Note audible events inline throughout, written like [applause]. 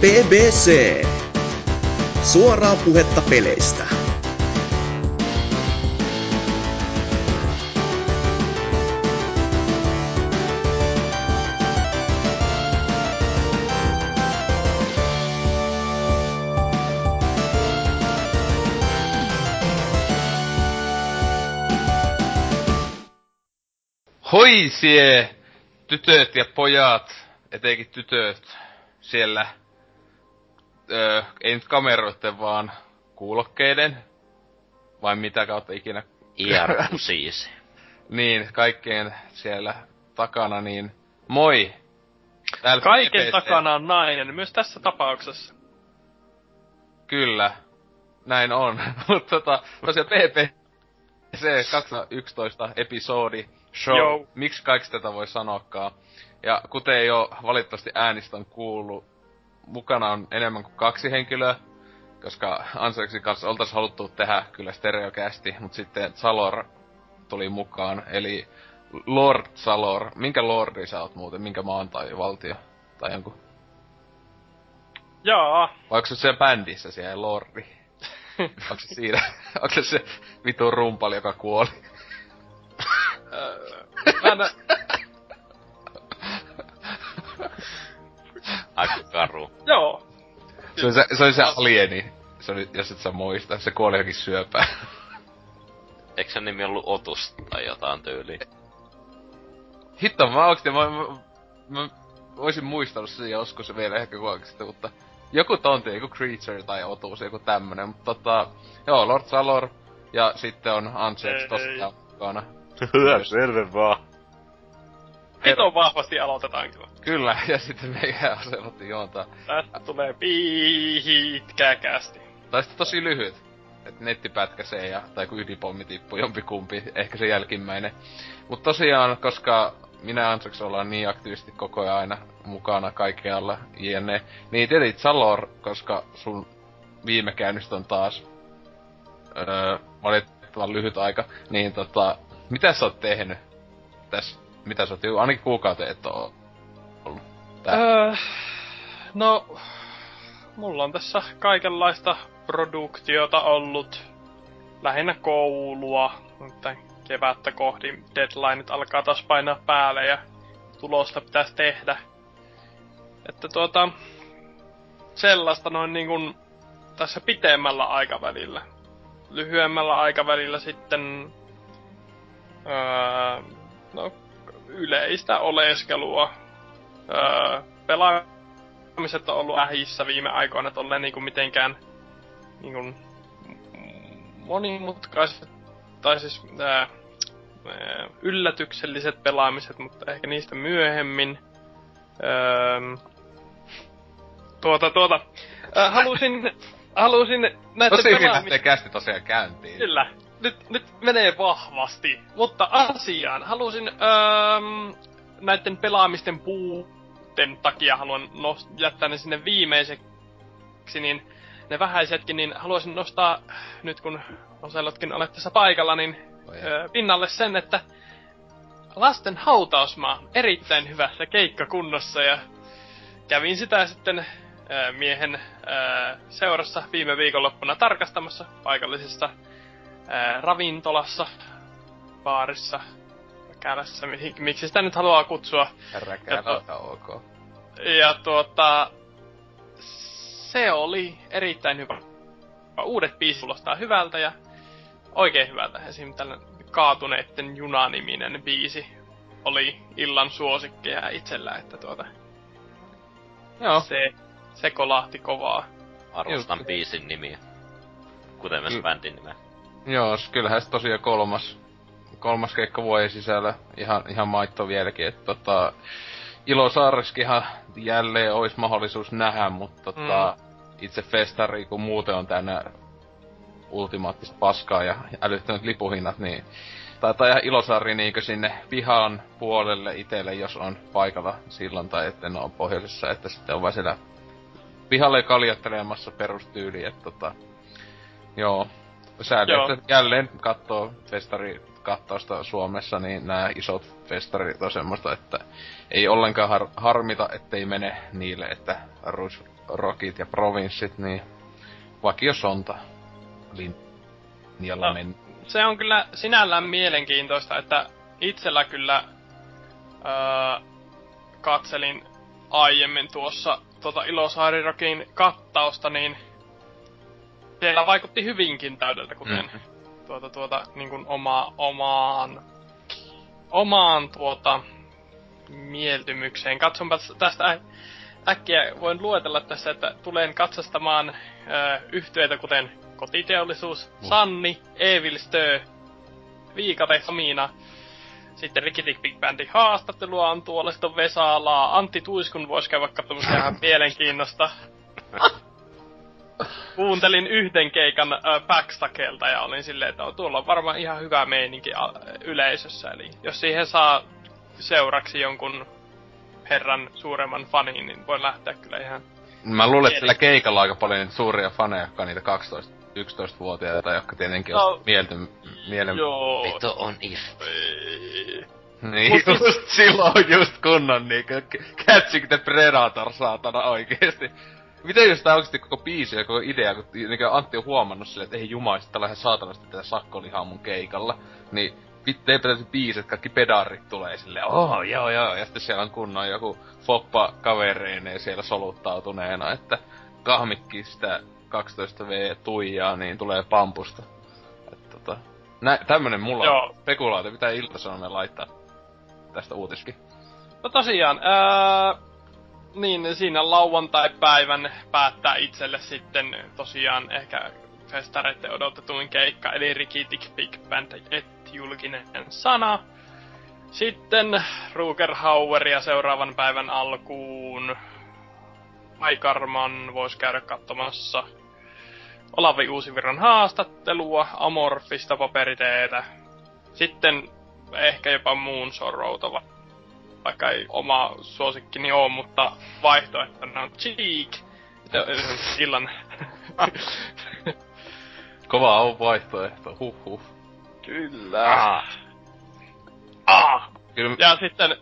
BBC. Suoraa puhetta peleistä. Hoisie, tytöt ja pojat, etenkin tytöt siellä, öö, ei nyt kameroiden vaan kuulokkeiden, vai mitä kautta ikinä. IRQ [laughs] siis. niin, kaikkeen siellä takana, niin moi! Täällä Kaiken PPC. takana on nainen, myös tässä tapauksessa. Kyllä, näin on. [laughs] Mutta tota, tosiaan PPC 211 episodi show. Yo. Miksi kaikki tätä voi sanoakaan? Ja kuten jo valitettavasti äänistä on kuullut, mukana on enemmän kuin kaksi henkilöä, koska Anseleksin kanssa oltais haluttu tehdä kyllä stereokästi, mutta sitten Salor tuli mukaan, eli Lord Salor. Minkä lordi sä oot muuten? Minkä maan tai valtio? Tai jonkun? Jaa. Vai onko se siellä bändissä siellä lordi? [laughs] onko se siinä? onko se se vitu rumpali, joka kuoli? Mä Aika karu. Joo. Se oli se, se, oli se alieni. Se oli, jos et sä muista, se kuoli johonkin syöpään. Eikö se nimi ollut Otus tai jotain tyyliä? Hitto, mä oikeesti, mä, mä, mä, voisin muistanut sen joskus vielä ehkä sitten, mutta joku tonti, joku Creature tai Otus, joku tämmönen, mutta tota, joo, Lord Salor, ja sitten on Ansex tossa mukana. [laughs] Hyvä, selvä vaan. Hito vahvasti aloitetaan kyllä. Kyllä, [laughs] ja sitten meikä aselotti juontaa. Tästä tulee pitkä kästi. Tai sitten tosi lyhyt. Että netti pätkäsee ja, tai kun ydinpommi tippuu jompikumpi, ehkä se jälkimmäinen. Mutta tosiaan, koska minä Ansaks ollaan niin aktiivisesti koko ajan aina mukana kaikkialla, jne. Niin tietysti Salor, koska sun viime käynnistä on taas öö, valitettavan lyhyt aika, niin tota, mitä sä oot tehnyt tässä? Mitä sä oot, ainakin kuukauteen et oo ollut öö, No, mulla on tässä kaikenlaista produktiota ollut. Lähinnä koulua, mutta kevättä kohti deadlineit alkaa taas painaa päälle ja tulosta pitäisi tehdä. Että tuota, sellaista noin niin kuin tässä pitemmällä aikavälillä. Lyhyemmällä aikavälillä sitten öö, no, yleistä oleskelua. Öö, pelaamiset on ollut ähissä viime aikoina tolleen niinku mitenkään niinku monimutkaiset, tai siis ää, yllätykselliset pelaamiset, mutta ehkä niistä myöhemmin. Öö, tuota, tuota. Ää, halusin, halusin näitä Tosi hyvin lähtee kästi tosiaan käyntiin. Kyllä nyt, nyt menee vahvasti. Mutta asiaan. Halusin öö, näiden pelaamisten puuten takia haluan nost- jättää ne sinne viimeiseksi, niin ne vähäisetkin, niin haluaisin nostaa, nyt kun Oselotkin olet tässä paikalla, niin öö, pinnalle sen, että lasten hautausmaa erittäin hyvässä keikkakunnossa ja kävin sitä sitten öö, miehen öö, seurassa viime viikonloppuna tarkastamassa paikallisessa ää, ravintolassa, baarissa, räkälässä, miksi sitä nyt haluaa kutsua. Räkälä, ok. Ja tuota, se oli erittäin hyvä. Uudet biisit kuulostaa hyvältä ja oikein hyvältä. Esim. tällä kaatuneitten junaniminen biisi oli illan suosikkeja itsellä, että tuota... Joo. Se, se kolahti kovaa. Arvostan Just. biisin nimiä. Kuten myös mm. bändin nimeä. Joo, kyllähän se tosiaan kolmas, kolmas keikka vuoden sisällä ihan, ihan maitto vieläkin, että tota, Ilo Saariskihan jälleen olisi mahdollisuus nähdä, mutta tota, mm. itse festari, kun muuten on tänne ultimaattista paskaa ja älyttömät lipuhinnat, niin taitaa ihan Ilosaari niinkö sinne pihan puolelle itelle, jos on paikalla silloin, tai että ne on pohjoisessa, että sitten on vaan siellä pihalle kaljattelemassa perustyyli, että tota, joo, Sääli, että jälleen katsoo festari kattausta Suomessa, niin nämä isot festarit on semmoista, että ei ollenkaan har- harmita, ettei mene niille, että Rouge Rockit ja Provinssit, niin vakio sonta linjalla no, men. Se on kyllä sinällään mielenkiintoista, että itsellä kyllä öö, katselin aiemmin tuossa tuota Ilosaarirokin kattausta, niin siellä vaikutti hyvinkin täydeltä, kuten mm-hmm. tuota, tuota, niin kuin oma, omaan, omaan tuota, mieltymykseen. Katsonpa tästä äkkiä, voin luetella tässä, että tulen katsastamaan ö, yhtyeitä kuten Kotiteollisuus, mm. Sanni, Evil Stö, Viikate, Samina, sitten Rikitik Big Bandin haastattelua on tuolla, sitten on Vesalaa, Antti Tuiskun voisi käydä katsomassa ihan mielenkiinnosta. [laughs] Kuuntelin yhden keikan äh, Backstakelta ja olin silleen, että tuolla on varmaan ihan hyvä meininki yleisössä. Eli jos siihen saa seuraksi jonkun herran suuremman fanin, niin voi lähteä kyllä ihan... Mä luulen, että sillä keikalla aika paljon niitä suuria faneja, jotka on niitä 12 11-vuotiaita, jotka tietenkin no, on mielty, mielen... Joo. Vito on if. Niin, Mut... just silloin just kunnon niinku Catching the Predator, saatana oikeesti. Miten jos tää oikeesti koko biisi ja koko idea, kun niinku Antti on huomannut silleen, että ei jumaista, tällä ihan saatanasti tätä sakkolihaa mun keikalla, niin teipä täysin biisit, kaikki pedarit tulee silleen, oh joo joo, ja sitten siellä on kunnon joku foppa kavereineen siellä soluttautuneena, että kahmikki sitä 12V tuijaa, niin tulee pampusta. Et, tota, nä, tämmönen mulla Joo. on spekulaatio, mitä ilta laittaa tästä uutiskin. No tosiaan, ää, niin siinä lauantai-päivän päättää itselle sitten tosiaan ehkä festareiden odotetuin keikka, eli Rikitik Big Band et julkinen sana. Sitten Rugerhaueria seuraavan päivän alkuun. Aikarman voisi käydä katsomassa. Olavi Uusivirran haastattelua, amorfista paperiteetä. Sitten ehkä jopa muun sorrouta, vaikka ei oma suosikkini ole, mutta vaihtoehtona on Cheek. Illan. [laughs] Kova on vaihtoehto, huh. Kyllä. Ah. Ah. Kyllä. Ja sitten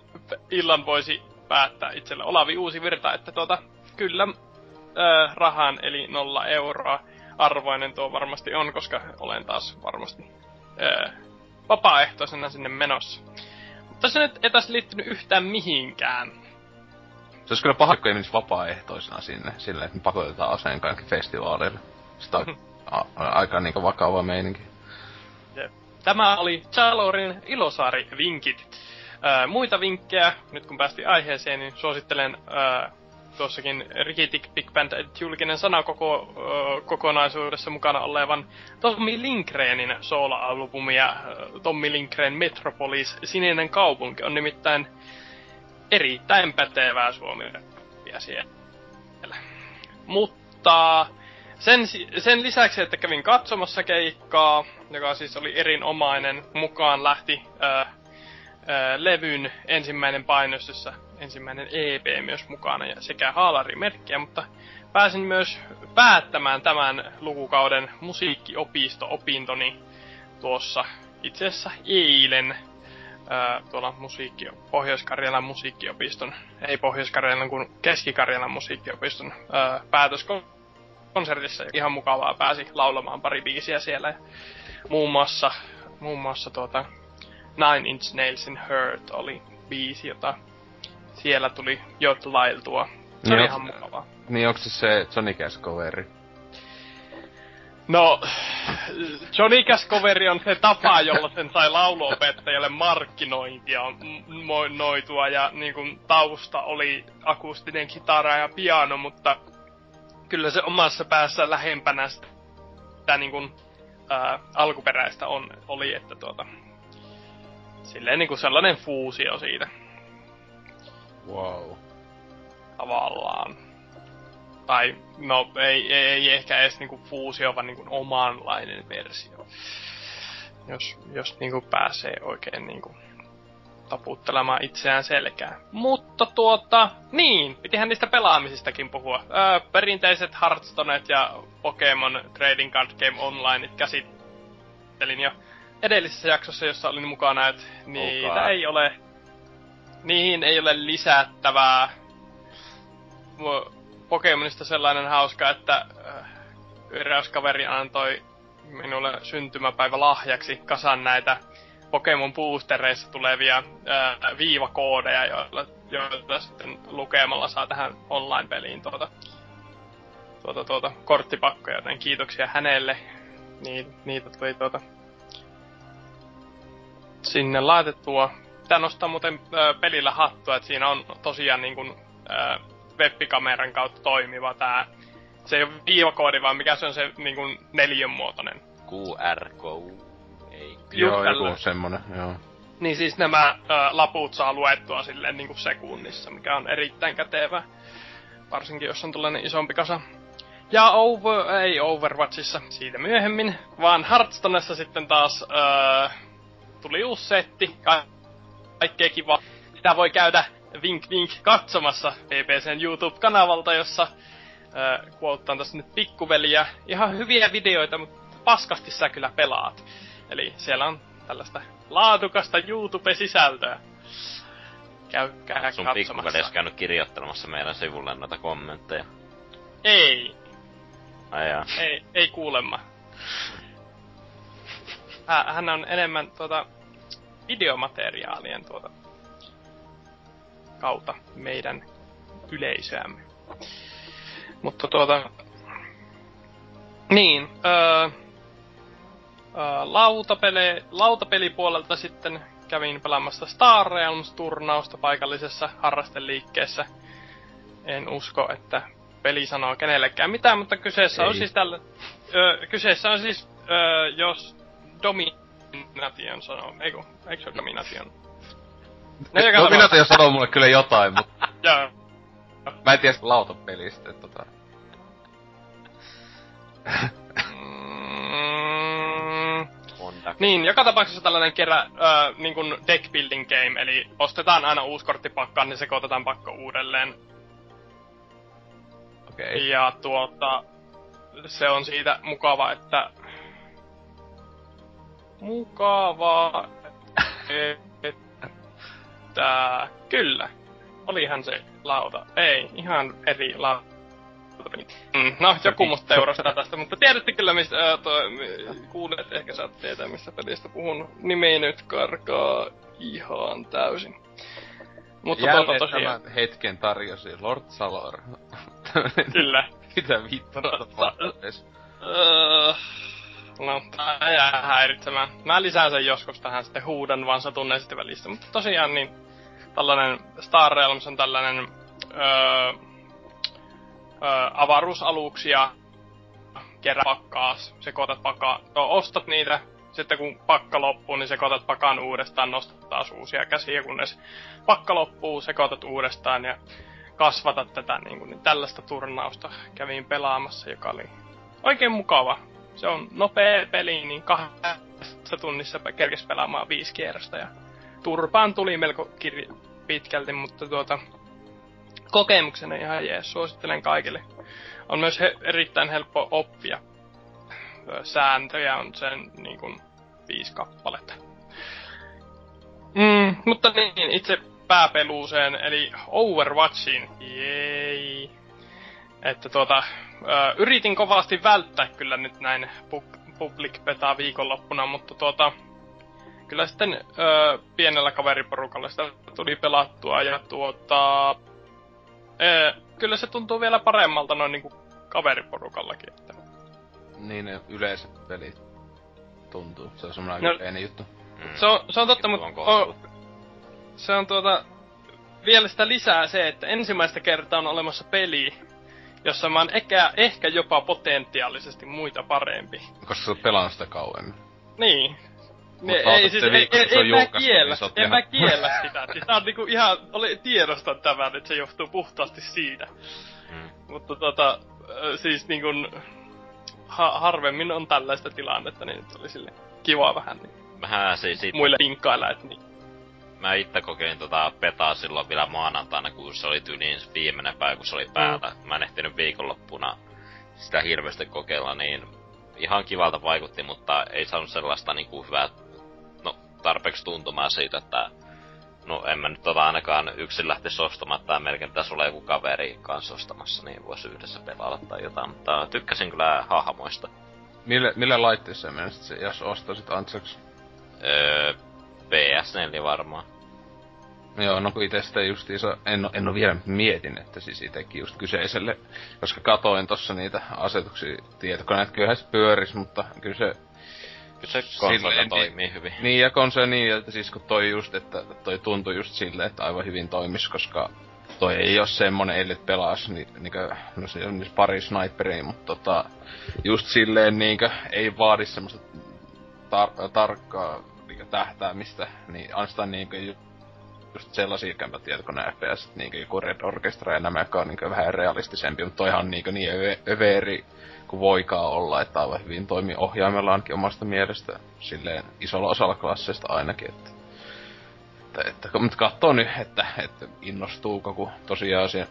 illan voisi päättää itselle Olavi Uusi Virta, että tuota, kyllä äh, rahan eli nolla euroa arvoinen tuo varmasti on, koska olen taas varmasti ää, vapaaehtoisena sinne menossa. Mutta se nyt ei taas liittynyt yhtään mihinkään. Se olisi kyllä paha, kun ei menisi vapaaehtoisena sinne, silleen, että me pakotetaan aseen kaikki festivaalille. Sitä on [laughs] a- aika niinku vakava meininki. Tämä oli Chalorin Ilosaari-vinkit. Ää, muita vinkkejä, nyt kun päästiin aiheeseen, niin suosittelen ää, tuossakin Rikitik Big Band julkinen sana koko, ö, kokonaisuudessa mukana olevan Tommi Linkreenin soola-albumi ja Tommi Linkreen Metropolis Sininen kaupunki on nimittäin erittäin pätevää suomea siellä. Mutta sen, sen lisäksi, että kävin katsomassa keikkaa, joka siis oli erinomainen, mukaan lähti ö, levyn ensimmäinen painos, jossa ensimmäinen EP myös mukana ja sekä haalarimerkkiä, mutta pääsin myös päättämään tämän lukukauden musiikkiopisto-opintoni tuossa itse asiassa eilen ää, tuolla musiikki, Pohjois-Karjalan musiikkiopiston, ei Pohjois-Karjalan kuin Keski-Karjalan musiikkiopiston ää, päätöskonsertissa. Ihan mukavaa pääsi laulamaan pari biisiä siellä. Ja muun muassa, muun muassa tuota, Nine Inch Nailsin Hurt oli biisi, jota siellä tuli jotlailtua. Se niin oli ihan mukavaa. Niin onko se se Johnny Cash coveri? No, Johnny Cash coveri on se tapa, jolla sen sai lauluopettajalle markkinointia noitua ja niin kuin, tausta oli akustinen kitara ja piano, mutta kyllä se omassa päässä lähempänä sitä niin kuin, ää, alkuperäistä on, oli, että tuota, silleen niin kuin sellainen fuusio siitä. Wow. Tavallaan. Tai, no, ei, ei, ei ehkä edes niinku fuusio, vaan niinku omanlainen versio. Jos, jos niinku pääsee oikein niinku taputtelemaan itseään selkään. Mutta tuota, niin, pitihän niistä pelaamisistakin puhua. Öö, perinteiset Hearthstonet ja Pokemon Trading Card Game Online käsittelin jo edellisessä jaksossa, jossa olin mukana, että niitä okay. ei ole, niihin ei ole lisättävää. Pokemonista sellainen hauska, että äh, eräs kaveri antoi minulle syntymäpäivä lahjaksi kasan näitä Pokemon boostereissa tulevia ää, viivakoodeja, joilla, joita sitten lukemalla saa tähän online-peliin tuota, tuota, tuota korttipakkoja, joten kiitoksia hänelle. Niin, niitä tuli tuota sinne laitettua. Pitää nostaa muuten ää, pelillä hattua, että siinä on tosiaan niin kuin, ää, webbikameran kautta toimiva tää se ei ole viivakoodi, vaan mikä se on se niin kuin muotoinen. QR code. Ei. Joo, joku semmonen, joo. Niin siis nämä ä, laput saa luettua silleen niin kuin sekunnissa, mikä on erittäin kätevä. Varsinkin jos on tällainen isompi kasa. Ja over, ei Overwatchissa siitä myöhemmin, vaan Hearthstonessa sitten taas ä, tuli uusi setti. Ka- kaikkea kiva. Sitä voi käydä vink vink katsomassa BBCn YouTube-kanavalta, jossa quotean tässä nyt pikkuveliä. Ihan hyviä videoita, mutta paskasti sä kyllä pelaat. Eli siellä on tällaista laadukasta YouTube-sisältöä. Käykää Sun pikkuveli olisi käynyt kirjoittelemassa meidän sivulle noita kommentteja. Ei. Ai jaa. Ei, ei kuulemma. Hän on enemmän tuota videomateriaalien tuota kautta meidän yleisöämme. Mutta tuota... Niin, öö, öö, lautapele, lautapelipuolelta sitten kävin pelaamassa Star Realms-turnausta paikallisessa harrasteliikkeessä. En usko, että peli sanoo kenellekään mitään, mutta kyseessä Ei. on siis tällä... Öö, kyseessä on siis, öö, jos Domination sanoo, eikö, eikö se ole Domination? No, Domination sanoo mulle kyllä jotain, mutta... [laughs] Joo. Mä en tiedä lautapelistä, että tota... Mm. niin, joka tapauksessa tällainen kerä, äh, niin kuin deck building game, eli ostetaan aina uusi kortti pakkaan, niin sekoitetaan pakko uudelleen. Okei. Okay. Ja tuota, se on siitä mukava, että... Mukavaa, että... Kyllä, olihan se lauta. Ei, ihan eri lauta Mm, no, joku musta teurastaa tästä, mutta tiedätte kyllä, mistä ää, toi, kuulet, ehkä saat tietää, mistä pelistä puhun. Nimi nyt karkaa ihan täysin. Mutta tuota tosiaan... tämän hetken tarjosi Lord Salor. kyllä. [laughs] Mitä vittua No, tää jää häiritsemään. Mä lisään sen joskus tähän sitten huudan vaan satunneen sitten välistä. Mutta tosiaan niin, tällainen Star Realms on tällainen öö, ö, avaruusaluksia, kerää pakkaa, sekoitat pakkaa, no, ostat niitä, sitten kun pakka loppuu, niin sekoitat pakan uudestaan, nostat taas uusia käsiä, kunnes pakka loppuu, sekoitat uudestaan ja kasvatat tätä niin, kuin, niin tällaista turnausta kävin pelaamassa, joka oli oikein mukava. Se on nopea peli, niin kahdessa tunnissa kerkes pelaamaan viisi kierrosta ja turpaan tuli melko kir- pitkälti, mutta tuota, kokemuksena ihan jees, suosittelen kaikille. On myös he, erittäin helppo oppia. Sääntöjä on sen niin kuin, viisi kappaletta. Mm, mutta niin, itse pääpeluuseen, eli Overwatchiin. Jei. Että tuota, ö, yritin kovasti välttää kyllä nyt näin pu- public beta viikonloppuna, mutta tuota, kyllä sitten ö, pienellä kaveriporukalla sitä tuli pelattua ja tuota, Ee, kyllä se tuntuu vielä paremmalta noin niinku kaveriporukallakin. Että... Niin ne yleiset pelit tuntuu. Se on semmoinen no, pieni juttu. Mm. Se on, se on totta, mutta se on tuota, vielä sitä lisää se, että ensimmäistä kertaa on olemassa peli, jossa mä oon ehkä, ehkä jopa potentiaalisesti muita parempi. Koska sä oot pelannut sitä kauemmin. Niin, ne, ei, siis, ei, ei, ei mä kiellä, niin en mä kiellä [laughs] sitä. Siis tää on niinku ihan, oli tiedostan tämän, että se johtuu puhtaasti siitä. Hmm. Mutta tota, siis niinku, ha, harvemmin on tällaista tilannetta, niin nyt oli sille kiva vähän niin. Vähän siis it... Muille vinkkailla, että niin. Mä itse kokeilin tota petaa silloin vielä maanantaina, kun se oli tyyliin viimeinen päivä, kun se oli päällä. Mm. Mä en ehtinyt viikonloppuna sitä hirveästi kokeilla, niin ihan kivalta vaikutti, mutta ei saanut sellaista niin kuin hyvää tarpeeksi tuntumaan siitä, että no en mä nyt tota ainakaan yksin lähtisi ostamaan, että melkein pitäisi olla joku kaveri kanssa ostamassa, niin voisi yhdessä pelata tai jotain, mutta tykkäsin kyllä hahmoista. Mille, mille laitteessa menisit, jos ostasit Antsaks? Öö, PS4 varmaan. Joo, no kun itse sitä justiinsa, en, en ole vielä mietin, että siis itekin just kyseiselle, koska katoin tossa niitä asetuksia tietokoneet, kyllähän se pyöris, mutta kyllä se Kyllä se konsolilla toimii hyvin. Niin, ja konsoli niin, että siis kun toi just, että toi tuntui just silleen, että aivan hyvin toimis, koska toi ei oo semmonen, ellei pelaas ni, niinkö, no se on pari sniperia, mutta tota, just silleen niinkö, ei vaadi semmoista tar- tarkkaa niinkö tähtäämistä, niin ainoastaan niinkö just sellaisia kämpätietokoneen FPS, niinkö joku Red Orchestra ja nämä, jotka on niinkö vähän realistisempi, mutta toihan on niinkö niin överi kuin voikaan olla, että aivan hyvin toimii ohjaimella ainakin omasta mielestä silleen isolla osalla klasseista ainakin, että että, että mutta katsoo nyt, että, että innostuuko, kun tosiaan se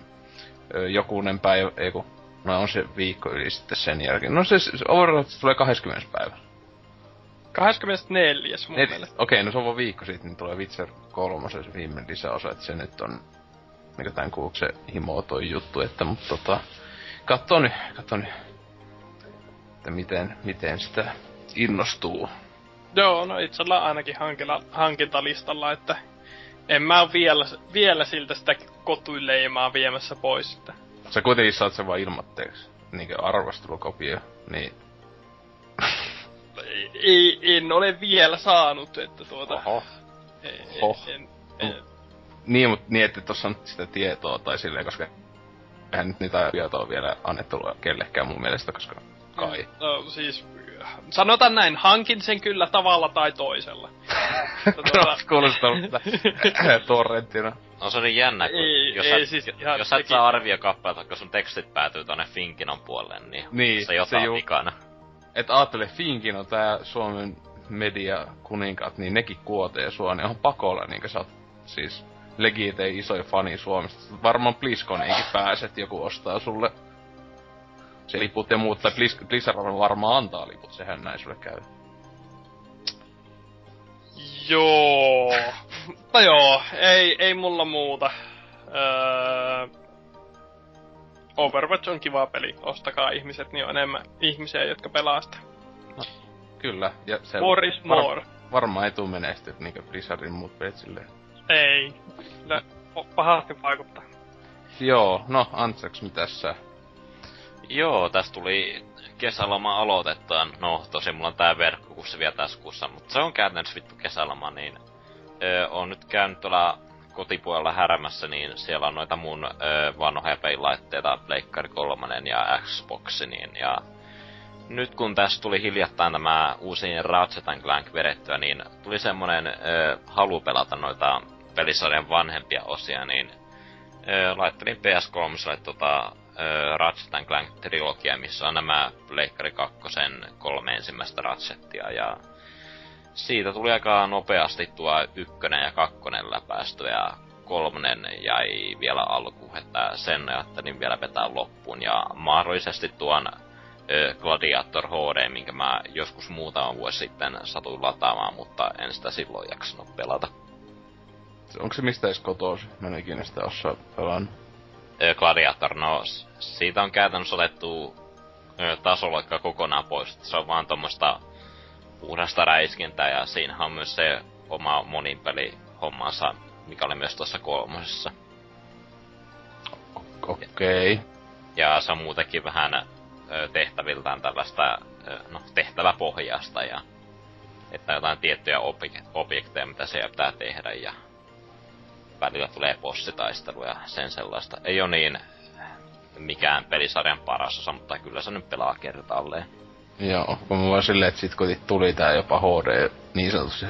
jokunen päivä, ei kun, no on se viikko yli sitten sen jälkeen. No se, se Overwatch tulee 20. päivä. 24. mun Okei, okay, no se on vaan viikko sitten, niin tulee Witcher 3, se viimeinen lisäosa, että se nyt on mikä tämän kuukse himo toi juttu, että mutta tota, katsoo nyt, katsoo nyt että miten, miten sitä innostuu. Joo, no itsellä ainakin hankila, hankintalistalla, että en mä oo vielä, vielä siltä sitä kotuileimaa viemässä pois. Että. Sä kuitenkin saat sen vaan ilmatteeksi, niinkö arvostelukopio, niin... ei, en ole vielä saanut, että tuota... Oho. Oho. En, en, Niin, mutta niin, että tossa on sitä tietoa tai silleen, koska eihän nyt niitä tietoa vielä annettu kellekään mun mielestä, koska kai. No siis, sanotaan näin, hankin sen kyllä tavalla tai toisella. [laughs] tuota... Kuulostaa [laughs] torrenttina. No se oli jännä, kun ei, jos, ei, sä, siis jos sä et saa arviokappaleita, kun sun tekstit päätyy tonne Finkinon puolelle, niin, niin se jotain se ju... vikana. Et aattele, Finkin on tää Suomen media kuninkaat, niin nekin kuotee sua, niin on pakolla, niin sä oot siis legite isoja fani Suomesta. Varmaan BlizzConiinkin pääset, joku ostaa sulle se liput ja muut, tai Blizzard varmaan antaa liput, sehän näin sulle käy. Joo. Mutta joo, ei, ei mulla muuta. Öö, Overwatch on kiva peli, ostakaa ihmiset, niin on enemmän ihmisiä, jotka pelaa sitä. No, kyllä, ja se more is more. Var, varmaan ei tuu menestyä niinkö Blizzardin muut pelit silleen. Ei, kyllä pahasti vaikuttaa. Joo, no Antsaks, mitäs sä Joo, tästä tuli kesäloma aloitettaan. No, tosi mulla on tää verkkokurssi vielä tässä kuussa, mutta se on käytännössä vittu kesäloma, niin öö, on nyt käynyt tuolla kotipuolella härämässä, niin siellä on noita mun öö, vanhoja peilaitteita, Pleikkari 3 ja Xbox, niin ja nyt kun tässä tuli hiljattain tämä uusi Ratchet Clank vedettyä, niin tuli semmonen öö, halu pelata noita pelisarjan vanhempia osia, niin öö, laittelin PS3 tota, Ratchet Clank-trilogia, missä on nämä Pleikkari 2 kolme ensimmäistä Ratchetia, ja siitä tuli aika nopeasti tuo ykkönen ja kakkonen läpäisty, ja kolmonen jäi vielä alku, että sen ajattelin vielä vetää loppuun, ja mahdollisesti tuon ö, Gladiator HD, minkä mä joskus muutama vuosi sitten satuin lataamaan, mutta en sitä silloin jaksanut pelata. Onko se mistä edes kotoisin? Mä en ikinä sitä osaa pelannut. Gladiator, no siitä on käytännössä otettu tasoloikka kokonaan pois. Se on vaan tuommoista puhdasta räiskintää ja siinä on myös se oma moninpeli hommansa, mikä oli myös tuossa kolmosessa. Okei. Okay. Ja se on muutenkin vähän tehtäviltään tällaista, no, tehtäväpohjasta ja että jotain tiettyjä objekteja, mitä se pitää tehdä ja välillä tulee bossitaistelu ja sen sellaista. Ei ole niin mikään pelisarjan paras osa, mutta kyllä se nyt pelaa kertaalleen. Joo, kun mä vaan silleen, että sit kun tuli tää jopa HD, niin sanotusti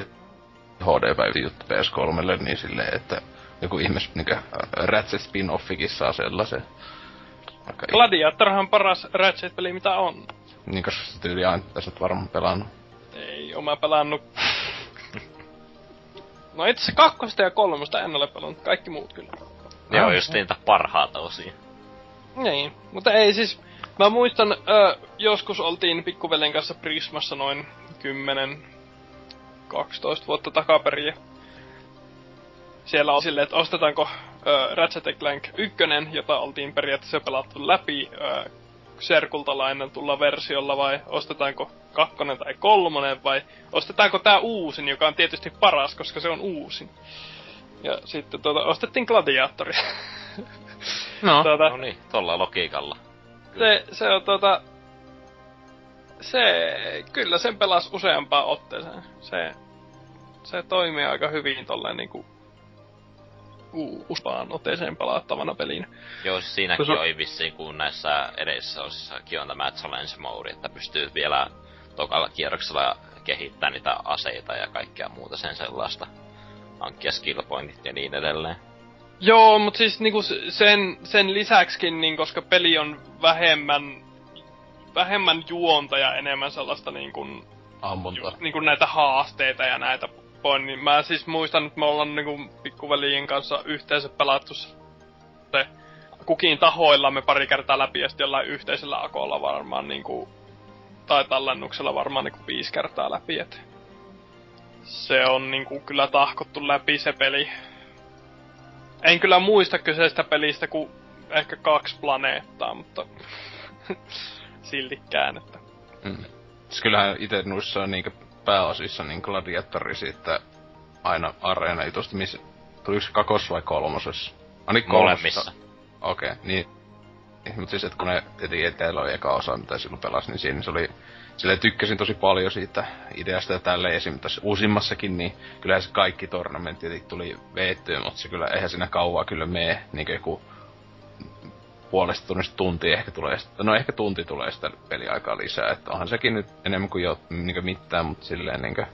HD-päivä juttu PS3, niin silleen, että joku ihmes niinkö Ratchet spin-offikin saa sellaisen. Gladiatorhan paras Ratchet-peli mitä on. Niin koska se tyyli aina tässä varmaan pelannut. Ei, oma pelannut No itse kakkosta ja kolmosta en ole pelannut, kaikki muut kyllä. Ne on just niitä parhaata osia. Niin, mutta ei siis... Mä muistan, ö, joskus oltiin pikkuveljen kanssa Prismassa noin 10 12 vuotta takaperin. Siellä on silleen, että ostetaanko ö, Ratchet Clank 1, jota oltiin periaatteessa pelattu läpi ö, Serkulta lainatulla versiolla, vai ostetaanko kakkonen tai kolmonen, vai ostetaanko tää uusin, joka on tietysti paras, koska se on uusin. Ja sitten tuota, ostettiin Gladiatori. No, tuota, no niin, tolla logiikalla. Se, se on tuota... Se, kyllä sen pelas useampaan otteeseen. Se, se toimii aika hyvin tolleen niinku uusaan otteeseen pelattavana peliin. Joo, siis siinäkin on... oli vissiin, kun näissä edessä osissakin on tämä challenge mode, että pystyy vielä tokalla kierroksella kehittämään niitä aseita ja kaikkea muuta sen sellaista. Hankkia skill pointit ja niin edelleen. Joo, mutta siis niinku sen, sen lisäksikin, niin koska peli on vähemmän, vähemmän juonta ja enemmän sellaista niinku, Ammunta. niinku näitä haasteita ja näitä poin, niin mä siis muistan, että me ollaan niinku pikkuveljen kanssa yhteensä pelattu se kukin tahoillamme pari kertaa läpi ja sitten jollain yhteisellä akolla varmaan niinku, tai tallennuksella varmaan niinku viisi kertaa läpi, et se on niinku kyllä tahkottu läpi se peli. En kyllä muista kyseistä pelistä kuin ehkä kaksi planeettaa, mutta [laughs] siltikään, että... Mm. Siis kyllähän itse noissa niinkö pääosissa niin gladiatori siitä aina areena jutusta, missä tuliko se kakos vai kolmosessa? Ainakin kolmosessa. Okei, okay, niin. Mutta siis, että kun ne tietenkin eteellä oli eka osa, mitä silloin pelasi, niin siinä se oli... Sille tykkäsin tosi paljon siitä ideasta ja tälleen esim. tässä uusimmassakin, niin kyllähän se kaikki tornamentit tuli veettyä, mutta se kyllä, eihän siinä kauaa kyllä mene, niin kuin joku puolesta tunnista tunti ehkä tulee sitä, no ehkä tunti tulee sitä peliaikaa lisää, että onhan sekin nyt enemmän kuin jo niin mitään, mutta silleen niin kuin,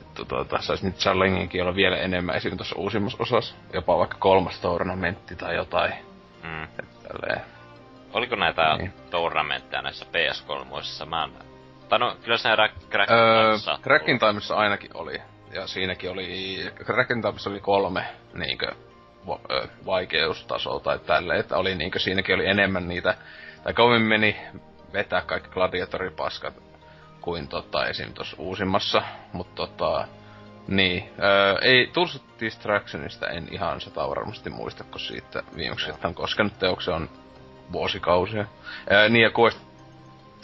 että tuota, saisi nyt challenginkin olla vielä enemmän esim. tuossa uusimmassa osassa, jopa vaikka kolmas tournamentti tai jotain. Mm. Että tälleen. Oliko näitä niin. tournamentteja näissä PS3? Mä en... Tai no, kyllä se Crack öö, Crackin ainakin oli. Ja siinäkin oli, Crackin Timeissa oli kolme niinkö vaikeustasoa tai tälle, että oli niinkö siinäkin oli enemmän niitä, tai kovin meni vetää kaikki gladiatoripaskat kuin tota esim. tuossa uusimmassa, mutta tota, niin, öö, ei Tools Distractionista en ihan sata varmasti muista, kun siitä viimeksi on koskenut teoksen on vuosikausia. Öö, niin ja Quest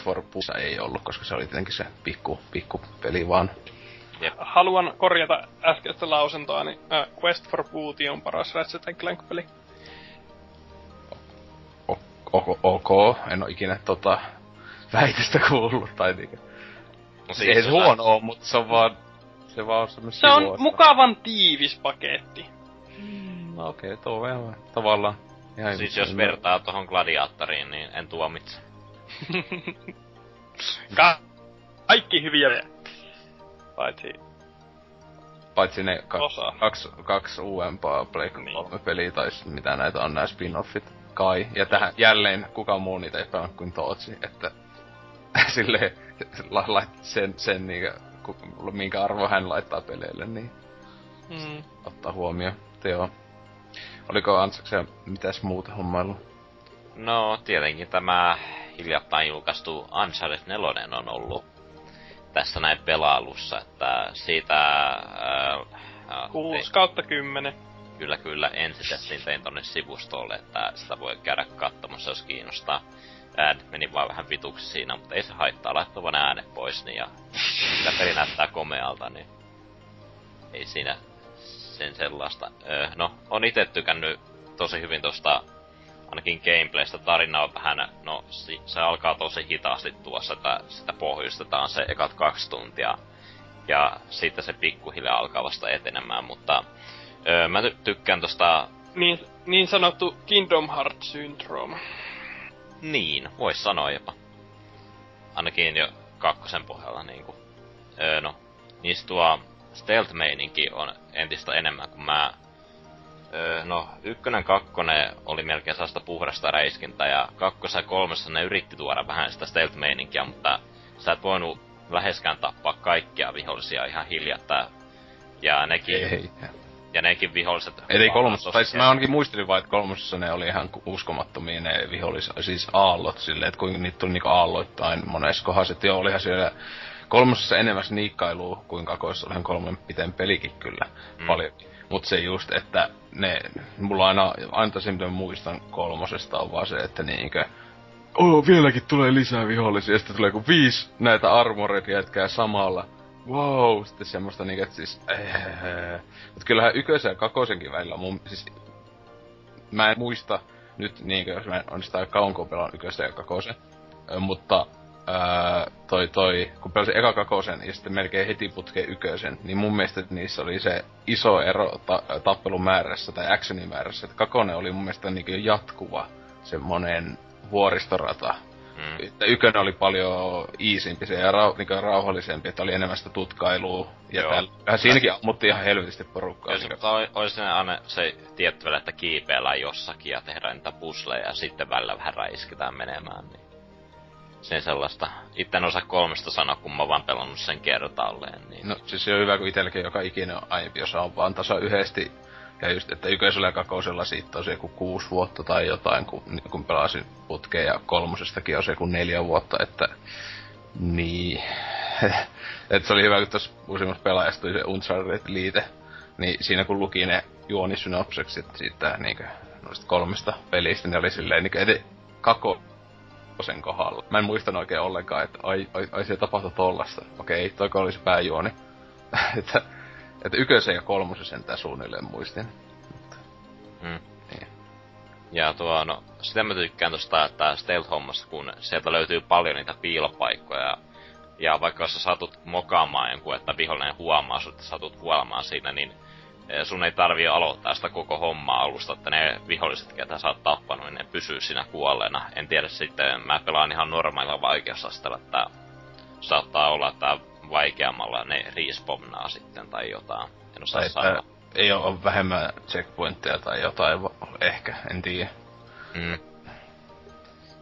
for Pusa ei ollut, koska se oli tietenkin se pikku, pikku peli vaan. Jep. Haluan korjata äskeistä lausuntoa, niin uh, Quest for Booty on paras Ratchet Clank-peli. Ok, ok, en oo ikinä tota väitöstä kuullut, tai niinkö. No siis ei se huono oo, mutta se on vaan, se vaan on Se on mukavan tiivis paketti. Mm, no okei, okay, tuo on tavallaan. Ihan siis jos vertaa tohon gladiaattoriin, niin en tuomitse. [laughs] Ka- kaikki hyviä Paitsi... Paitsi ne kaksi, kaksi, kaksi uudempaa Blake niin. 3 peliä, tai mitä näitä on nää spin-offit, kai. Ja tähän jälleen kuka muu niitä ei pelannut kuin Tootsi, että [laughs] silleen la, la, sen, sen niinkö, ku, minkä arvo hän laittaa peleille, niin mm. ottaa huomioon. Teo. Oliko Antsaksen mitäs muuta hommailu? No, tietenkin tämä hiljattain julkaistu Uncharted 4 on ollut tässä näin pelailussa, että siitä... Äh, 6 kautta 10. Kyllä, kyllä. Ensitestin tein tonne sivustolle, että sitä voi käydä katsomassa, jos kiinnostaa. Äänet meni vaan vähän vituksi siinä, mutta ei se haittaa, laittaa vaan äänet pois, niin ja [laughs] sitä peli näyttää komealta, niin ei siinä sen sellaista. Öö, no, on itse tykännyt tosi hyvin tosta ainakin gameplaystä tarina on vähän, no se alkaa tosi hitaasti tuossa, että sitä pohjustetaan se ekat kaksi tuntia. Ja sitten se pikkuhiljaa alkaa vasta etenemään, mutta öö, mä ty- tykkään tosta... Niin, niin sanottu Kingdom Heart Syndrome. Niin, vois sanoa jopa. Ainakin jo kakkosen pohjalla niinku. Öö, no, niistä tuo stealth-meininki on entistä enemmän, kun mä Öö, no, ykkönen, kakkonen oli melkein sellaista puhdasta räiskintä, ja kakkossa ja kolmessa ne yritti tuoda vähän sitä stealth-meininkiä, mutta sä et voinut läheskään tappaa kaikkia vihollisia ihan hiljattain. Ja nekin... Ei. Ja nekin viholliset... Eli kolmosessa, tai mä ainakin muistelin vaan, että kolmosessa ne oli ihan uskomattomia ne viholliset, siis aallot silleen, että kuinka niitä tuli niinku aalloittain monessa kohdassa, että joo, olihan siellä kolmosessa enemmän sniikkailua kuin kakoissa olen kolmen piteen pelikin kyllä mm. paljon. Mut se just, että ne, mulla aina, aina tosi mitä muistan kolmosesta on vaan se, että niinkö, oh, vieläkin tulee lisää vihollisia, ja sitten tulee kuin viisi näitä armoreita jätkää samalla. Wow, sitten semmoista niinkö, että siis, äh, Mut kyllähän ykösen ja kakosenkin välillä mun, siis, mä en muista nyt niinkö, jos mä en onnistaa kauan kun pelaan ykösen ja kakosen, mutta ää, toi toi, kun pelasin eka kakosen ja sitten melkein heti putkeen ykösen, niin mun mielestä niissä oli se iso ero ta- tappelun määrässä tai actionin määrässä, että kakonen oli mun mielestä niin jatkuva semmonen vuoristorata. Mm. Että ykönen oli paljon iisimpi se ja rau, niin rauhallisempi, että oli enemmän sitä tutkailua. Ja täällä, siinäkin ammuttiin ihan helvetisti porukkaa. Jos mutta olisi aina se tietty että kiipeillään jossakin ja tehdään niitä pusleja ja sitten välillä vähän räiskitään menemään. Niin sen sellaista. Itse en osaa kolmesta sanoa, kun mä vaan pelannut sen kertaalleen. Niin... No siis se on hyvä, kun itselläkin joka ikinen aiempi osa on vaan tasa yhdesti. Ja just, että ykkösellä ja kakosella siitä on se joku kuusi vuotta tai jotain, kun, niin kun pelasin putkeen ja kolmosestakin on se joku neljä vuotta, että niin. [laughs] että se oli hyvä, kun tuossa uusimmassa pelaajassa tuli se Uncharted-liite. Niin siinä kun luki ne juonisynopseksit siitä niinkö, noista kolmesta pelistä, niin oli silleen niinkö, että kako, sen kohdalla. Mä en muistanut oikein ollenkaan, että ai, ai, ai se tapahtui tollasta. Okei, toiko oli se pääjuoni. [laughs] että, että ykösen ja kolmosen sentään suunnilleen muistin. Mm. Niin. Ja tuo, no, sitä mä tykkään tosta, että stealth-hommassa, kun sieltä löytyy paljon niitä piilopaikkoja. Ja vaikka sä satut mokaamaan jonkun, että vihollinen huomaa sut, että satut huomaan siinä, niin sun ei tarvii aloittaa sitä koko hommaa alusta, että ne viholliset, ketä sä oot tappanut, niin ne pysyy siinä kuolleena. En tiedä sitten, mä pelaan ihan normaalilla vaikeusastella, että saattaa olla, että vaikeammalla ne respawnaa sitten tai jotain. En osaa tai ei ole vähemmän checkpointteja tai jotain, ehkä, en tiedä. Mm.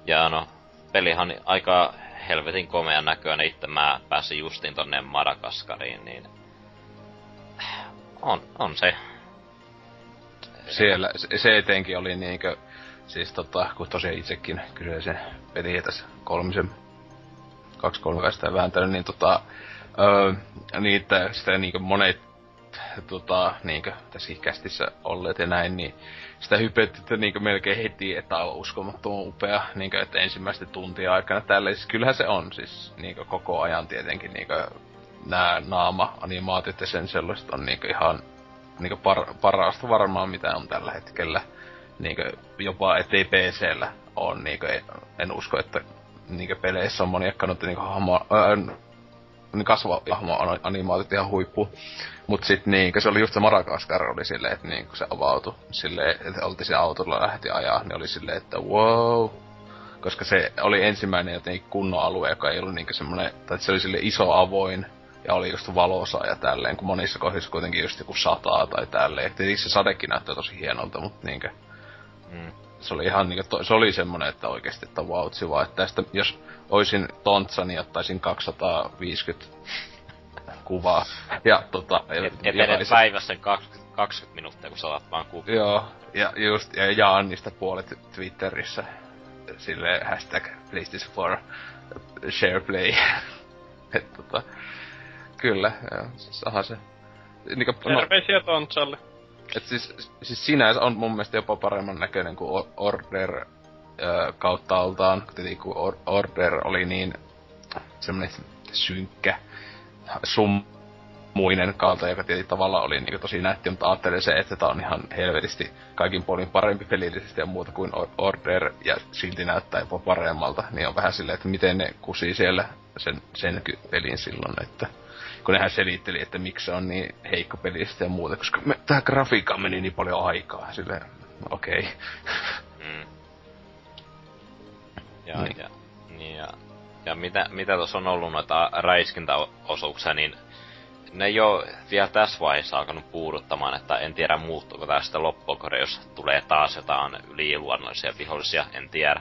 Ja no, pelihan aika helvetin komean näköinen. Itse mä pääsin justiin tonne Madagaskariin, niin on, on se. Siellä, se etenkin oli niinkö, siis tota, kun tosiaan itsekin kyseisen peli tässä kolmisen, kaksi kolmikaista vääntänyt, niin tota, öö, niitä, sitä niinkö monet tota, niinkö, tässä kästissä olleet ja näin, niin sitä hypettiin niinkö melkein heti, että on uskomattoman upea, niinkö, että ensimmäisten tuntia aikana tälle, siis kyllähän se on siis niinkö koko ajan tietenkin niinkö nämä naama-animaatiot ja sen sellaiset on niinku ihan niinku par, parasta varmaan mitä on tällä hetkellä. Niinku jopa ettei PCllä on niinku, en usko, että niinku peleissä on moniakkanut niinku hahmo, äh, niin kasva hahmo animaatit ihan huippu. Mut sit niinku se oli just se Madagaskar oli silleen, että niinku se avautui silleen, että oltiin se autolla lähti ajaa, niin oli silleen, että wow, koska se oli ensimmäinen jotenkin kunnon alue, joka ei ollut niinku semmonen, tai se oli sille iso avoin, ja oli just valosa ja tälleen, kun monissa kohdissa kuitenkin just joku sataa tai tälleen. Tietysti se sadekin näyttää tosi hienolta, mutta niinkö... Mm. Se oli ihan niinkö, se oli semmonen, että oikeesti, että vautsi vaan, että tästä, jos oisin tontsa, niin ottaisin 250 [laughs] kuvaa. Ja tota... Et, et edes päivässä 20, 20 minuuttia, kun saat vaan kuvia. Joo, ja just, ja jaan niistä puolet Twitterissä. Sille hashtag PlayStation 4 SharePlay. [laughs] et tota, Kyllä, joo. Siis aha se. Niinku, Terveisiä no, Tontsalle. Et siis, siis sinänsä on mun mielestä jopa paremman näköinen kuin Order ö, kautta altaan. Kun or, Order oli niin semmonen synkkä, summuinen kautta, joka tietysti tavalla oli niin tosi nätti, mutta ajattelin se, että tää on ihan helvetisti kaikin puolin parempi pelillisesti ja muuta kuin Order, ja silti näyttää jopa paremmalta, niin on vähän silleen, että miten ne kusi siellä sen, sen pelin silloin, että kun nehän selitteli, että miksi se on niin heikko pelistä ja muuta, koska me, tähän grafiikkaan meni niin paljon aikaa, silleen, okei. Okay. Mm. Ja, niin. ja, niin ja, ja mitä, mitä tuossa on ollut noita räiskintäosuuksia, niin ne ei ole vielä tässä vaiheessa alkanut puuduttamaan, että en tiedä muuttuuko tästä loppuun, jos tulee taas jotain yliluonnollisia vihollisia, en tiedä.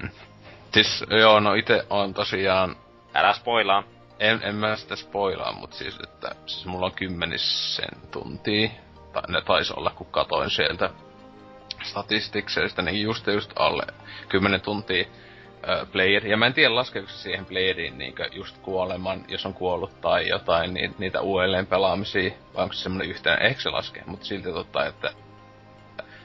Siis joo, no itse on tosiaan... Älä spoilaa en, en mä sitä spoilaa, mutta siis, että siis mulla on kymmenisen tuntia, tai ne taisi olla, kun katoin sieltä statistikseista, niin just just alle 10 tuntia. ö, player. Ja mä en tiedä laskeeko siihen playeriin niinkö just kuoleman, jos on kuollut tai jotain, niin niitä uudelleen pelaamisia, vai onko se semmonen yhteen, ehkä se laskee, mutta silti totta, että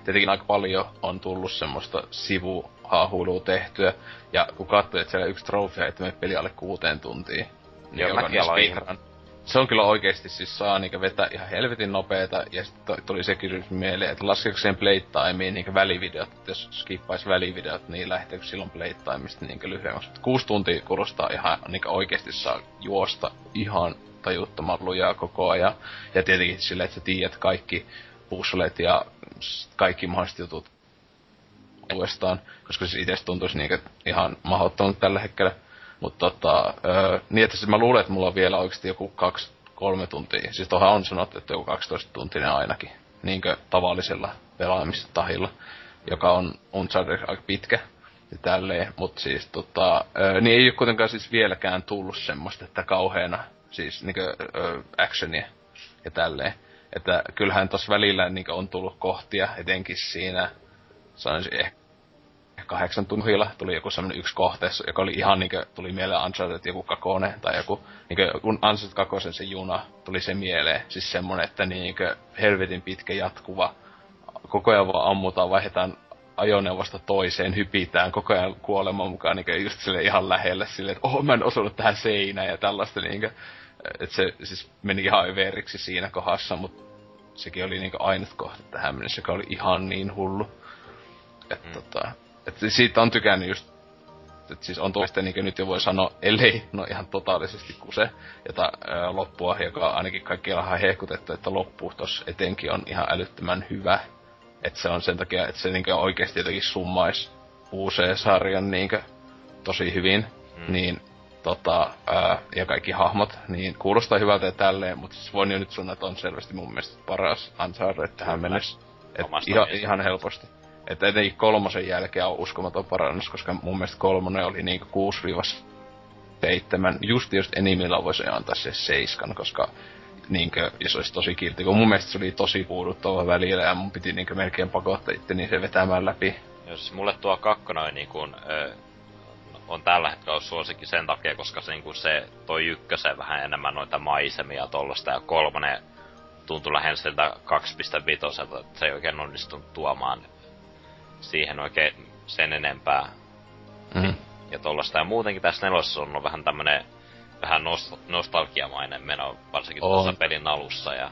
tietenkin aika paljon on tullut semmoista sivuhaahuilua tehtyä, ja kun katsoo, että siellä yksi trofea, että me peli alle kuuteen tuntiin, niin Joo, mäkin aloin ihan se on kyllä oikeesti siis saa niinku vetää ihan helvetin nopeeta, ja sitten tuli se kysymys mieleen, että laskeeko sen playtimeen niinku välivideot, että jos skippais välivideot, niin lähteekö silloin playtimeista niinku lyhyemmäksi. Kuusi tuntia kuulostaa ihan niinku oikeesti saa juosta ihan tajuttoman lujaa koko ajan. Ja tietenkin silleen, että sä tiedät kaikki puzzlet ja kaikki mahdolliset jutut uudestaan, koska se itse tuntuisi niinku ihan mahdottomalta tällä hetkellä. Mutta tota, öö, niin että siis mä luulen, että mulla on vielä oikeasti joku kaksi, kolme tuntia. Siis tuohan on sanottu, että joku 12 tuntinen ainakin. Niinkö tavallisella pelaamistahilla, joka on Uncharted aika pitkä ja tälleen. Mutta siis tota, öö, niin ei ole kuitenkaan siis vieläkään tullut semmoista, että kauheena siis niinkö öö, actionia ja tälleen. Että kyllähän tossa välillä niinkö on tullut kohtia, etenkin siinä sanoisin ehkä kahdeksan tunnilla tuli joku semmonen yksi kohteessa, joka oli ihan niinkö, tuli mieleen Uncharted joku kakone, tai joku, niinkö, kun Uncharted kakosen se juna, tuli se mieleen. Siis semmonen, että niinkö, helvetin pitkä jatkuva, koko ajan vaan ammutaan, vaihdetaan ajoneuvosta toiseen, hypitään koko ajan kuoleman mukaan niinkö, just sille ihan lähelle silleen, että oh, mä en osunut tähän seinään ja tällaista niinkö, että se siis meni ihan överiksi siinä kohdassa, mutta sekin oli niinkö ainut kohta tähän mennessä, joka oli ihan niin hullu. Että mm. tota, et siitä on tykännyt just, että siis on tuosta niin nyt jo voi sanoa, ellei no ihan totaalisesti kuse, jota ää, loppua, joka ainakin kaikki on hehkutettu, että loppu tossa etenkin on ihan älyttömän hyvä. Että se on sen takia, että se niin oikeasti jotenkin summais uuseen sarjan niin tosi hyvin. Mm. Niin tota, ää, ja kaikki hahmot, niin kuulostaa hyvältä ja tälleen, mutta siis voin jo nyt sanoa, että on selvästi mun mielestä paras Uncharted tähän mennessä. Et ihan, ihan helposti. Että etenkin kolmosen jälkeen on uskomaton parannus, koska mun mielestä kolmonen oli niinku 6-7. Just just enimmillä voisi antaa se seiskan, koska niinkö, jos olisi tosi kiltti, kun mun mielestä se oli tosi puuduttava välillä ja mun piti niinkö melkein pakottaa niin se vetämään läpi. Jos mulle tuo kakkonen niin kun, ö, on tällä hetkellä suosikin sen takia, koska se, niin se toi ykkösen vähän enemmän noita maisemia tollasta ja kolmonen tuntui lähes siltä 2.5, että se ei oikein onnistunut tuomaan siihen oikein sen enempää. Mm. Ja tollasta. Ja muutenkin tässä nelosessa on vähän tämmönen vähän nost- nostalgiamainen meno, varsinkin on. tuossa pelin alussa. Ja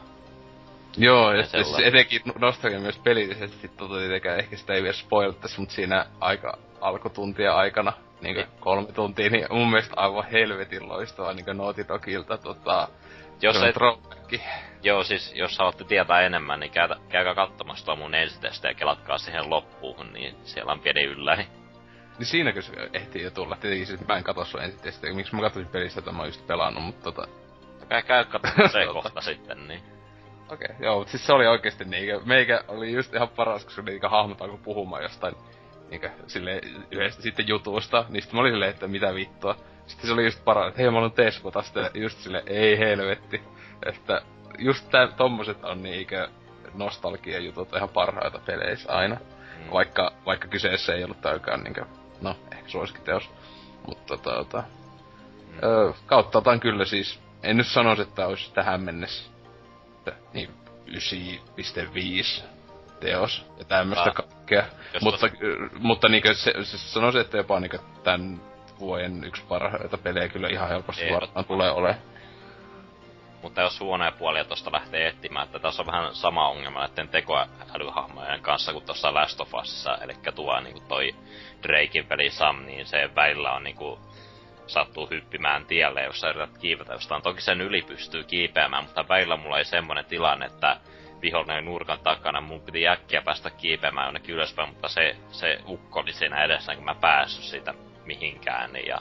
Joo, ja siis etenkin nostalgia myös pelillisesti, tota tietenkään ehkä sitä ei vielä spoilattaisi, mutta siinä aika alkutuntia aikana, niin kolme tuntia, niin mun mielestä aivan helvetin loistavaa niin Naughty Dogilta tota, jos et, Joo, siis jos haluatte tietää enemmän, niin käy, käykää katsomassa tuo mun ensiteste ja kelatkaa siihen loppuun, niin siellä on pieni ylläri. Niin siinäkö se ehtii jo tulla? Tietenkin siis mä en katso sun ensiteste. Miksi mä katsoin pelistä, että mä oon just pelannut, mutta tota... Käy, käy katsomaan se [laughs] kohta sitten, niin. Okei, okay, joo, mutta siis se oli oikeesti niinkö, meikä oli just ihan paras, koska niinkö hahmot alkoi puhumaan jostain niinkö sille yhdestä sitten jutusta, niin sitten mä olin silleen, että mitä vittua. Sitten se oli just paras, että hei mä olen Tespota, sitten just sille ei helvetti. Että just tää, tommoset on niinkö nostalgia jutut ihan parhaita peleissä aina. Mm. Vaikka, vaikka kyseessä ei ollut täykään niinkö, no, ehkä suosikkiteos. Mutta tota, mm. ö, kautta otan kyllä siis, en nyt sanoisi, että olisi tähän mennessä niin 9,5 teos ja tämmöstä ah. kaikkea. Mutta, tos... mutta niinkö se, se sanoisin, että jopa niinkö tän vuoden yksi parhaita pelejä kyllä ihan helposti varmaan tulee olemaan. Mutta jos huonoja puolia tosta lähtee etsimään, että tässä on vähän sama ongelma näiden tekoälyhahmojen kanssa kuin tuossa Last of Usissa, eli tuo niinku toi Drakein peli Sam, niin se välillä on niinku sattuu hyppimään tielle, jos sä yrität kiivetä jostain. Toki sen yli pystyy kiipeämään, mutta välillä mulla ei semmonen tilanne, että vihollinen nurkan takana, mun piti äkkiä päästä kiipeämään jonnekin ylöspäin, mutta se, se ukko oli siinä edessä, kun mä päässyt siitä mihinkään. Ja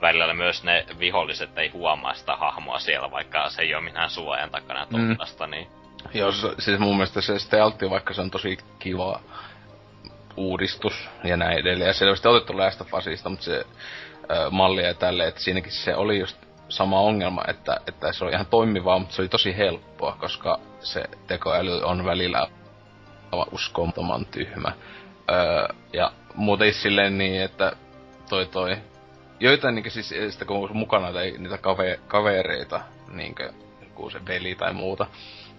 välillä myös ne viholliset ei huomaa sitä hahmoa siellä, vaikka se ei ole minään suojan takana tunnasta, mm. niin... Joo, siis mun mielestä se stealthi, vaikka se on tosi kiva uudistus ja näin edelleen. Ja selvästi otettu Last of Usista, mutta se ö, malli ja tälleen, että siinäkin se oli just sama ongelma, että, että se oli ihan toimivaa, mutta se oli tosi helppoa, koska se tekoäly on välillä uskomattoman tyhmä. Öö, ja muuten silleen niin, että toi toi, joitain niinku siis sitä kun on mukana tai niitä kave, kavereita, niinkö joku se veli tai muuta,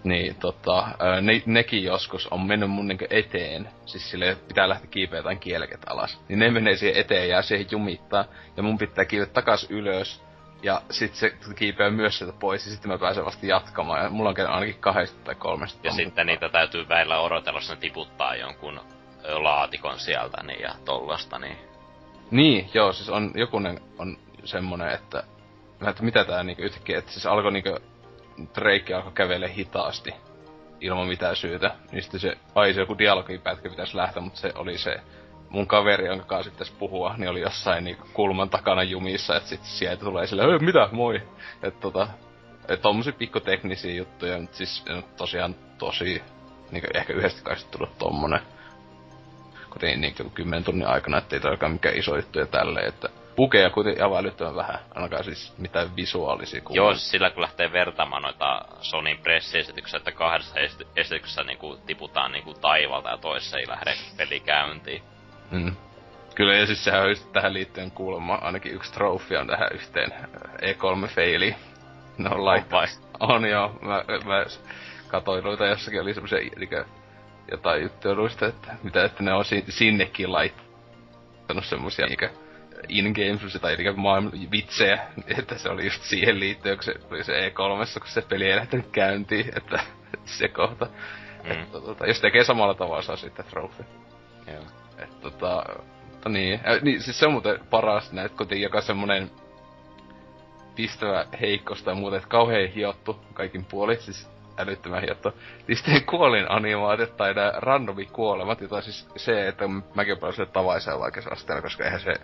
niin tota, ne, nekin joskus on mennyt mun niinku eteen, siis sille pitää lähteä kiipeä jotain kieleket alas. Niin ne menee siihen eteen ja siihen jumittaa, ja mun pitää kiiveä takas ylös, ja sit se kiipeää myös sieltä pois, ja sitten mä pääsen vasta jatkamaan, ja mulla on ainakin kahdesta tai kolmesta. Ja sitten niitä täytyy väillä odotella, jos ne tiputtaa jonkun laatikon sieltä, niin ja tollasta, niin... Niin, joo, siis on, jokunen on semmonen, että, että mitä tää niinku yhtäkkiä, että siis alkoi niinku Drake alkoi kävele hitaasti ilman mitään syytä. Niin sitten se, ai se joku dialogipätkä pitäisi lähteä, mutta se oli se mun kaveri, jonka kanssa sitten puhua, niin oli jossain niin kulman takana jumissa, että sitten sieltä tulee sille, mitä, moi. Että tota, et tommosia pikkuteknisiä juttuja, mutta siis tosiaan tosi, niin ehkä yhdestä kai tullut tommonen. Kun niin, niin kymmenen tunnin aikana, ettei todellakaan mikään iso juttu ja tälleen, että pukeja kuitenkin aivan älyttömän vähän, ainakaan siis mitään visuaalisia kuvia. Joo, siis sillä kun lähtee vertaamaan noita Sonin pressiesityksiä, että kahdessa esityksessä niinku tiputaan niinku taivalta ja toisessa ei lähde peli käyntiin. Mm. Kyllä, ja siis sehän on just tähän liittyen kuulemma ainakin yksi trofia on tähän yhteen E3-feiliin. No laittaa. On joo, mä, mä katoin noita jossakin oli semmosia ikä, jotain juttuja noista, että mitä, että ne on sinnekin laittanut semmosia niinkö in-game tai eli maailman vitsejä, että se oli just siihen liittyen, kun se oli se E3, kun se peli ei lähtenyt käyntiin, että se kohta. Mm. Että, tota, jos tekee samalla tavalla, saa sitten trophy. Joo. Että tota, mutta niin, äh, niin, siis se on muuten paras kun joka semmonen pistävä heikkosta ja muuta, että kauhean hiottu kaikin puolin, siis älyttömän hiottu. Sitten kuolin animaatiot tai nää randomi kuolemat, jota siis se, että mäkin olen paljon tavaisella vaikeusasteella, koska eihän se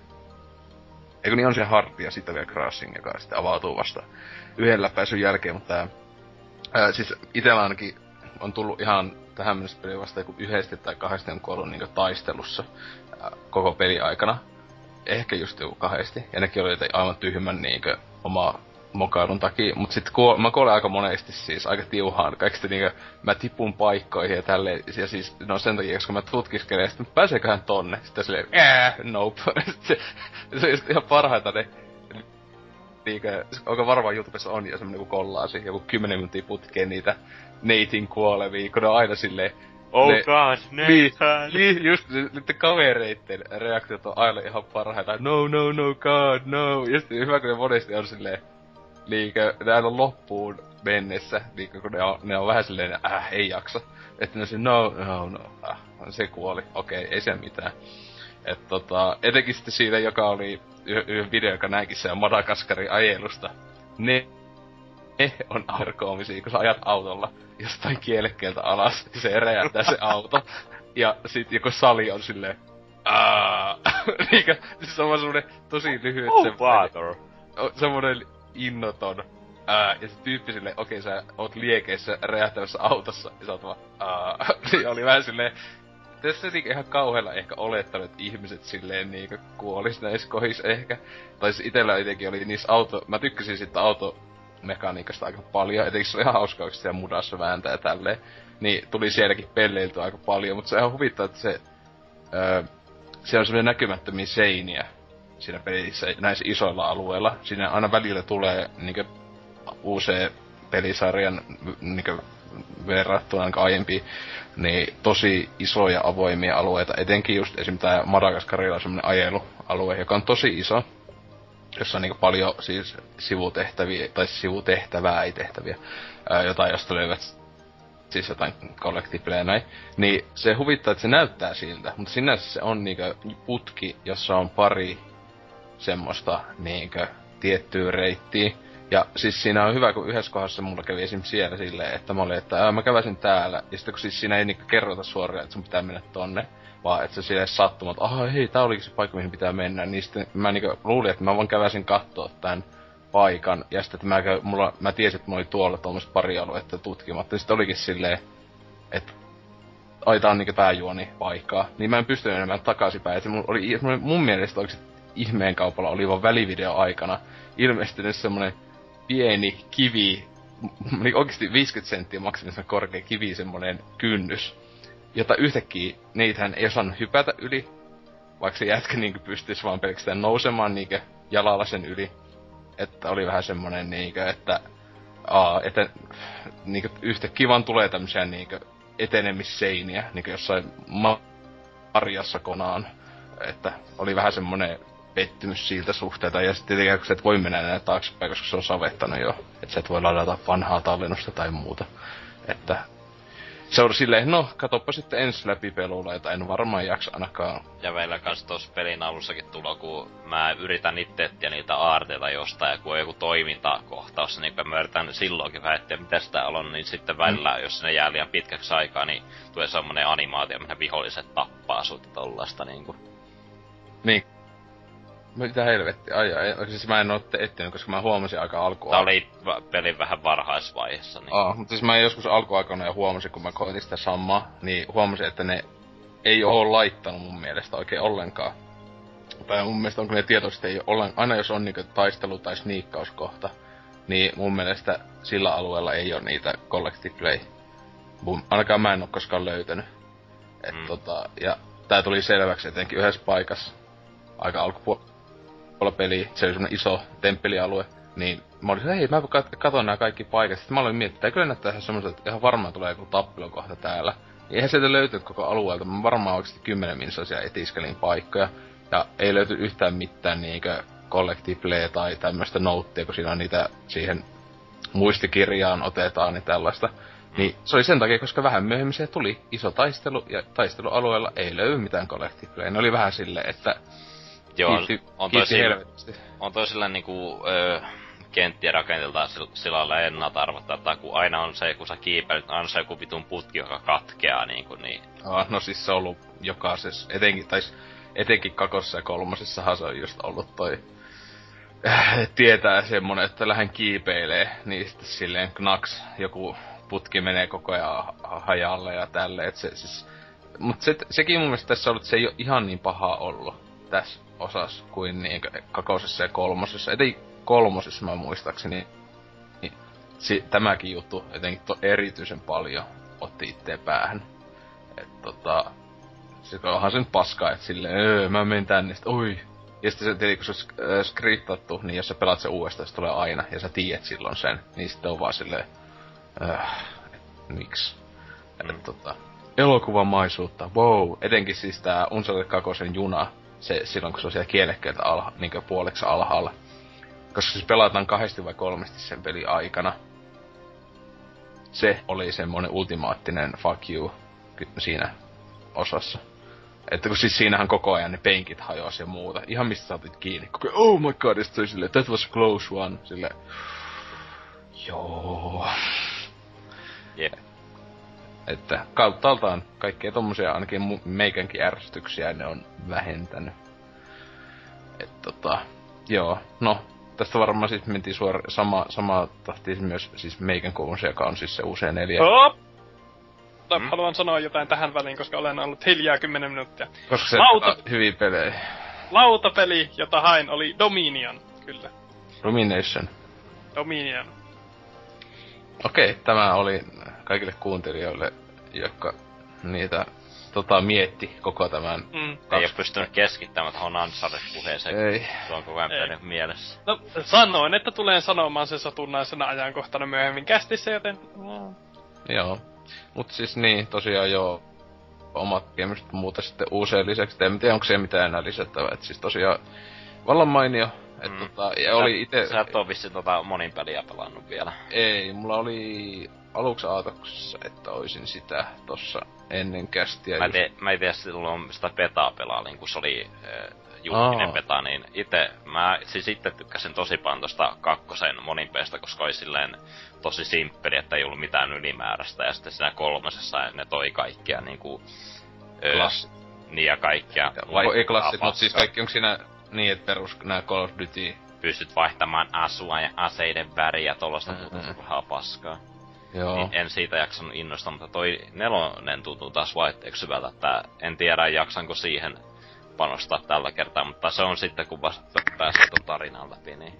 Eikö niin on se Hard ja sitten vielä Crossing, joka sitten avautuu vasta yhden läpäisyn jälkeen, mutta ää, siis itellä ainakin on tullut ihan tähän mennessä peli vasta joku yhdesti tai kahdesti on kuollut niin taistelussa ää, koko peli aikana. Ehkä just joku kahdesti. Ja nekin oli aivan tyhmän niin oma mokailun takia. Mut sit kuol, mä kuolen aika monesti siis, aika tiuhaan. Kaikista niinku, mä tipun paikkoihin ja tälleen. Ja siis, no sen takia, koska mä tutkiskelen, sitten pääseeköhän tonne. Sitten silleen, nope. [laughs] se, se on just ihan parhaita ne niinkö, onko varmaan YouTubessa on jo semmonen joku kollaasi, joku 10 minuuttia putkeen niitä neitin kuolevia, kun ne on aina silleen, Oh ne, god, Nathan! Niin, niin just niiden kavereitten reaktiot on aina ihan parhaita. No, no, no, god, no. Ja sitten hyvä, kun ne monesti on silleen, niinkö, ne aina loppuun mennessä, niinkö, kun ne on, ne on vähän silleen, äh, ei jaksa. Että ne on no, no, no, äh, se kuoli, okei, okay, ei se mitään. Et tota, etenkin sitten siitä, joka oli yhden video, joka näinkin se Madagaskarin ajelusta. Ne, ne on arkoomisia, kun sä ajat autolla jostain kielekkeeltä alas, ja se räjähtää se auto. Ja sit joku sali on silleen, [laughs] Niinkö, siis on semmonen tosi lyhyt oh, semmonen, semmonen innoton. Ää, ja se tyyppi silleen, okei okay, sä oot liekeissä räjähtävässä autossa, ja sä oot vaan, aa, [laughs] niin oli vähän silleen, tässä jotenkin ihan kauhealla ehkä olettanut, että ihmiset silleen niinku kuolis näissä kohis ehkä. Tai siis itellä jotenkin oli niissä auto... Mä tykkäsin sitten automekaniikasta aika paljon, etenkin se oli ihan hauskaa, kun siellä mudassa vääntää tälleen. Niin tuli sielläkin pelleiltyä aika paljon, mutta se on ihan huvittaa, että se... Öö, siellä on semmoinen näkymättömiä seiniä siinä pelissä näissä isoilla alueilla. Siinä aina välillä tulee niinku uuseen pelisarjan niinku verrattuna ainakaan aiempiin, niin tosi isoja avoimia alueita, etenkin just esim. tää Madagaskarilla on semmonen ajelualue, joka on tosi iso, jossa on niinku paljon siis sivutehtäviä, tai sivutehtävää, ei tehtäviä, jotain josta löydät siis jotain collectibleja näin, niin se huvittaa, että se näyttää siltä, mutta sinänsä se on niinku putki, jossa on pari semmoista niinkö tiettyä reittiä, ja siis siinä on hyvä, kun yhdessä kohdassa mulla kävi esim. siellä silleen, että mä olin, että ää, mä käväsin täällä. Ja sitten kun siis siinä ei niinku kerrota suoraan, että sun pitää mennä tonne, vaan että se silleen sattumat, että aha hei, tää olikin se paikka, mihin pitää mennä. Niin sitten mä niinku luulin, että mä vaan käväsin kattoo tän paikan. Ja sitten että mä, käy, mulla, mä tiesin, että mulla oli tuolla tuommoista pari aluetta tutkimatta. Ja sitten olikin silleen, että ai tää on niinku pääjuoni paikkaa. Niin mä en pystynyt enemmän takaisinpäin. Että mun, oli, mun mielestä oikeesti ihmeen kaupalla oli vaan välivideo aikana ilmestynyt semmonen pieni kivi, niin oikeasti 50 senttiä maksimissaan korkea kivi semmonen kynnys, jota yhtäkkiä niitähän ei osannut hypätä yli. vaikka se jätkä niinku pystyisi vaan pelkästään nousemaan niinku jalalla sen yli. Että oli vähän semmonen niinku, että aa, että niinku yhtäkkiä vaan tulee tämmösiä niinku etenemisseiniä, niinku jossain Marjassa konaan. Että oli vähän semmonen pettymys siltä suhteelta, ja sitten tietenkin kun sä et voi mennä enää taaksepäin, koska se on savettanut jo. Että sä et voi ladata vanhaa tallennusta tai muuta. Että se on silleen, no, katoppa sitten ensi läpi pelulla, jota en varmaan jaksa ainakaan. Ja meillä kans tossa pelin alussakin tulo, kun mä yritän itse etsiä niitä aarteita jostain, ja kun on joku toimintakohtaus, niin mä yritän silloinkin vähän etsiä, mitä sitä on, niin sitten välillä, mm. jos ne jää liian pitkäksi aikaa, niin tulee semmonen animaatio, missä viholliset tappaa sut tollasta niinku. Niin, mitä helvetti, ai ai, siis mä en oo etsinyt, koska mä huomasin aika alkua. Tää oli pelin vähän varhaisvaiheessa. Niin. Aa, mutta siis mä joskus alkuaikana ja huomasin, kun mä koitin sitä samaa, niin huomasin, että ne ei oo laittanut mun mielestä oikein ollenkaan. Tai mun mielestä on kyllä ne tietoisesti ei ollen, aina jos on niinku taistelu tai sniikkauskohta, niin mun mielestä sillä alueella ei ole niitä collective play. Mun, ainakaan mä en oo koskaan löytänyt. Et mm. tota, ja tää tuli selväksi etenkin yhdessä paikassa aika alkupuolella puolella peliä, se oli semmonen iso temppelialue, niin mä olin hei, mä kat- katon nämä kaikki paikat. Sitten mä olin miettinyt, että kyllä näyttää ihan semmoiselta, että ihan varmaan tulee joku tappelukohta täällä. Ja eihän sieltä löytynyt koko alueelta, mä varmaan oikeesti kymmenen minsaisia etiskelin paikkoja. Ja ei löyty yhtään mitään niinkö collectible tai tämmöistä nouttia, kun siinä on niitä siihen muistikirjaan otetaan niin tällaista. Niin se oli sen takia, koska vähän myöhemmin se tuli iso taistelu, ja taistelualueella ei löydy mitään collectible. Ne oli vähän silleen, että Joo, kiitti, on, toi sillä, on toi sillä niinku, öö, kenttiä rakenteltaan sillä lailla ennalta arvottaa, että kun aina on se, kun sä kiipeilet, aina se joku vitun putki, joka katkeaa niinku niin. Ah, no siis se on ollut jokaisessa, etenkin, tai etenkin kakossa ja kolmosessahan se on just ollut toi äh, tietää semmonen, että lähden kiipeilee, niin sitten silleen knaks, joku putki menee koko ajan hajalle ja tälleen, et se siis... Mut se, sekin mun mielestä tässä on ollut, että se ei ole ihan niin paha ollut tässä osas kuin niin kakosessa ja kolmosessa. Etei kolmosessa mä muistaakseni, niin si, tämäkin juttu jotenkin to, erityisen paljon otti itteen päähän. Et tota, se onhan sen paskaa, että silleen, öö, mä menen tänne, sit, oi. Ja sitten se, tietenkin, kun se on äh, skriptattu, niin jos sä pelaat se uudestaan, se tulee aina, ja sä tiedät silloin sen, niin sitten on vaan silleen, äh, miksi? Mm. Et, tota, elokuvamaisuutta, wow. Etenkin siis tää Uncharted 2 juna, se, silloin kun se on siellä kielekkeeltä alha, niin puoleksi alhaalla. Koska se pelataan kahdesti vai kolmesti sen peli aikana. Se oli semmonen ultimaattinen fuck you siinä osassa. Että kun siis siinähän koko ajan ne penkit hajosi ja muuta. Ihan mistä sä otit kiinni. Koko oh my god, sitten silleen, that was close one. Sille, joo. Yeah. Että kauttaaltaan kaikkea tommosia ainakin meikänkin ärsytyksiä ne on vähentänyt. Et tota, joo, no, tästä varmaan siis mentiin suora, sama, sama tahti myös siis meikän koulussa, joka on siis se uusi neljä. Oh! Mm. Haluan sanoa jotain tähän väliin, koska olen ollut hiljaa 10 minuuttia. Koska se Lauta... hyviä pelejä. Lautapeli, jota hain, oli Dominion, kyllä. Domination. Dominion. Okei, okay, tämä oli kaikille kuuntelijoille, jotka niitä tota, mietti koko tämän... Mm. Ei oo pystynyt keskittämään tuohon Ansaret-puheeseen, Ei. se on koko ajan mielessä. No, sanoin, että tulen sanomaan sen satunnaisena ajankohtana myöhemmin kästissä, joten... No. Joo. Mut siis niin, tosiaan joo, omat kokemukset muuta sitten uuseen lisäksi. En tiedä, onko se mitään enää lisättävää. Et siis tosiaan vallan mainio. Et mm. tota, ja oli ite... Sä et oo vissi tota monin peliä pelannut vielä. Ei, mulla oli aluksi aatoksessa, että oisin sitä tossa ennen kästiä. Mä, te, mä en tiedä silloin sitä petaa pelailin, kun se oli äh, julkinen Aa. beta, niin itse, mä siis itse tykkäsin tosi paljon tosta kakkosen moninpeesta, koska oli silleen tosi simppeli, että ei ollut mitään ylimääräistä, ja sitten siinä kolmosessa ne toi kaikkia niinku... Klassit. Niin ja kaikkia. Vai ei klassit, mutta siis kaikki onko siinä niin, että perus nää Call of Duty pystyt vaihtamaan asua ja aseiden väriä, tollaista mm-hmm. muuta paskaa. Joo. Niin en siitä jaksanut innostaa, mutta toi nelonen tuntuu taas vaihteeksi hyvältä, että en tiedä jaksanko siihen panostaa tällä kertaa, mutta se on sitten kun vasta pääsee ton tarinan läpi, niin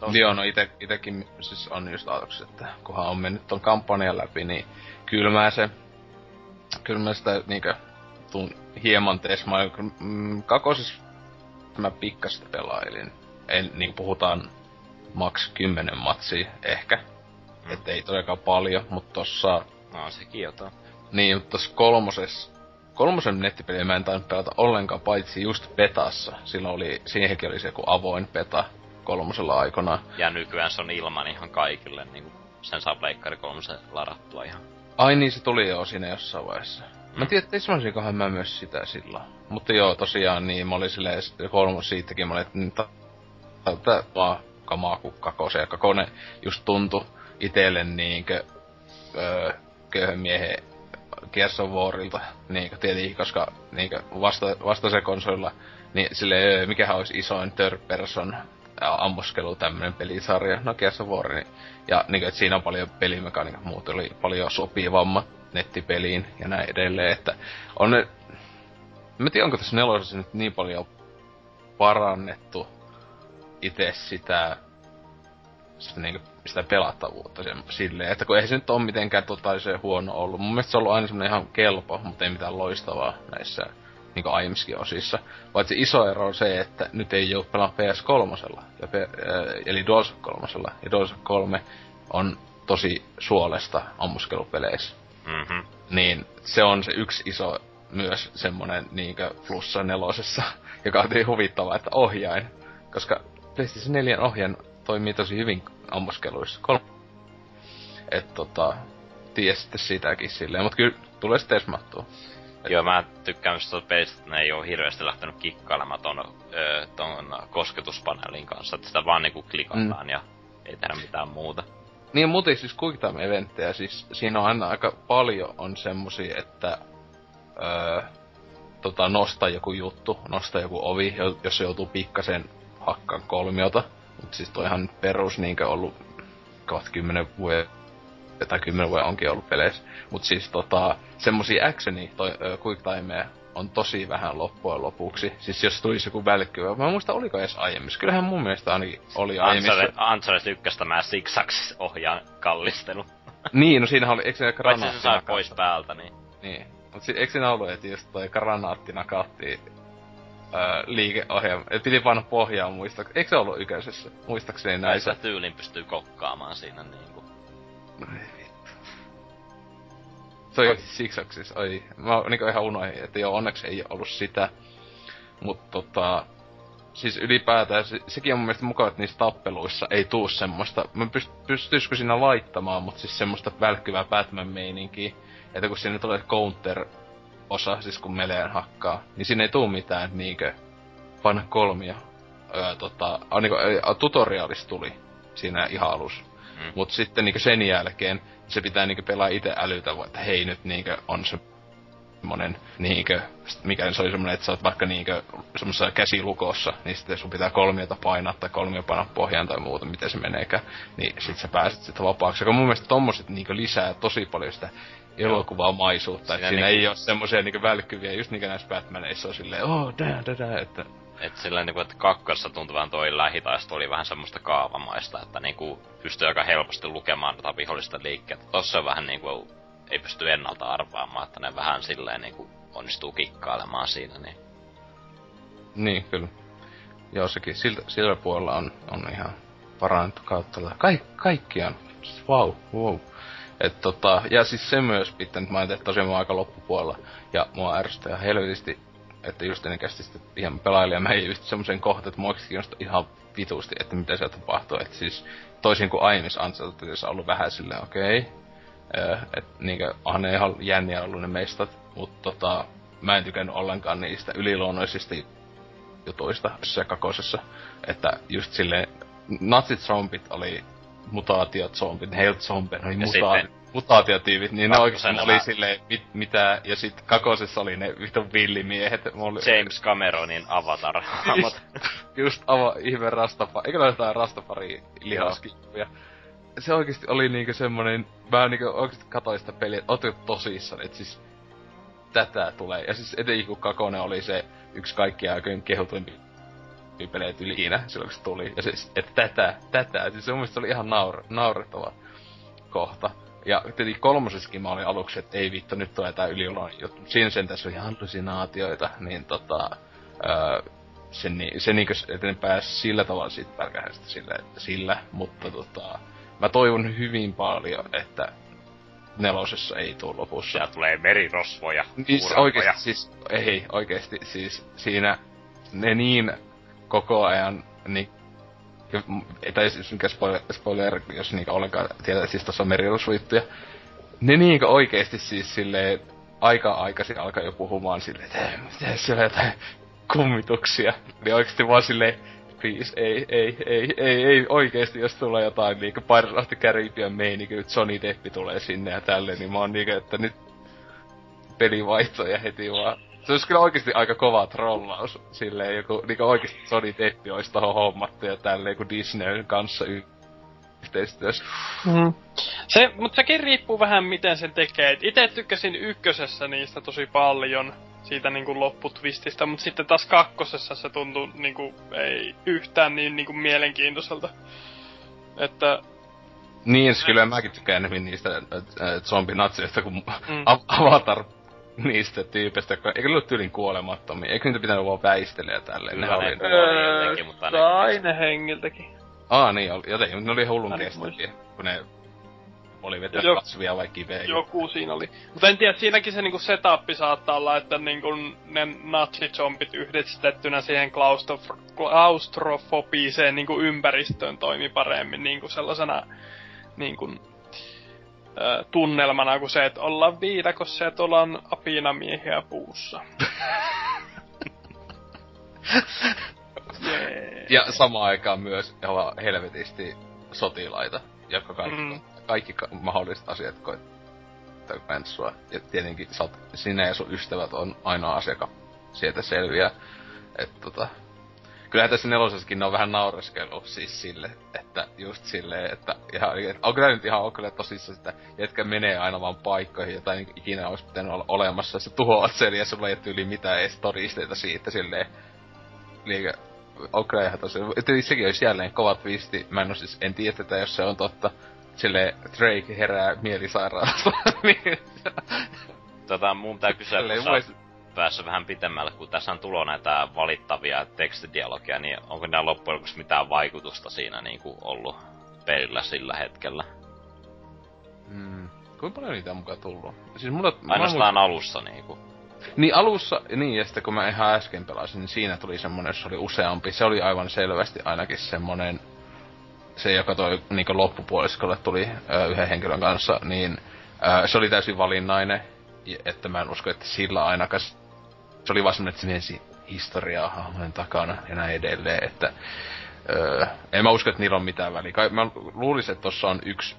Tosi. Joo, no ite, itekin siis on just ajatuksessa, että kunhan on mennyt ton kampanjan läpi, niin kylmää se, kylmää sitä niinkö tun, hieman tesmaa. Mm, kakosessa mä pikkasta pelailin. En, niin puhutaan maks 10 matsia ehkä. Mm. Et ei todellakaan paljon, mutta tossa... No sekin jotain. Niin, mutta tossa kolmosessa kolmosen nettipeliä mä en tainnut pelata ollenkaan, paitsi just petassa. Silloin oli, siihenkin oli se joku avoin peta kolmosella aikana. Ja nykyään se on ilman ihan kaikille, niin sen saa Pleikkari kolmosen ladattua ihan. Ai niin, se tuli jo siinä jossain vaiheessa. Mä tiedän, että semmoisinkohan mä myös sitä silloin. Mutta joo, tosiaan niin, mä olin silleen kolmos siitäkin, mä olin, että tää vaan kamaa kuin kakose. Ja kakone just tuntui itelle niinkö öö, köyhän miehen Gears of Warilta, niinkö tietenkin, koska niinkö vasta, vasta se konsolilla, niin sille mikähän olisi isoin third person ammuskelu tämmönen pelisarja, no Gears of War, niin, ja niinkö, että siinä on paljon pelimekaniikat, muut oli paljon sopivammat nettipeliin ja näin edelleen, että on ne, mä tiedän, onko tässä nelosessa nyt niin paljon parannettu itse sitä, sitä, niinku, sitä pelattavuutta sen, silleen, että kun ei se nyt ole mitenkään totaalisen huono ollut. Mun mielestä se on ollut aina semmonen ihan kelpo, mutta ei mitään loistavaa näissä niinku aiemmiskin osissa. Paitsi iso ero on se, että nyt ei ole pelaa PS3, ja äh, eli DualShock 3, ja DualShock 3 on tosi suolesta ammuskelupeleissä. Mm-hmm. Niin se on se yksi iso myös semmonen niinkö plussa nelosessa, [laughs] joka on niin huvittavaa, että ohjain. Koska PlayStation 4 ohjain toimii tosi hyvin ammuskeluissa. Kol- Et tota, ties sitten sitäkin silleen, mut kyllä tulee sitten esmattua. Et... Joo, mä tykkään myös tuota pelistä, että ne ei oo hirveästi lähtenyt kikkailemaan ton, öö, ton kosketuspaneelin kanssa, että sitä vaan niinku klikataan mm. ja ei tehdä mitään muuta. Niin muuten siis Quick eventtejä, siis siinä on aina aika paljon on semmosia, että öö, tota, nosta joku juttu, nosta joku ovi, jos joutuu pikkasen hakkaan kolmiota. Mut siis toi ihan perus niinkö ollut kohta kymmenen vuoden tai kymmenen vuoden onkin ollut peleissä. Mut siis tota, semmosia actioni toi ö, quick on tosi vähän loppujen lopuksi. Siis jos tulisi joku välkkyvä. Mä muista oliko edes aiemmissa. Kyllähän mun mielestä ainakin oli aiemmissa. Ansares ykköstä mä siksaks ohjaan kallistelu. [laughs] niin, no siinä oli, eikö se granaatti Paitsi se sai pois päältä, niin. Niin. Mut si- eikö siinä ollut, että just toi granaatti nakatti öö, liikeohjelma. Et piti panna pohjaa muista. Eikö se ollut yköisessä? Muistaakseni näissä. Näissä tyylin pystyy kokkaamaan siinä niinku. No oli siksaksis, oi. Mä niinku ihan unohdin, että joo, onneksi ei ollut sitä. Mut tota, siis ylipäätään se, sekin on mun mielestä mukava, että niissä tappeluissa ei tuu semmoista, mä pyst, pystyisikö siinä laittamaan, mutta siis semmoista välkkyvää Batman-meininkiä, että kun sinne tulee counter osa, siis kun meleen hakkaa, niin siinä ei tuu mitään niinkö panna kolmia. Öö, tota, a, niinku, a, tutorialista tuli siinä ihan alus. Mm. Mut sitten niinkö sen jälkeen se pitää niinkö pelaa itse älytä, että hei nyt niinkö on se semmonen niinkö, mikä se oli semmonen, että sä oot vaikka niinkö semmoisessa käsilukossa, niin sitten sun pitää kolmiota painaa tai kolmio panna pohjaan tai muuta, miten se meneekään, niin sit sä pääset sitten vapaaksi. Ja mun mielestä tommoset niinkö lisää tosi paljon sitä elokuvamaisuutta. Että siinä niinku... ei ole semmoisia niinku välkkyviä, just niinkö näissä Batmaneissa on silleen, oh, da, da, da, että... Et sillä niinku, että kakkossa tuntui vähän toi lähitaisto oli vähän semmoista kaavamaista, että niinku pystyy aika helposti lukemaan tota vihollista liikkeitä. Tossa on vähän niinku, ei pysty ennalta arvaamaan, että ne vähän silleen niinku onnistuu kikkailemaan siinä, niin... Niin, kyllä. Joo, sekin sillä, sillä puolella on, on ihan parannettu kautta. Kaik, kaikkiaan. Wow, wow. Et tota, ja siis se myös pitää nyt mainita, että tosiaan mä aika loppupuolella. Ja mua ärsyttää helvetisti, että just ennen sitten ihan pelailija mä ei just semmoisen kohtaan, että mua kiinnostaa ihan vitusti, että mitä siellä tapahtuu. Että siis toisin kuin aiemmissa Unchartedissa on ollut vähän silleen, okei. Okay, että niinkö, onhan ne ihan jänniä ollut ne meistat, mutta tota, mä en tykännyt ollenkaan niistä yliluonnoisista jutuista se kakosessa. Että just silleen, natsit zombit oli mutaatiot zombit, health zombit, oli muta- sitten... mutaatiotyypit, niin ne oikeesti oli silleen, mit, mitä, ja sit kakosessa oli ne vitun villimiehet. Oli... James Cameronin avatar. [laughs] just, just ava, ihme Rastafari, eikö ole jotain Rastafari lihaskippuja. Se oikeesti oli niinku semmonen, mä niinku oikeesti katsoin sitä peliä, että tosissaan, että siis tätä tulee. Ja siis etenkin kun Kakone oli se yksi kaikkia aikojen kehutuimpi pelejä ikinä silloin kun se tuli. Ja siis, että tätä, tätä, siis se mun mielestä oli ihan naur, naurettava kohta. Ja tietenkin kolmosessakin mä olin aluksi, että ei vittu, nyt tulee tää yliolon juttu. Siinä sen tässä oli hallusinaatioita, niin tota... Öö, se, niin, se niinkö, että ne pääs sillä tavalla siitä pärkähästä sillä, sillä, mutta tota... Mä toivon hyvin paljon, että nelosessa ei tuu lopussa. Siellä tulee merirosvoja, niin, oikeesti, siis, ei, oikeesti, siis siinä ne niin koko ajan, niin tai siis mikä spoiler, jos niinkö ollenkaan tiedät, siis tossa on merirosvoittuja. Ne niinkö oikeesti siis silleen aika aikaisin alkaa jo puhumaan silleen, että mitä siellä jotain kummituksia. Niin oikeesti vaan silleen, please, ei, ei, ei, ei, ei, oikeesti, jos tulee jotain niinku Pirates of the Caribbean meininki, nyt Johnny Deppi tulee sinne ja tälleen, niin mä oon niinku, että nyt pelivaihtoja heti vaan. Se olisi kyllä oikeesti aika kova trollaus, silleen joku, niinku oikeesti Johnny Deppi olisi tohon hommattu ja tälleen, kun Disneyn kanssa y- yhteistyössä. Mm. Se, mutta sekin riippuu vähän miten sen tekee. Itse tykkäsin ykkösessä niistä tosi paljon siitä niinku lopputvististä, mutta sitten taas kakkosessa se tuntuu niinku ei yhtään niin niinku mielenkiintoiselta. Että... Niin, siis kyllä mäkin tykkään enemmän niistä äh, zombinatsioista kuin mm. [laughs] Avatar [laughs] niistä tyypeistä, jotka eikö ne ole tyylin kuolemattomia? Eikö niitä pitänyt vaan väistellä ja tälleen? Ne, oli... Öö, mutta tai ne hengiltäkin. Aa niin, oli, joten ne oli hullun kestäviä, kun ne oli vetää jo, kasvia vai kiveä. Joku siinä oli. Mutta en tiedä, siinäkin se niinku setappi saattaa olla, että niinku ne natsizombit yhdistettynä siihen klaustrof- klaustrofobiiseen niinku ympäristöön toimi paremmin niinku sellaisena niinku, tunnelmana kuin se, että ollaan viidakossa ja tuolla on apinamiehiä puussa. [laughs] yeah. Ja samaan aikaan myös helvetisti sotilaita, jotka kaikki mm kaikki mahdolliset asiat koittaa penssua. Ja tietenkin sä oot, sinä ja sun ystävät on ainoa asiaka sieltä selviää. Et tota, kyllähän tässä nelosessakin on vähän naureskelu siis sille, että just silleen, että ihan, on kyllä nyt ihan on kyllä tosissaan sitä, jätkä menee aina vaan paikkoihin, jota ei ikinä olisi pitänyt olla olemassa, se tuhoat sen ja sulla ei yli mitään edes todisteita siitä silleen, liikä, on kyllä ihan tosi, että sekin olisi jälleen kova twisti, mä en, siis, en tiedä tätä, jos se on totta, sille Drake herää mielisairaalasta. Niin. [laughs] tota, mun pitää kysyä, kun sä. Päässyt vähän pitemmälle, kun tässä on tulo näitä valittavia tekstidialogia, niin onko nämä loppujen lopuksi mitään vaikutusta siinä niin kuin ollut perillä sillä hetkellä? Hmm. Kuinka paljon niitä on mukaan tullut? Siis mulla, Ainoastaan mä alussa niinku. Niin alussa, niin ja sitten kun mä ihan äsken pelasin, niin siinä tuli semmonen, jos oli useampi. Se oli aivan selvästi ainakin semmonen se, joka toi niin loppupuoliskolle tuli ö, yhden henkilön kanssa, niin ö, se oli täysin valinnainen, että mä en usko, että sillä ainakaan se oli vaan semmoinen, että se historiaa hahmojen takana ja näin edelleen, että ö, en mä usko, että niillä on mitään väliä. Mä luulisin, että tossa on yksi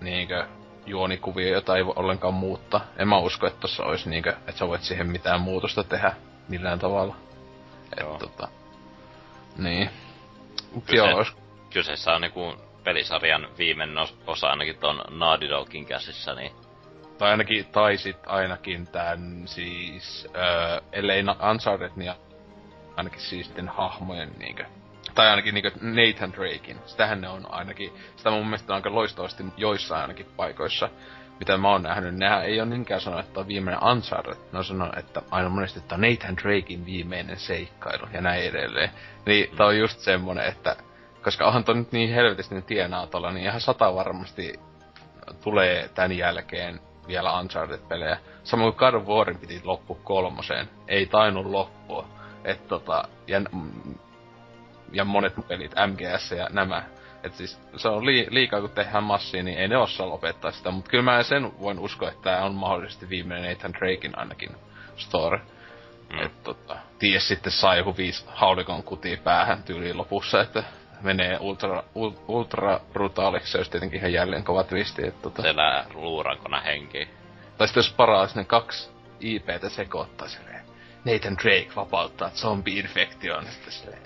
niinkö juonikuvio, jota ei voi ollenkaan muuttaa. En mä usko, että tossa olisi niinkö, että sä voit siihen mitään muutosta tehdä millään tavalla. Joo. Et, tota, niin. Mut joo, se, kyseessä on niinku pelisarjan viimeinen osa ainakin ton Naughty Dogin käsissä, niin... Tai ainakin, tai sit ainakin tän siis, öö, ellei Uncharted, niin ainakin siis sitten hahmojen niinkö tai ainakin niinku Nathan Drakein. Sitähän ne on ainakin, sitä mun mielestä on aika loistavasti joissain ainakin paikoissa, mitä mä oon nähnyt. Nehän ei ole niinkään sanonut, että on viimeinen Uncharted. Ne on sanonut, että aina monesti, että on Nathan Drakein viimeinen seikkailu ja näin edelleen. Niin tää on just semmonen, että koska onhan toi nyt niin helvetisti ne tienaa tolla, niin ihan sata varmasti tulee tän jälkeen vielä Uncharted-pelejä. Samoin kuin God of Warin piti loppu kolmoseen. Ei tainnut loppua. Et tota, ja, ja monet pelit, MGS ja nämä. Et siis se on lii, liikaa kun tehdään massiin, niin ei ne osaa lopettaa sitä. Mutta kyllä mä sen voin uskoa, että tämä on mahdollisesti viimeinen Nathan Drakein ainakin story. Mm. Et tota, ties sitten saa joku viisi haulikon kutia päähän tyyliin lopussa, että menee ultra, ultra brutaaliksi, se olisi tietenkin ihan jälleen kova twisti. Että tota... Siellä luurankona henki. Tai sitten jos paras ne kaksi IPtä sekoittaa silleen. Nathan Drake vapauttaa zombi-infektion.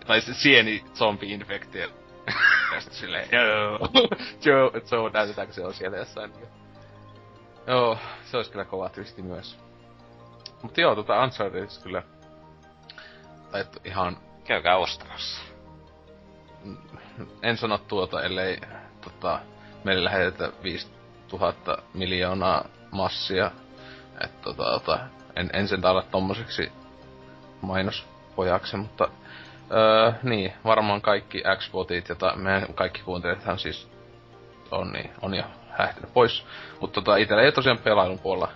Tai se sieni zombi-infektio. [laughs] ja sitten silleen, joo, joo, Joe, [laughs] näytetäänkö se on siellä jossain. Joo, se olisi kyllä kova twisti myös. Mutta joo, tota Uncharted kyllä... Tai ihan... Käykää ostamassa en sano tuota, ellei tota, meille lähetetä viisi tuhatta miljoonaa massia. Että tota, tota, en, en sen taida tommoseksi mainospojaksi, mutta öö, niin, varmaan kaikki Xbotit, jota meidän kaikki kuuntelijathan siis on, niin on jo hähtynyt pois. Mutta tota, itellä ei tosiaan pelailun puolella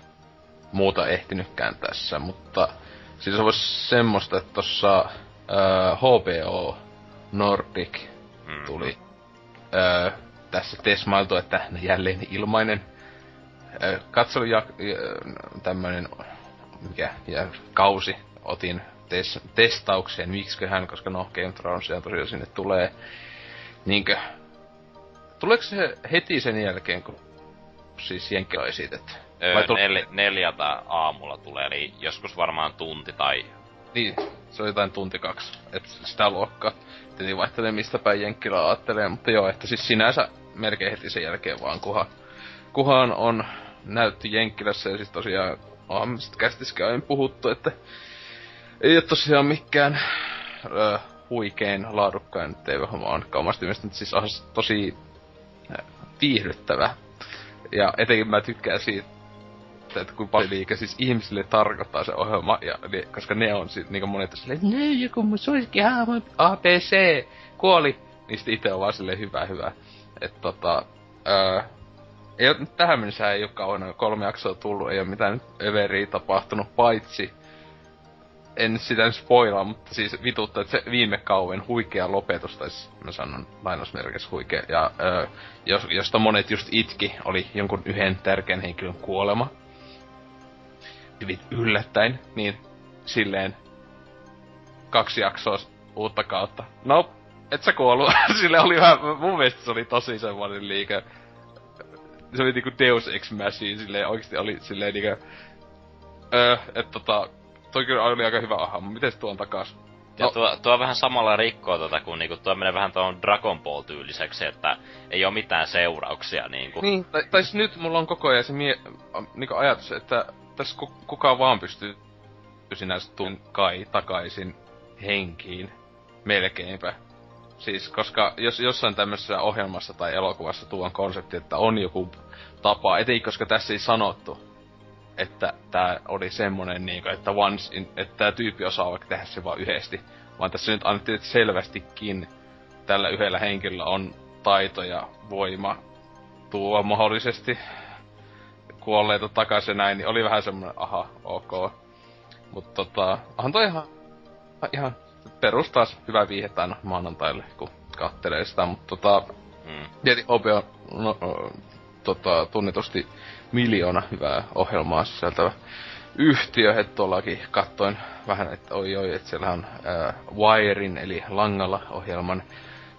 muuta ehtinytkään tässä, mutta siis se olisi semmoista, että tossa öö, HBO Nordic mm. tuli öö, tässä tesmailtu, että jälleen ilmainen öö, katselu ja tämmönen mikä, ja kausi otin tes, testaukseen, miksiköhän, koska no Game Thronesia tosiaan sinne tulee. Niinkö, tuleeko se heti sen jälkeen, kun siis Jenkki on esitetty? Öö, nel, neljältä aamulla tulee, eli joskus varmaan tunti tai... Niin, se on jotain tunti kaksi, että sitä luokkaa. Tietenkin vaihtelee mistä päin Jenkkilä ajattelee, mutta joo, että siis sinänsä melkein heti sen jälkeen vaan, kuhan, kuhan on näytti Jenkkilässä ja siis tosiaan onhan kästiskään puhuttu, että ei ole tosiaan mikään ö, huikein laadukkain TV-homma on omasta mielestä, siis on tosi viihdyttävä. Ja etenkin mä tykkään siitä, että kun paljon liikaa siis ihmisille tarkoittaa se ohjelma, ja, niin, koska ne on sit niinku monet silleen, että ne joku mun suosikin hahmo ABC kuoli, niin sit ite on vaan silleen hyvä hyvä. Että tota, öö, ei ole, tähän mennessä ei ole kauan kolme jaksoa tullut, ei ole mitään överiä tapahtunut, paitsi en sitä nyt spoilaa, mutta siis vitutta, että se viime kauven huikea lopetus, tai siis mä sanon lainausmerkissä huikea, ja ö, jos, josta monet just itki, oli jonkun yhden tärkeän henkilön kuolema. Yllättäen, niin silleen kaksi jaksoa uutta kautta. No, et sä kuollut. [laughs] Sille oli vähän, mun mielestä se oli tosi semmoinen liike. Se oli niinku Deus Ex Machine, silleen oikeesti oli silleen niinku... Öö, et tota, toi kyllä oli aika hyvä aha, mutta miten tuon takas? Ja no. tuo, tuo vähän samalla rikkoo tota, kun niinku, tuo menee vähän tuon Dragon Ball tyyliseksi, että ei ole mitään seurauksia niinku. Niin, tai, tai siis nyt mulla on koko ajan se mie, niinku ajatus, että tässä ku, kukaan vaan pystyy sinänsä tuun kai takaisin henkiin. Melkeinpä. Siis, koska jos jossain tämmöisessä ohjelmassa tai elokuvassa tuon konsepti, että on joku tapa, etei koska tässä ei sanottu, että tää oli semmonen niinku, että once in, että tää tyyppi osaa vaikka tehdä se vaan yhdesti. Vaan tässä nyt annettiin, että selvästikin tällä yhdellä henkilöllä on taito ja voima tuo mahdollisesti kuolleita takaisin näin, niin oli vähän semmonen, aha, ok. Mut tota, onhan toi ihan, ihan perustaas hyvä viihettä aina maanantaille, kun kattelee sitä, mutta tota, mm. tietenkin on no, tota, tunnetusti miljoona hyvää ohjelmaa sisältävä yhtiö, että tuollakin kattoin vähän, että oi oi, että siellä on äh, Wirein, eli langalla ohjelman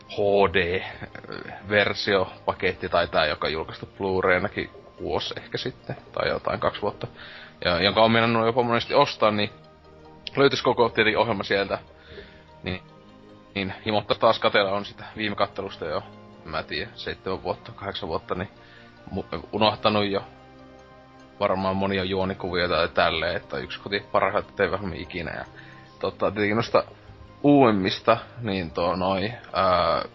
HD-versiopaketti tai tää, joka julkaistu Blu-raynakin vuosi ehkä sitten, tai jotain kaksi vuotta, ja, jonka on mennnyt jopa monesti ostaa, niin löytyisi koko tietenkin ohjelma sieltä, niin, niin himotta taas katella on sitä viime kattelusta jo, mä tiedän, seitsemän vuotta, kahdeksan vuotta, niin unohtanut jo varmaan monia juonikuvia tai tälleen, että yksi koti parhaita tv ikinä. Ja tota, tietenkin noista uudemmista, niin tuo noi, ää,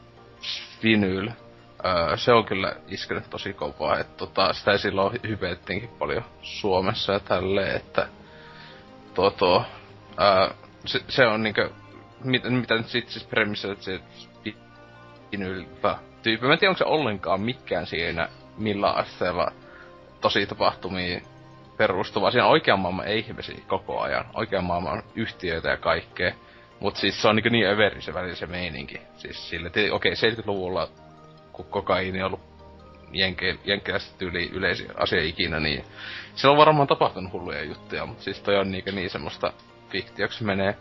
Vinyl, ää, se on kyllä iskenyt tosi kovaa, että tota, sitä silloin hypeettiinkin paljon Suomessa ja tälleen, että tuo, ää, se, se, on niinkö, mit, mitä nyt sit siis premissä, että se Vinyl tyyppi, mä en tiedä onko se ollenkaan mikään siinä millä asteella tosi tapahtumia perustuva. Siinä oikean maailman ihmisiä koko ajan. Oikean maailman yhtiöitä ja kaikkea. Mut siis se on niin, niin överi se välillä se meininki. Siis sille, okei, okay, 70-luvulla, kun kokaiini on ollut jenkkiläistä tyyli yleisin asia ikinä, niin se on varmaan tapahtunut hulluja juttuja, mutta siis toi on niin, niin semmoista fiktioksi menee.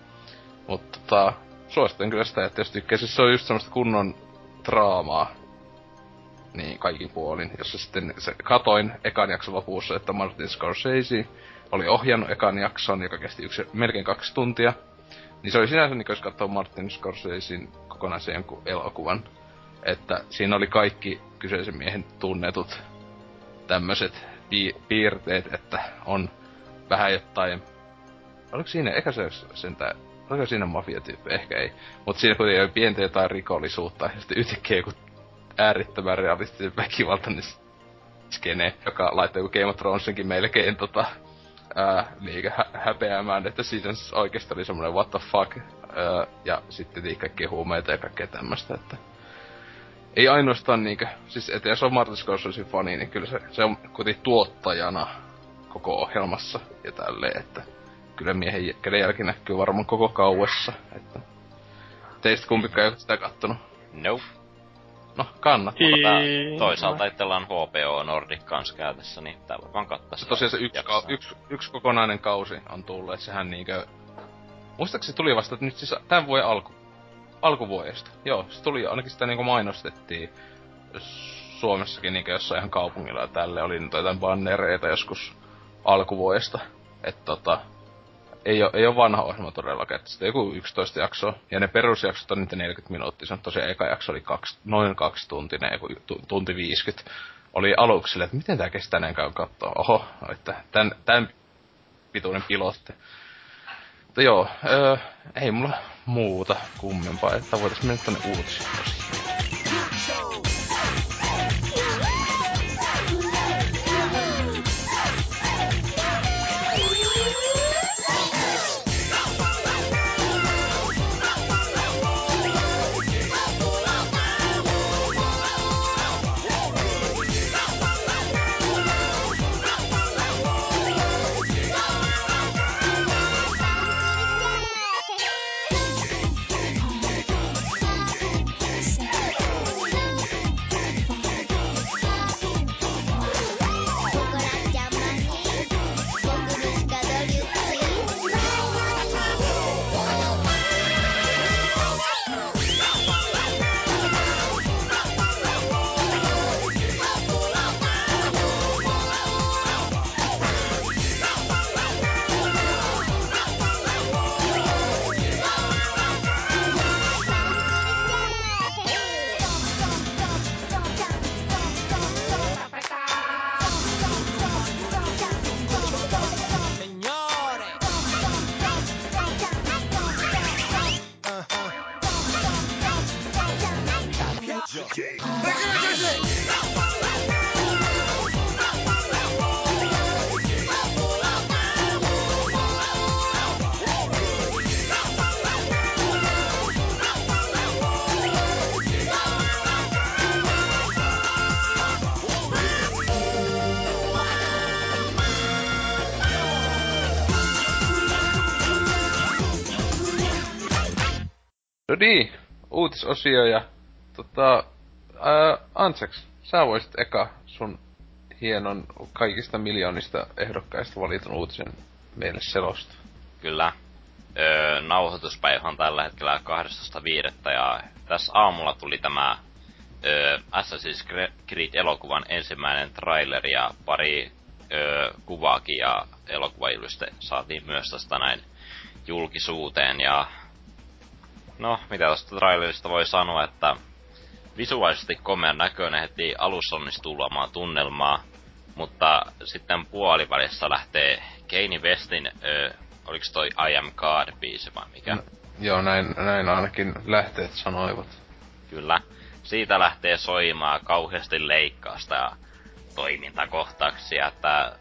Mutta tota, suosittelen kyllä sitä, että jos tykkää, siis se on just semmoista kunnon draamaa, niin kaikin puolin. Jossa sitten se katoin ekan jakson lopussa, että Martin Scorsese oli ohjannut ekan jakson, joka kesti yksi, melkein kaksi tuntia. Niin se oli sinänsä niin, jos katsoo Martin Scorsesein kokonaisen jonkun elokuvan. Että siinä oli kaikki kyseisen miehen tunnetut tämmöiset pi- piirteet, että on vähän jotain... Oliko siinä, eikä se sentään Oliko siinä mafiatyyppi? Ehkä ei. Mutta siinä kuitenkin oli pientä jotain rikollisuutta ja sitten yhtäkkiä joku äärittömän realistinen väkivalta, niin skene, joka laittoi joku Game of Thronesinkin melkein tota, ää, niinkö hä- häpeämään, että siinä oikeesti oli semmoinen what the fuck, ää, ja sitten kaikkia huumeita ja kaikkea tämmöstä, että ei ainoastaan niinkö, siis että jos on Martin Scorsesein fani, niin kyllä se, se on kuitenkin tuottajana koko ohjelmassa ja tälleen, että kyllä miehen kädenjälki näkyy varmaan koko kauessa, että teistä kumpikaan ei ole sitä kattonut. Nope. No, kannattaa. Mutta toisaalta itsellä on HBO Nordic kanssa käytössä, niin tää varmaan kattaa se Tosiaan se yksi, ka- yksi, yksi, kokonainen kausi on tullut, että sehän niinkö... Muistaakseni tuli vasta että nyt siis tämän vuoden alku, alkuvuodesta. Joo, se tuli, ainakin sitä niinku mainostettiin Suomessakin niinkö jossain ihan kaupungilla tälle oli nyt jotain bannereita joskus alkuvuodesta. Että tota, ei ole, ei ole vanha ohjelma todellakaan, että sitten joku 11 jaksoa. Ja ne perusjaksot on niitä 40 minuuttia. Se on tosiaan eka jakso oli kaksi, noin kaksi tuntinen, joku tunti 50. Oli aluksi että miten tää kestää näin kauan katsoa. Oho, että tän, tän pituinen pilotti. Mutta joo, öö, ei mulla muuta kummempaa, että voitais mennä tonne uutisiin. Uutisosio ja tota, ää, Anseks, sä voisit eka sun hienon kaikista miljoonista ehdokkaista valitun uutisen meille selosta. Kyllä. Öö, nauhoituspäivä on tällä hetkellä 12.5. ja tässä aamulla tuli tämä öö, Assassin's Creed-elokuvan ensimmäinen trailer ja pari öö, kuvaakin ja elokuvailmiste saatiin myös tästä näin julkisuuteen ja No, mitä tästä trailerista voi sanoa, että visuaalisesti komean näköinen heti alussa onnistuu luomaan tunnelmaa, mutta sitten puolivälissä lähtee Kanye Westin, ö, oliks toi I Am God-biisi vai mikä? No, joo, näin, näin ainakin lähteet sanoivat. Kyllä. Siitä lähtee soimaan kauheasti leikkaasta ja toimintakohtauksia, että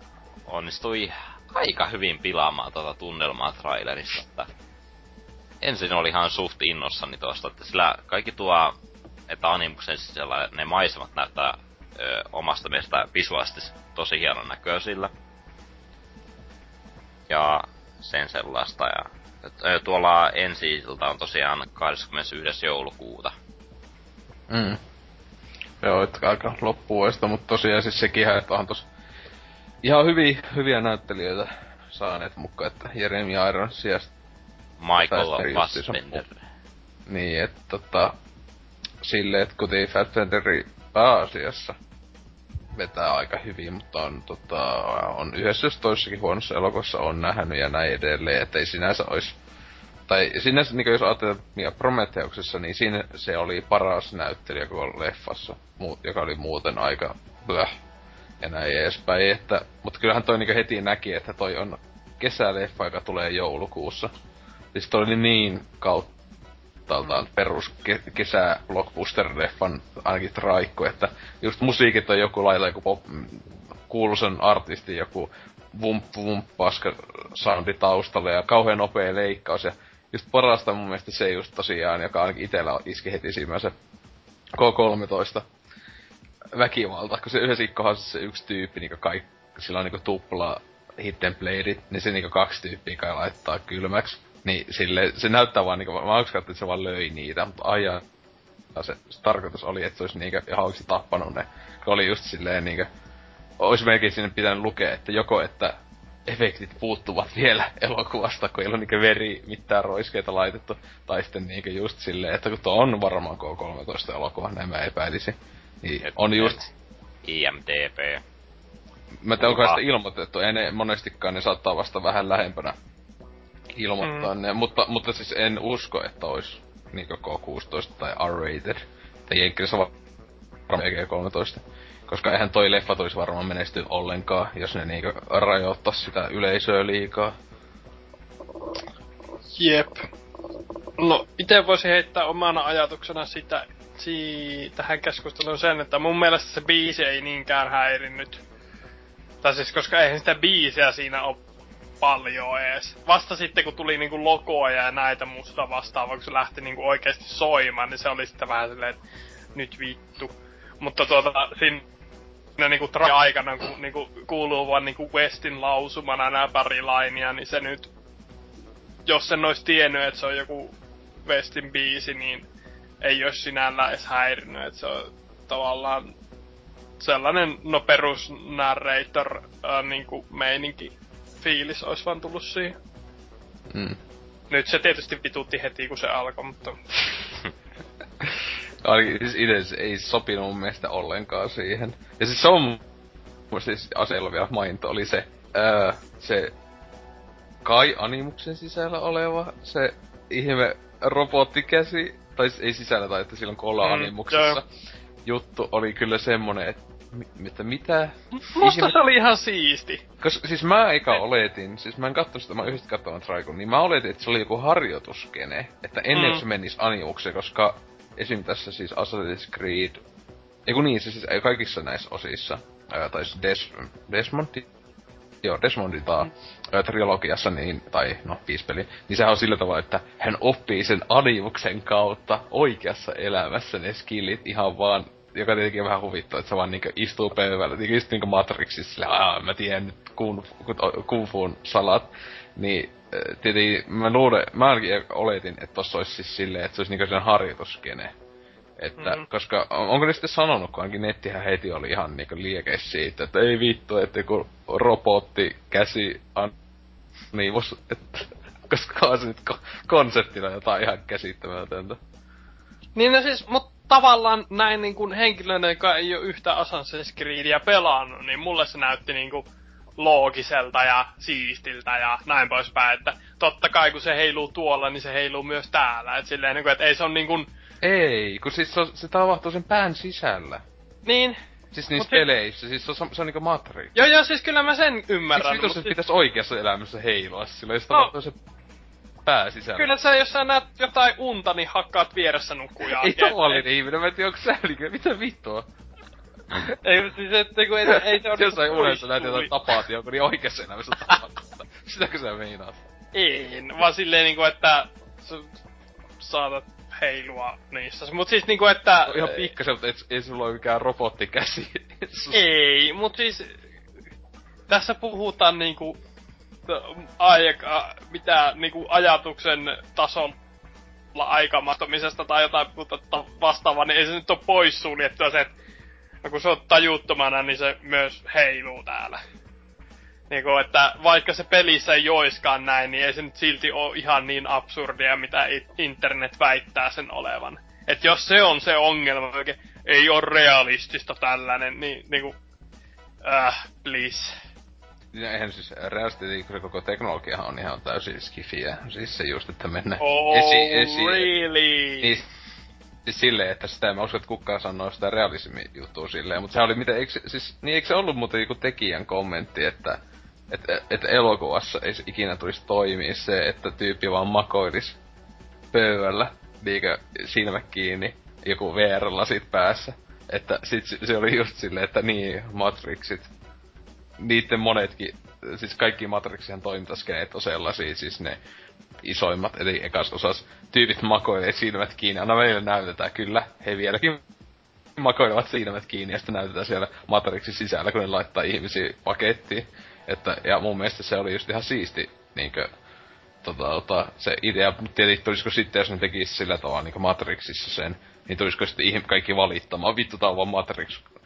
onnistui aika hyvin pilaamaan tuota tunnelmaa trailerissa, että ensin oli ihan suht innossani tosta, että sillä kaikki tuo, että animuksen sisällä ne maisemat näyttää ö, omasta mielestä visuaalisesti tosi hienon näköisillä. Ja sen sellaista. Ja, ö, tuolla ensi on tosiaan 21. joulukuuta. Mm. Joo, että aika loppuvuodesta, mutta tosiaan siis sekin, että on tos ihan hyviä, hyviä näyttelijöitä saaneet mukaan, että Jeremy Irons sijasta Michael Fassbender. Niin, että tota, silleen, että kuten Fassbenderi pääasiassa vetää aika hyvin, mutta on, tota, on yhdessä jos toisessakin huonossa elokuvassa on nähnyt ja näin edelleen, että ei sinänsä olisi tai sinänsä, niin jos ajatellaan Prometheuksessa, niin siinä se oli paras näyttelijä koko leffassa, joka oli muuten aika blöh ja näin edespäin. Että, mutta kyllähän toi niin heti näki, että toi on kesäleffa, joka tulee joulukuussa. Siis toi oli niin kautta puhtaalta mm. perus ke- kesä blockbuster-leffan ainakin traikku, että just musiikit on joku lailla joku pop, kuuluisen artisti joku vump vump paska soundi taustalle ja kauhean nopea leikkaus ja just parasta mun mielestä se just tosiaan, joka ainakin itellä iski heti se K13 väkivalta, kun se yhdessä kohdassa se yksi tyyppi, niin kaikki, sillä on niin tupla hitten playedit, niin se niin kaksi tyyppiä kai laittaa kylmäksi. Niin sille, se näyttää vaan niinku, mä uskon, että se vaan löi niitä, mutta ajan se, se tarkoitus oli, että se olisi niinkö ihan oikeesti tappanut ne. Se oli just silleen niinkö, olisi melkein sinne pitänyt lukea, että joko että efektit puuttuvat vielä [laughs] elokuvasta, kun ei ole niinkö veri mitään roiskeita laitettu, tai sitten niinkö just silleen, että kun tuo on varmaan K13 elokuva, näin mä epäilisin. Niin on just... IMDB. Mä tein sitä ilmoitettu, ei ne monestikaan, ne saattaa vasta vähän lähempänä ilmoittaa mm. ne, mutta, mutta siis en usko, että olisi niinku K16 tai R-rated. Tai Jenkkilässä varmaan G13. Koska eihän toi leffa tulisi varmaan menesty ollenkaan, jos ne niinku rajoittaisi sitä yleisöä liikaa. Jep. No, itse voisin heittää omana ajatuksena sitä, si- tähän keskusteluun sen, että mun mielestä se biisi ei niinkään häirinnyt. Tai siis, koska eihän sitä biisiä siinä ole paljon ees. Vasta sitten kun tuli niinku logoa ja näitä musta vastaavaa, kun se lähti niinku oikeesti soimaan, niin se oli sitten vähän silleen, että nyt vittu. Mutta tuota, siinä niinku tra- aikana, kun niinku kuuluu vaan niinku Westin lausumana nämä pari lainia, niin se nyt, jos sen olisi tiennyt, että se on joku Westin biisi, niin ei olisi sinällään edes häirinyt, että se on tavallaan sellainen, no perus narrator äh, niinku meininki fiilis olisi vaan tullut siihen. Mm. Nyt se tietysti vitutti heti, kun se alkoi, mutta... [laughs] Siis itse ei sopinut mun mielestä ollenkaan siihen. Ja siis se on siis aseella vielä maininta oli se, ää, se kai animuksen sisällä oleva, se ihme robottikäsi, tai ei sisällä tai että silloin kolla animuksessa mm, juttu oli kyllä semmonen, että mitä, mitä? Musta Ihme... se oli ihan siisti. Koska siis mä eikä oletin, siis mä en kattonut sitä, mä yhdessä katsoin Traikun, niin mä oletin, että se oli joku harjoituskene, että ennen mm. se menisi animukseen, koska esim. tässä siis Assassin's Creed, eiku niin, se siis kaikissa näissä osissa, ää, tai siis Des, Desmond, joo, Desmondin mm. trilogiassa, niin, tai no, peli, niin sehän on sillä tavalla, että hän oppii sen animuksen kautta oikeassa elämässä ne skillit ihan vaan joka tietenkin vähän huvittaa, että se vaan niinku istuu pöydällä, niinku just niinku Matrixissa, sille, aah, mä tiedän nyt kung, fuun salat. Niin tietenkin mä luulen, mä ainakin oletin, että tossa olisi siis silleen, että se olisi niinku sen harjoituskene. Että, mm-hmm. koska onko ne sitten sanonut, kun ainakin nettihän heti oli ihan niinku liekeissä siitä, että ei vittu, että kun robotti käsi on niin että [laughs] koska on se nyt konseptina jotain ihan käsittämätöntä. Niin no siis, mut tavallaan näin niin kuin henkilönä, joka ei ole yhtä Assassin's Creedia pelannut, niin mulle se näytti niin kuin loogiselta ja siistiltä ja näin poispäin, että totta kai kun se heiluu tuolla, niin se heiluu myös täällä, että silleen niin kuin, että ei se on niin kuin... Ei, kun siis se, se tapahtuu sen pään sisällä. Niin, Siis niissä Mut peleissä, siis se on, se on niinku Matrix. Joo joo, siis kyllä mä sen ymmärrän. Miksi se siis... pitäisi oikeassa elämässä heilua sillä, jos no, se pää sisällä. Kyllä sä, jos sä näet jotain unta, niin hakkaat vieressä nukkujaa. ei tavallinen ihminen, mä en tiedä, onko sählikö, mitä vittua? [laughs] ei, siis et, kun ei, ei se ole... Jossain unessa näet jotain tapaat jonkun, niin oikeassa elämässä tapaat. [laughs] Sitäkö sä meinaat? Ei, vaan silleen niinku, että sä saatat heilua niissä. Mut siis niinku, että... No, ihan pikkasen, mutta ei, ei sulla ole mikään robottikäsi. [laughs] ei, mut siis... Tässä puhutaan niinku aika, mitä niinku ajatuksen tasolla aikamattomisesta tai jotain mutta vastaavaa, niin ei se nyt ole poissuljettua se, että no kun se on tajuttomana, niin se myös heiluu täällä. Niinku, että vaikka se pelissä ei joiskaan näin, niin ei se nyt silti ole ihan niin absurdia, mitä internet väittää sen olevan. Et jos se on se ongelma, oikein ei ole realistista tällainen, niin niinku, äh, please eihän siis realistisesti se koko teknologiahan on ihan täysin skifiä. Siis se just, että mennä oh, esi, esi, really? Niin, siis silleen, että sitä en mä usko, että kukaan sanoo sitä realismi-juttua silleen, mutta se oli mitä, eikö, siis, niin eikö se ollut muuten joku tekijän kommentti, että että, että elokuvassa ei ikinä tulisi toimia se, että tyyppi vaan makoilisi pöydällä niinkö silmät kiinni, joku VR-lasit päässä. Että sit se oli just silleen, että niin, Matrixit, niitten monetkin, siis kaikki Matrixien toimintaskeneet on sellaisia, siis ne isoimmat, eli ekas osas tyypit makoilee silmät kiinni. Aina meille näytetään kyllä, he vieläkin makoilevat silmät kiinni ja sitten näytetään siellä Matrixin sisällä, kun ne laittaa ihmisiä pakettiin. Että, ja mun mielestä se oli just ihan siisti, niinkö, tota, tota, se idea, mutta tietenkin tulisiko sitten, jos ne tekisi sillä tavalla niin Matrixissa sen, niin tulisiko sitten kaikki valittamaan, vittu tää on vaan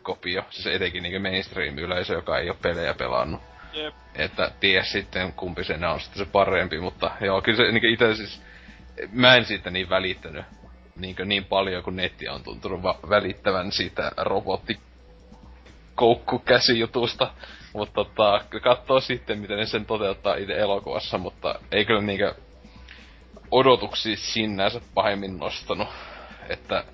Matrix-kopio, siis etenkin niin mainstream-yleisö, joka ei ole pelejä pelannut. Jep. Että ties sitten kumpi sen on sitten se parempi, mutta joo, kyllä se niin itse siis, mä en siitä niin välittänyt niin, niin paljon kuin netti on tuntunut va- välittävän siitä robotti koukkukäsijutusta. Mutta tota, katsoo sitten, miten ne sen toteuttaa itse elokuvassa, mutta ei kyllä niinkö odotuksia sinänsä pahemmin nostanut. Että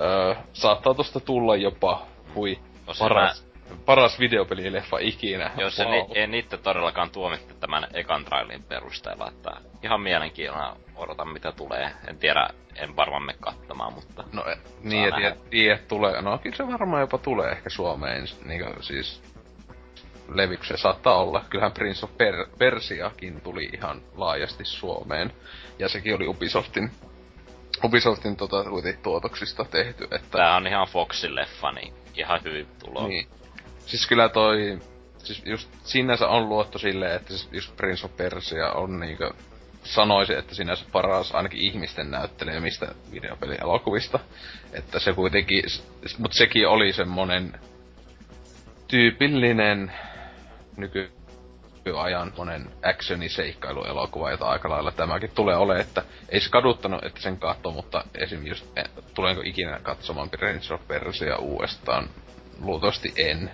öö, saattaa tosta tulla jopa hui no paras, mä... paras videopelileffa ikinä. Jos wow. ni, en itse todellakaan tuomittu tämän ekan trailin perusteella, että ihan mielenkiinnolla odotan mitä tulee. En tiedä, en varmaan me katsomaan, mutta... No niin, että tiedät, tiedät, tulee. No kyllä se varmaan jopa tulee ehkä Suomeen, niin siis levykseen saattaa olla. Kyllähän Prince of per- Persiakin tuli ihan laajasti Suomeen. Ja sekin oli Ubisoftin Ubisoftin tota, tuotoksista tehty, että... Tää on ihan Foxin leffa, niin ihan hyvin tulo. Niin. Siis kyllä toi... Siis just sinänsä on luotto silleen, että siis just Prince of Persia on niinkö... Sanoisin, että sinänsä paras ainakin ihmisten näyttelemistä videopelielokuvista. Että se kuitenkin... Mut sekin oli semmonen tyypillinen nyky nykyajan monen actioni seikkailuelokuva, jota aika lailla tämäkin tulee ole, että ei se kaduttanut, että sen katso, mutta esim. just, eh, tulenko ikinä katsomaan Prince of Persia uudestaan? Luultavasti en,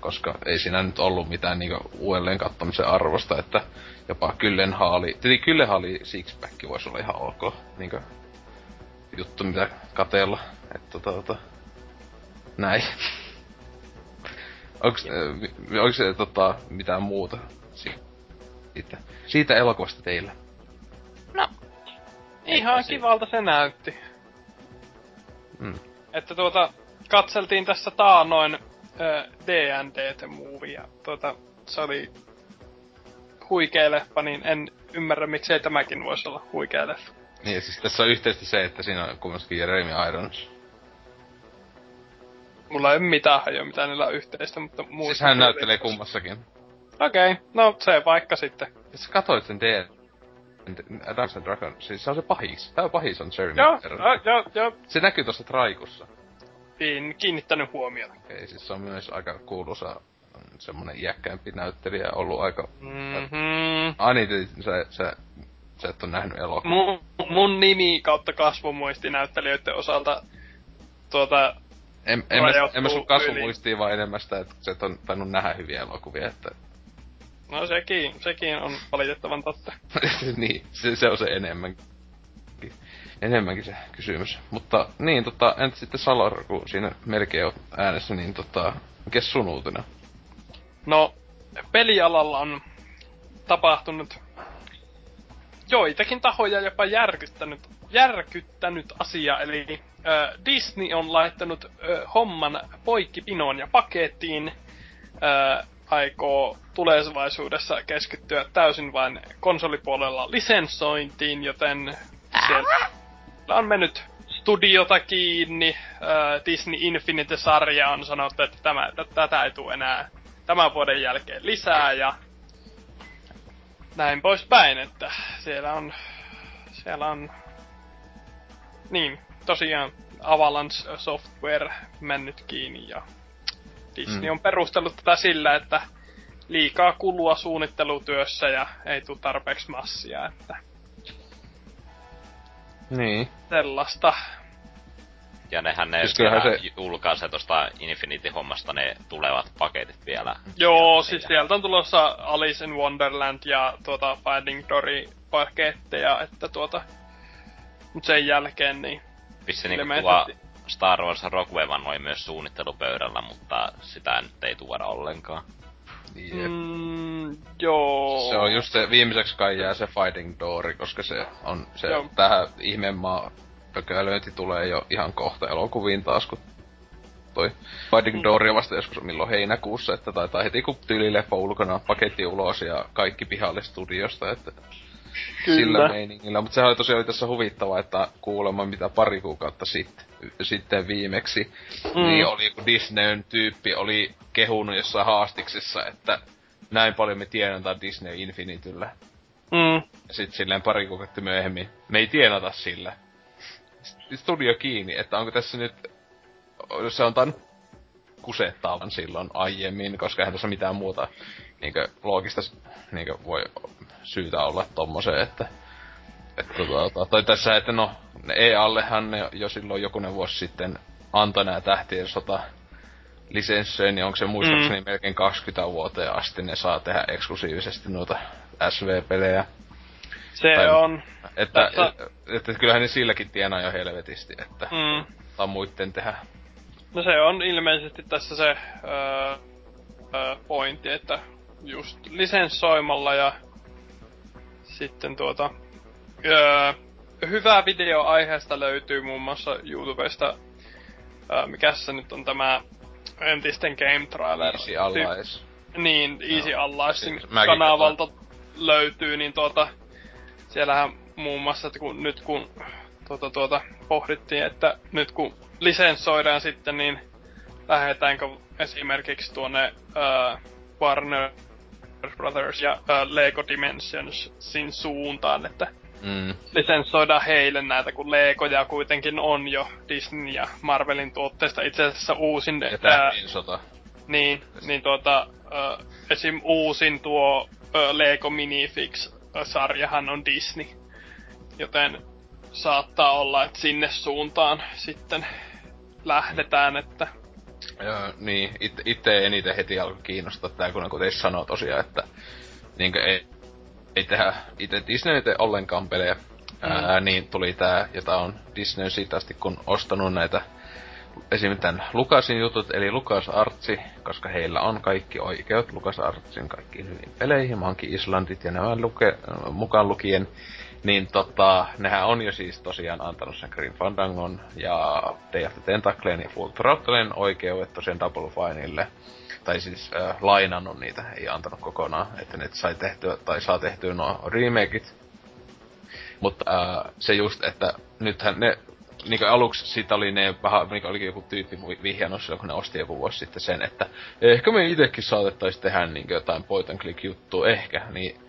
koska ei siinä nyt ollut mitään niinku uudelleen kattomisen arvosta, että jopa Kyllenhaali, tietenkin Kyllenhaali Sixpack voisi olla ihan ok, niinku juttu mitä katella, että tota, tota, näin. [laughs] Onks, äh, onks se tota, mitään muuta siitä, siitä elokuvasta teillä? No, ihan kivalta se näytti. Hmm. Että tuota, katseltiin tässä taanoin D&D movie ja tuota, se oli huikea leffa, niin en ymmärrä miksei tämäkin voisi olla huikea leffa. Niin, siis tässä on yhteisesti se, että siinä on kumminkin Jeremy Irons. Mulla ei ole mitään hajoa, mitä niillä on yhteistä, mutta muuta. Siis hän näyttelee kummassakin. Okei, okay, no se vaikka sitten. Jos sä katsoit sen D... Dungeons and Dragon, siis se on se pahis. Tää on pahis on Jeremy Joo, joo, joo. Se näkyy tossa traikussa. En kiinnittänyt huomiota. Okei, okay, siis se on myös aika kuuluisa semmonen iäkkäämpi näyttelijä ollut aika... Mm-hmm. Ai niin, sä, sä, sä et oo nähnyt elokuvaa. Mun, mun nimi kautta kasvomuisti näyttelijöiden osalta tuota en, en, mä, en mä sun kasvomuistiin vaan enemmän sitä, että sä et on tainnut nähdä hyviä elokuvia, että No sekin, sekin on valitettavan totta. [laughs] niin, se, se on se enemmänkin. Enemmänkin se kysymys. Mutta niin, tota, entä sitten Salor, kun siinä melkein on äänessä, niin tota, mikä sun uutena? No, pelialalla on tapahtunut joitakin tahoja jopa järkyttänyt, järkyttänyt asia, eli äh, Disney on laittanut äh, homman poikkipinoon ja pakettiin. Äh, aikoo tulevaisuudessa keskittyä täysin vain konsolipuolella lisensointiin, joten siellä on mennyt studiota kiinni. Disney Infinite-sarja on sanottu, että tämä, t- tätä ei tule enää tämän vuoden jälkeen lisää ja näin poispäin, että siellä on, siellä on, niin, tosiaan Avalanche Software mennyt kiinni ja Disney mm. on perustellut tätä sillä, että liikaa kulua suunnittelutyössä ja ei tule tarpeeksi massia, että... Niin. Sellaista. Ja nehän ne siis se... julkaisee tosta Infinity-hommasta ne tulevat paketit vielä. Joo, siis sieltä on tulossa Alice in Wonderland ja tuota Finding Dory paketteja, että tuota... Mut sen jälkeen niin... Vissi niinku tuo Star Wars Rogue One oli myös suunnittelupöydällä, mutta sitä nyt ei tuoda ollenkaan. Mm, joo. Se on just se, viimeiseksi kai jää se Fighting Doori, koska se on se joo. tähän ihmemaa pökälöinti tulee jo ihan kohta elokuviin taas, kun toi Finding mm. Doria vasta joskus milloin heinäkuussa, että taitaa heti kun tyylileffa ulkona paketti ulos ja kaikki pihalle studiosta, että Kyllä. sillä meiningillä. Mutta sehän oli tosiaan tässä huvittavaa, että kuulemma mitä pari kuukautta sitten, sitten viimeksi, mm. niin oli kun Disneyn tyyppi oli kehunut jossain haastiksessa, että näin paljon me tienataan Disney Infinityllä. Mm. Ja sit silleen pari kuukautta myöhemmin, me ei tienata sillä. Studio kiinni, että onko tässä nyt, se on tainnut kusettaavan silloin aiemmin, koska eihän tässä mitään muuta niinkö loogista niinkö voi syytä olla tommoseen, että että tuota, tai tässä, että no, EAllehan ne jo silloin jokunen vuosi sitten antoi nää tähtien sota lisenssejä, niin onko se muistaakseni mm. melkein 20 vuoteen asti ne saa tehdä eksklusiivisesti noita SV-pelejä. Se tai, on. Että, Tässä... että, että, kyllähän ne silläkin tienaa jo helvetisti, että mm. tai muitten tehdä. No se on ilmeisesti tässä se öö, öö, pointti, että just lisenssoimalla ja sitten tuota... Öö, hyvää video aiheesta löytyy muun muassa YouTubesta. Öö, mikäs se nyt on tämä entisten Game Trailer. Easy Allies. Niin, Easy no. Alliesin siis kanavalta löytyy, niin tuota... Siellähän muun muassa, että kun, nyt kun tuota, tuota, pohdittiin, että nyt kun lisenssoidaan sitten, niin lähdetäänkö esimerkiksi tuonne uh, Warner Brothers ja uh, Lego Dimensionsin suuntaan, että mm. lisenssoida heille näitä, kun Legoja kuitenkin on jo Disney ja Marvelin tuotteista itse asiassa uusin... Ja sota. Niin, niin tuota, uh, esim. uusin tuo uh, Lego Minifix-sarjahan on Disney. Joten saattaa olla, että sinne suuntaan sitten lähdetään, että... Joo, niin, it, itse eniten heti alkoi kiinnostaa tää, kun kuten sanoo tosiaan, että niinkö ei, ei tehdä itse Disney itse ollenkaan pelejä. Mm. Ää, niin tuli tää, jota on Disney siitä asti, kun ostanut näitä esim. tämän Lukasin jutut, eli Lukas Artsi, koska heillä on kaikki oikeut Lukas Artsin kaikkiin hyvin peleihin, Monkey Islandit ja nämä luke, mukaan lukien niin tota, nehän on jo siis tosiaan antanut sen Green Fandangon ja Day of the Tentacleen ja Full Throttlen oikeudet tosiaan Double Fineille. Tai siis äh, lainannut niitä, ei antanut kokonaan, että ne sai tehtyä, tai saa tehtyä nuo remakeit. Mutta äh, se just, että nythän ne niin aluksi siitä oli ne vähän, niin olikin joku tyyppi vihjannut silloin, kun ne osti joku vuosi sitten sen, että ehkä me itekin saatettaisiin tehdä niin jotain point and click juttua, ehkä, niin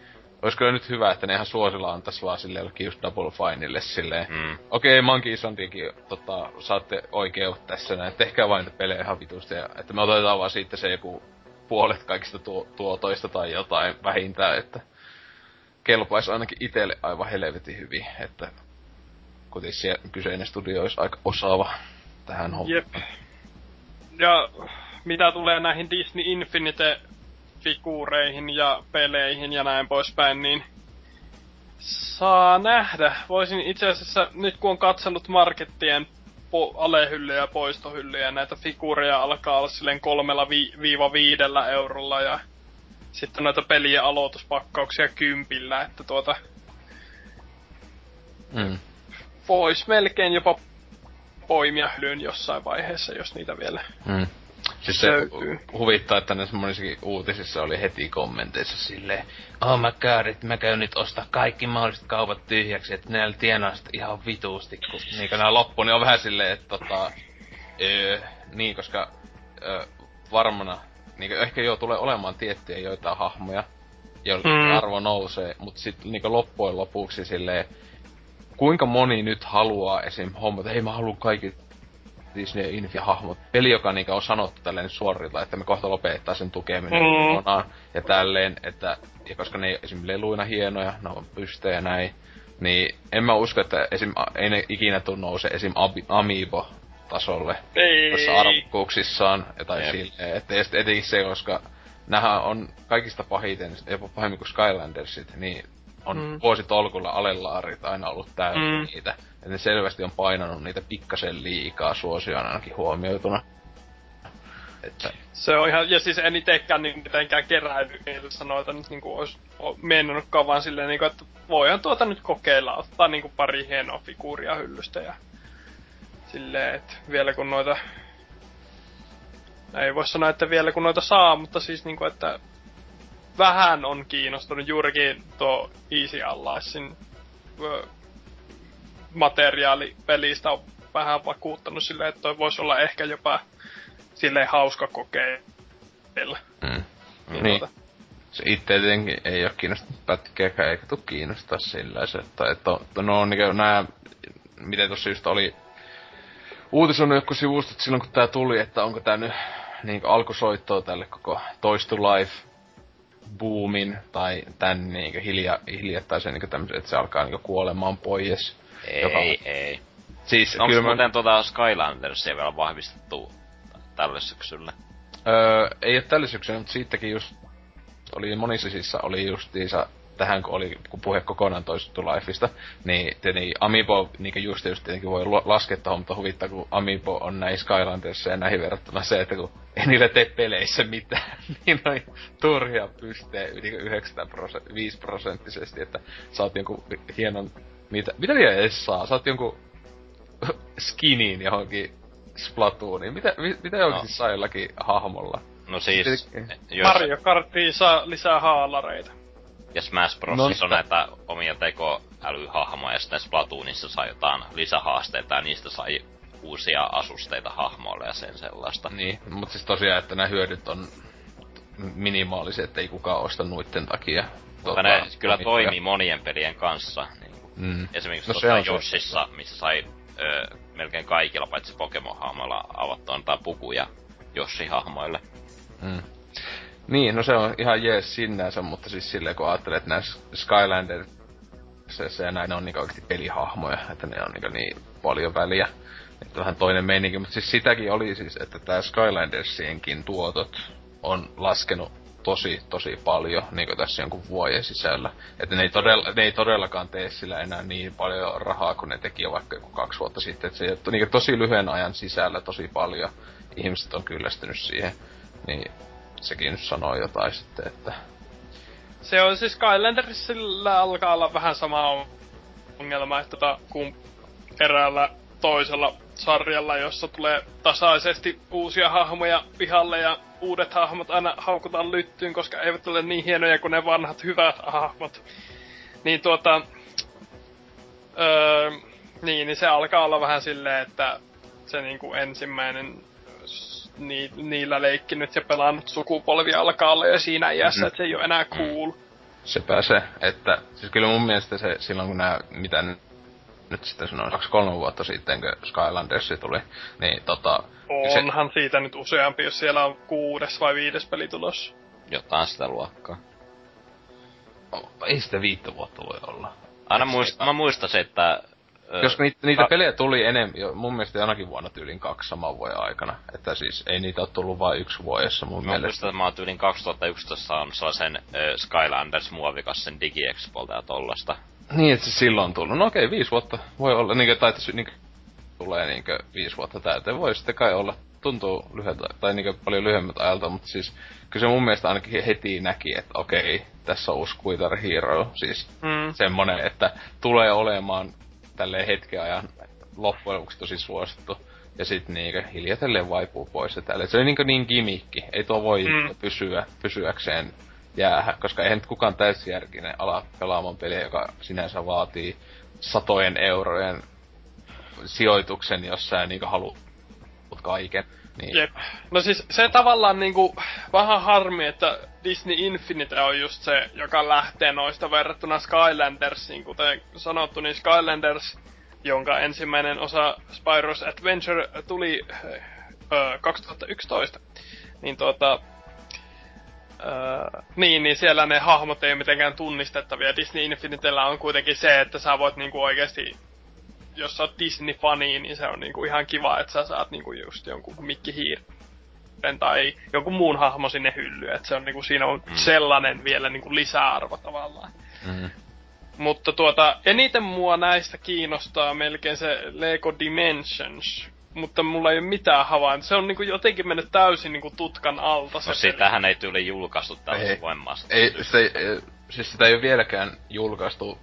olisiko nyt hyvä, että ne ihan suosilla antais vaan sille jollekin just Double Fineille silleen. Mm. Okei, okay, Monkey Islandikin tota, saatte oikeut tässä näin, tehkää vain pelejä ihan vitusti. Ja, että me otetaan vaan siitä se joku puolet kaikista tuo, tuotoista tai jotain vähintään, että kelpaisi ainakin itelle aivan helvetin hyvin, että kuitenkin siellä kyseinen studio olisi aika osaava tähän hommaan. Jep. Ja mitä tulee näihin Disney Infinite figuureihin ja peleihin ja näin poispäin, niin saa nähdä. Voisin itse asiassa, nyt kun on katsellut markettien po- alehyllyjä ja poistohyllyjä, näitä figuureja alkaa olla silleen kolmella vi- viiva viidellä eurolla ja sitten näitä pelien aloituspakkauksia kympillä, että tuota... Mm. Vois melkein jopa poimia hyllyn jossain vaiheessa, jos niitä vielä mm. Siis se huvittaa, että näissä monissakin uutisissa oli heti kommenteissa silleen, oh mä käärit, mä käyn nyt ostaa kaikki mahdolliset kaupat tyhjäksi, että näillä tienaa ihan vituusti, kun niinkö nää loppu, niin on vähän silleen, että tota, öö, niin, koska öö, varmana, niinkö ehkä jo tulee olemaan tiettyjä joitain hahmoja, joilla mm. arvo nousee, mutta sitten niinkö loppujen lopuksi silleen, kuinka moni nyt haluaa esim. hommata, hei mä haluan kaikki Disney Infi-hahmot. Peli, joka niinku on sanottu tälleen suorilla, että me kohta lopettaa sen tukeminen mm. kokonaan. Ja tälleen, että ja koska ne ei esim. leluina hienoja, ne on pystejä näin, niin en mä usko, että esim. ei ne ikinä tuu nouse esim. Amiibo tasolle tuossa arvokkuuksissaan jotain silleen. Että etenkin se, koska nähä on kaikista pahiten, jopa pahemmin kuin Skylandersit, niin on mm. vuositolkulla alelaarit aina ollut täysin mm. niitä. Et ne selvästi on painanut niitä pikkasen liikaa suosioon ainakin huomioituna. Että... Se on ihan, ja siis en itekään niin mitenkään keräily noita nyt niinku ois mennytkaan vaan silleen niinku, että voihan tuota nyt kokeilla, ottaa niinku pari hienoa figuuria hyllystä ja silleen, että vielä kun noita... Ei voi sanoa, että vielä kun noita saa, mutta siis niinku, että vähän on kiinnostunut juurikin tuo Easy Alliancein materiaali pelistä on vähän vakuuttanut silleen, että toi voisi olla ehkä jopa silleen hauska kokeilla. Mm. Niin. niin. Tuota. Se itse tietenkin ei ole kiinnostunut pätkääkään, eikä tule kiinnostaa sillä se, että, että no on niin nää, miten tossa just oli uutisoinut joku sivustot silloin kun tää tuli, että onko tää nyt niin alkusoittoa tälle koko Toys to Life boomin tai tän niin hilja, hiljattaisen niin tämmösen, että se alkaa niin kuolemaan pois. Ei, joka... ei. Siis Onko muuten mä... tuota Skylandersia vielä vahvistettu tälle syksylle? Öö, ei ole tälle syksylle, mutta siitäkin just oli monisissa oli justiinsa tähän, kun oli kun puhe kokonaan toistettu Lifeista, niin tietenkin Amiibo niin just, just tietenkin voi laskea tuohon, mutta huvittaa, kun Amiibo on näin Skylandeissa ja näihin verrattuna se, että kun ei niille tee peleissä mitään, [laughs] niin noin turhia pystee yli 9 prosent, 5 prosenttisesti, että saat jonkun hienon, mitä, mitä vielä edes saa, saat jonkun [laughs] skiniin johonkin Splatooniin, mitä, mitä no. oikeesti saa jollakin hahmolla? No siis... Jos... Mario Karttiin saa lisää haalareita. Ja Smash Bros. No, on näitä omia tekoälyhahmoja, ja sitten Splatoonissa sai jotain lisähaasteita, ja niistä sai uusia asusteita hahmoille ja sen sellaista. Niin, mutta siis tosiaan, että nämä hyödyt on minimaaliset, ettei kukaan osta nuitten takia. Mutta tota, ne kyllä toimii monien pelien kanssa. Niin mm. Esimerkiksi no, tuossa Jossissa, missä sai ö, melkein kaikilla, paitsi Pokemon-hahmoilla avattua tai pukuja Yoshi-hahmoille. Mm. Niin, no se on ihan jees sinänsä, mutta siis silleen kun ajattelee, että näissä Skylander ja näin ne on niinku oikeesti pelihahmoja, että ne on niinku niin paljon väliä. Että vähän toinen meininki, mutta siis sitäkin oli siis, että tää Skylandersienkin tuotot on laskenut tosi, tosi paljon niin tässä jonkun vuoden sisällä. Että ne ei, todella, ne ei todellakaan tee sillä enää niin paljon rahaa kuin ne teki jo vaikka joku kaksi vuotta sitten. Että se niin tosi lyhyen ajan sisällä tosi paljon ihmiset on kyllästynyt siihen. Niin sekin nyt sanoo jotain sitten, että... Se on siis Skylandersilla alkaa olla vähän sama ongelma, että tota, kun eräällä toisella sarjalla, jossa tulee tasaisesti uusia hahmoja pihalle ja uudet hahmot aina haukutaan lyttyyn, koska eivät ole niin hienoja kuin ne vanhat hyvät hahmot. Niin tuota... Öö, niin, niin se alkaa olla vähän silleen, että se niinku ensimmäinen ni, niillä leikkinyt ja pelannut sukupolvi alkaa olla jo siinä iässä, mm. että se ei ole enää cool. Mm. Sepä se, että siis kyllä mun mielestä se silloin kun nämä, mitä nyt, nyt sitten sanoin, kaksi kolme vuotta sitten, kun Skylandersi tuli, niin tota... Onhan se... siitä nyt useampi, jos siellä on kuudes vai viides peli tulossa. Jotain sitä luokkaa. Ei sitä viittä vuotta voi olla. Aina muist, mä muistan se, että koska niitä, niitä pelejä tuli enemmän, mun mielestä jonakin vuonna tyylin kaksi saman vuoden aikana. Että siis ei niitä ole tullut vain yksi vuodessa mun mä mielestä. Muistan, että mä oon tyylin 2011 saanut sellaisen äh, Skylanders muovikassen DigiExpolta ja tollasta. Niin, että se silloin on tullut. No okei, viisi vuotta voi olla, niinkö, tai että niinkö, tulee niinkö viisi vuotta täyteen. Voi sitten kai olla. Tuntuu lyhyeltä, tai niinkö paljon lyhyemmät ajalta, mutta siis kyllä se mun mielestä ainakin heti näki, että okei, tässä on uusi Guitar Hero. Siis mm. semmonen, että tulee olemaan tälleen hetken ajan loppujen lopuksi tosi suosittu. Ja sit niinkö hiljatellen vaipuu pois ja tälle. Se oli niinkö niin gimikki. Ei tuo voi mm. pysyä, pysyäkseen jäähä, koska eihän nyt kukaan täysjärkinen ala pelaamaan peliä, joka sinänsä vaatii satojen eurojen sijoituksen, jos sä niinkö haluat kaiken. Niin. Jep. No siis se tavallaan niinku vähän harmi, että Disney Infinite on just se, joka lähtee noista verrattuna Skylandersiin. Kuten sanottu, niin Skylanders, jonka ensimmäinen osa Spyro's Adventure tuli ö, 2011, niin tuota, Öö, niin, niin siellä ne hahmot ei ole mitenkään tunnistettavia. Disney Infinitellä on kuitenkin se, että sä voit niinku oikeesti jos sä oot Disney-fani, niin se on niinku ihan kiva, että sä saat niinku just jonkun Mikki Hiiren tai jonkun muun hahmo sinne hyllyyn. Että se on niinku, siinä on mm. sellainen vielä niinku lisäarvo tavallaan. Mm. Mutta tuota, eniten mua näistä kiinnostaa melkein se Lego Dimensions. Mutta mulla ei ole mitään havaintoa. Se on niinku jotenkin mennyt täysin niinku tutkan alta. Se no sitähän ei tyyli julkaistu tällä voimasta. Ei, se, ei, siis sitä ei ole vieläkään julkaistu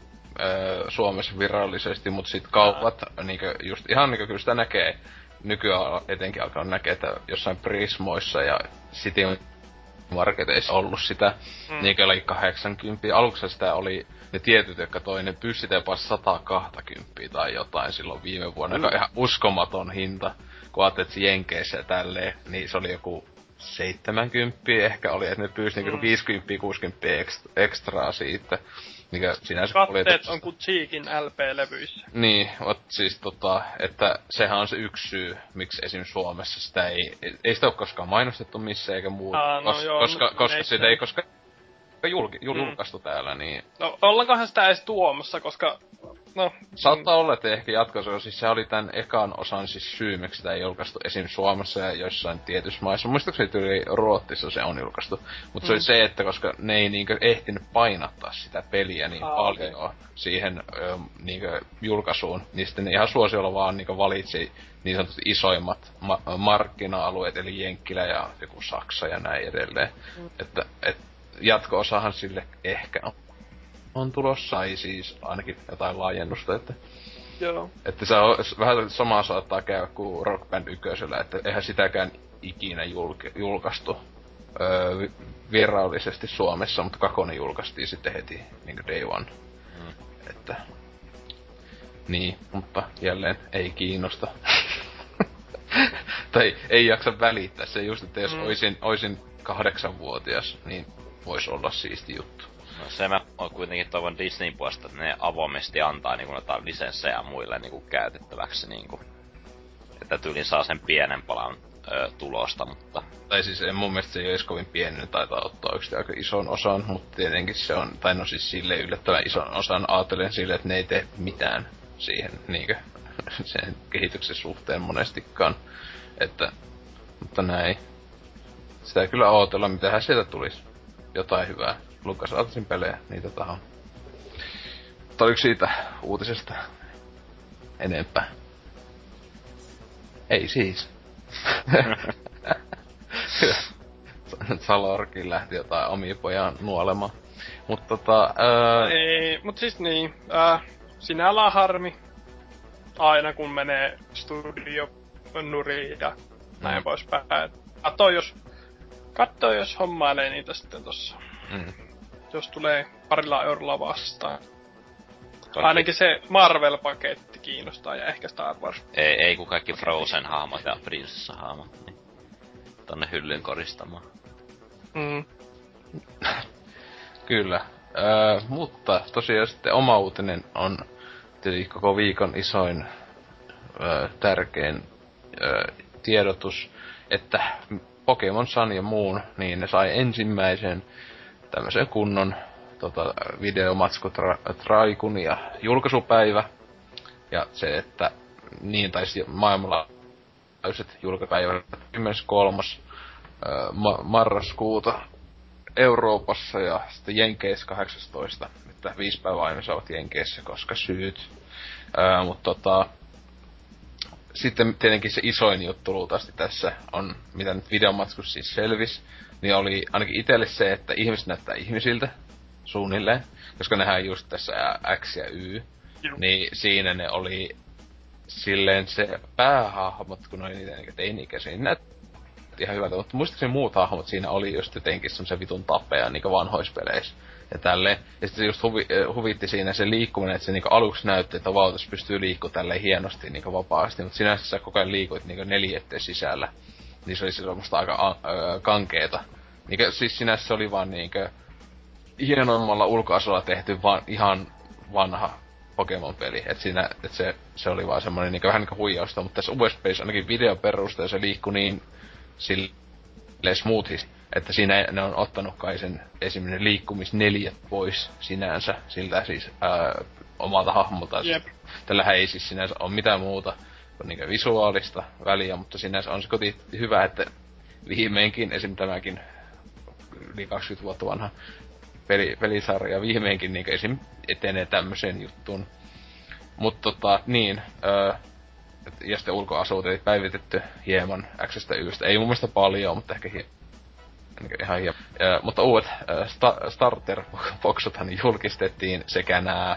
Suomessa virallisesti, mutta sit kaupat, niinkö, just ihan niinkö kyllä sitä näkee, nykyään etenkin alkaa näkee, että jossain Prismoissa ja City marketeissa ollut sitä, mm. niinkö oli 80. Aluksi sitä oli ne tietyt, jotka toi ne pyssit jopa 120 tai jotain silloin viime vuonna, mm. joka ihan uskomaton hinta. Kun ajattelet Jenkeissä ja tälleen, niin se oli joku 70 ehkä oli, että ne pyysi niinku mm. 50-60 ekstraa siitä. Mikä sinänsä Katteet on kuin Cheekin LP-levyissä. Niin, mutta siis tota, että sehän on se yksi syy, miksi esim. Suomessa sitä ei, ei sitä ole koskaan mainostettu missä eikä muuta. Aa, no kos, joo, koska, koska sitä ei koska julki, mm. julkaistu mm. täällä, niin... No, ollaankohan sitä edes tuomassa, koska No. Saattaa mm. olla, että ehkä jatkossa, siis se oli tämän ekan osan siis syy, miksi sitä ei julkaistu esim. Suomessa ja joissain tietyissä maissa. Muistaakseni tyyli Ruotsissa se on julkaistu. Mutta mm. se oli mm. se, että koska ne ei niinkö ehtinyt painattaa sitä peliä niin ah, paljon okay. siihen ö, niinkö julkaisuun, niin sitten ne ihan suosiolla vaan niinkö valitsi niin sanotusti isoimmat ma- markkina-alueet, eli Jenkkilä ja joku Saksa ja näin edelleen. Mm. Että et jatko-osahan sille ehkä on on tulossa, ei siis ainakin jotain laajennusta, että... Joo. Että se on vähän samaa saattaa käydä kuin Rock Band 1, että eihän sitäkään ikinä julk- julkaistu öö, virallisesti Suomessa, mutta kakonen julkaistiin sitten heti niin kuin day one. Mm. Että... Niin, mutta jälleen ei kiinnosta. [laughs] tai ei jaksa välittää se just, että jos mm. oisin, oisin kahdeksanvuotias, niin voisi olla siisti juttu. No se mä kuitenkin toivon Disneyn puolesta, että ne avoimesti antaa niinku jotain lisenssejä muille niinku käytettäväksi niinku. Että tyylin saa sen pienen palan ö, tulosta, mutta... Tai siis en mun mielestä se ei olisi kovin pieni, taitaa ottaa yksi aika ison osan, mutta tietenkin se on, tai no siis sille yllättävän ison osan aatelen sille, että ne ei tee mitään siihen niinkö [laughs] sen kehityksen suhteen monestikaan. Että, mutta näin. Sitä kyllä ootella, mitähän sieltä tulisi. Jotain hyvää. Lukas Artsin pelejä, niitä taho. Mutta oliko siitä uutisesta enempää? Ei siis. [laughs] Salorkin lähti jotain omia pojaan nuolemaan. Mutta tota... Ää... Ei, mut siis niin. Ää, sinällään harmi. Aina kun menee studio nuriin ja näin mm. poispäin. Katso jos, katso jos hommailee niitä sitten tossa. Mm jos tulee parilla eurolla vastaan. Toki. Ainakin se Marvel-paketti kiinnostaa ja ehkä Star Wars. Ei, ei kun kaikki Frozen-hahmot ja Prinsessa-hahmot, niin tonne hyllyn koristamaan. Mm. [laughs] Kyllä. Öö, mutta tosiaan sitten oma uutinen on tietysti koko viikon isoin öö, tärkein öö, tiedotus, että Pokemon Sun ja muun, niin ne sai ensimmäisen tämmöisen kunnon tota, videomatsku tra- Traikun ja julkaisupäivä. Ja se, että niin taisi maailmalla täyset julkapäivät 13. Ma- marraskuuta Euroopassa ja sitten Jenkeissä 18. Että viisi päivää aina saavat Jenkeissä, koska syyt. Mutta tota, sitten tietenkin se isoin juttu luultavasti tässä on, mitä nyt videomatskus siis selvisi, niin oli ainakin itselle se, että ihmiset näyttää ihmisiltä suunnilleen, koska nehän just tässä X ja Y, Joo. niin siinä ne oli silleen se päähahmot, kun oli niitä niin teini-ikäisiä, niin näytti ihan hyvältä, mutta muistaakseni muut hahmot siinä oli just jotenkin semmoisen vitun tapeja niin vanhoispeleissä ja tälle. Ja sitten se just huvi, eh, huvitti siinä se liikkuminen, että se niinku aluksi näytti, että vautas pystyy liikkumaan tälle hienosti niinku vapaasti, mutta sinänsä sä koko ajan liikuit niinku neljätteen sisällä niin se oli semmoista aika a- kankeeta. Niinkö, siis sinänsä se oli vaan niinkö hienommalla ulkoasulla tehty vaan ihan vanha Pokemon-peli. Et siinä, et se, se oli vaan semmoinen niinkö, vähän niinku huijausta, mutta tässä USBs ainakin videon se liikkui niin sille smoothis, että siinä ne on ottanut kai sen esimerkiksi liikkumisneljät pois sinänsä siltä siis ää, omalta hahmolta. Yep. Tällähän ei siis sinänsä ole mitään muuta niin visuaalista väliä, mutta sinänsä on se koti hyvä, että viimeinkin esim. tämäkin yli 20 vuotta vanha peli, pelisarja viimeinkin niin esim. etenee tämmöiseen juttuun. Mutta tota, niin, öö, ja sitten ulkoasut ei päivitetty hieman Xstä Ystä. Ei mun mielestä paljon, mutta ehkä hieman ihan hieman. Ja, mutta uudet äh, sta- starter-boksuthan julkistettiin sekä nämä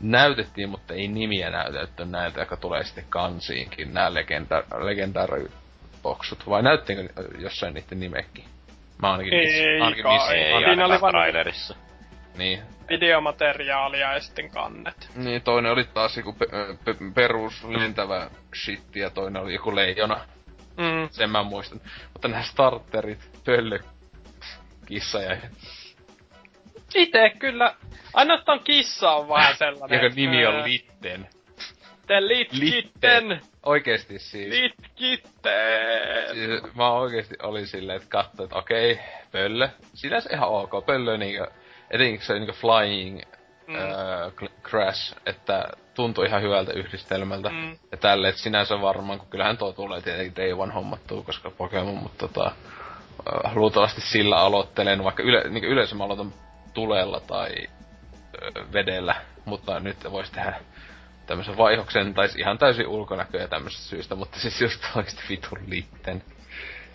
näytettiin, mutta ei nimiä näytetty näiltä, jotka tulee sitten kansiinkin, nämä legenda, legendary boksut. Vai näyttiinkö jossain niiden nimekin? Mä ainakin ei, ainakin missä ei, ei siinä oli trailerissa. Niin. Videomateriaalia ja sitten kannet. Niin, toinen oli taas joku pe- pe- perus lentävä shit ja toinen oli joku leijona. Mm. Sen mä muistan. Mutta nämä starterit, pöllö, kissa ja... Ite kyllä, ainoastaan kissa on vähän sellainen. Joka nimi on Litten. The Lit Kitten. Oikeesti siis. Lit Kitten. Siis, mä oikeesti olin silleen, että katsoin, että okei, pöllö. Sinänsä ihan ok. Pöllö niinkö, etenkin se niinkö flying mm. öö, crash, että tuntui ihan hyvältä yhdistelmältä. Mm. Ja tälle, että sinänsä varmaan, kun kyllähän tuo tulee tietenkin Day One hommattuu, koska Pokemon, mutta tota, luultavasti sillä aloittelen, vaikka yle, niin yleensä mä aloitan tulella tai uh, vedellä, mutta nyt voisi tehdä tämmöisen vaihoksen, tai ihan täysin ulkonäköä tämmöisestä syystä, mutta siis just oikeesti vitun litten.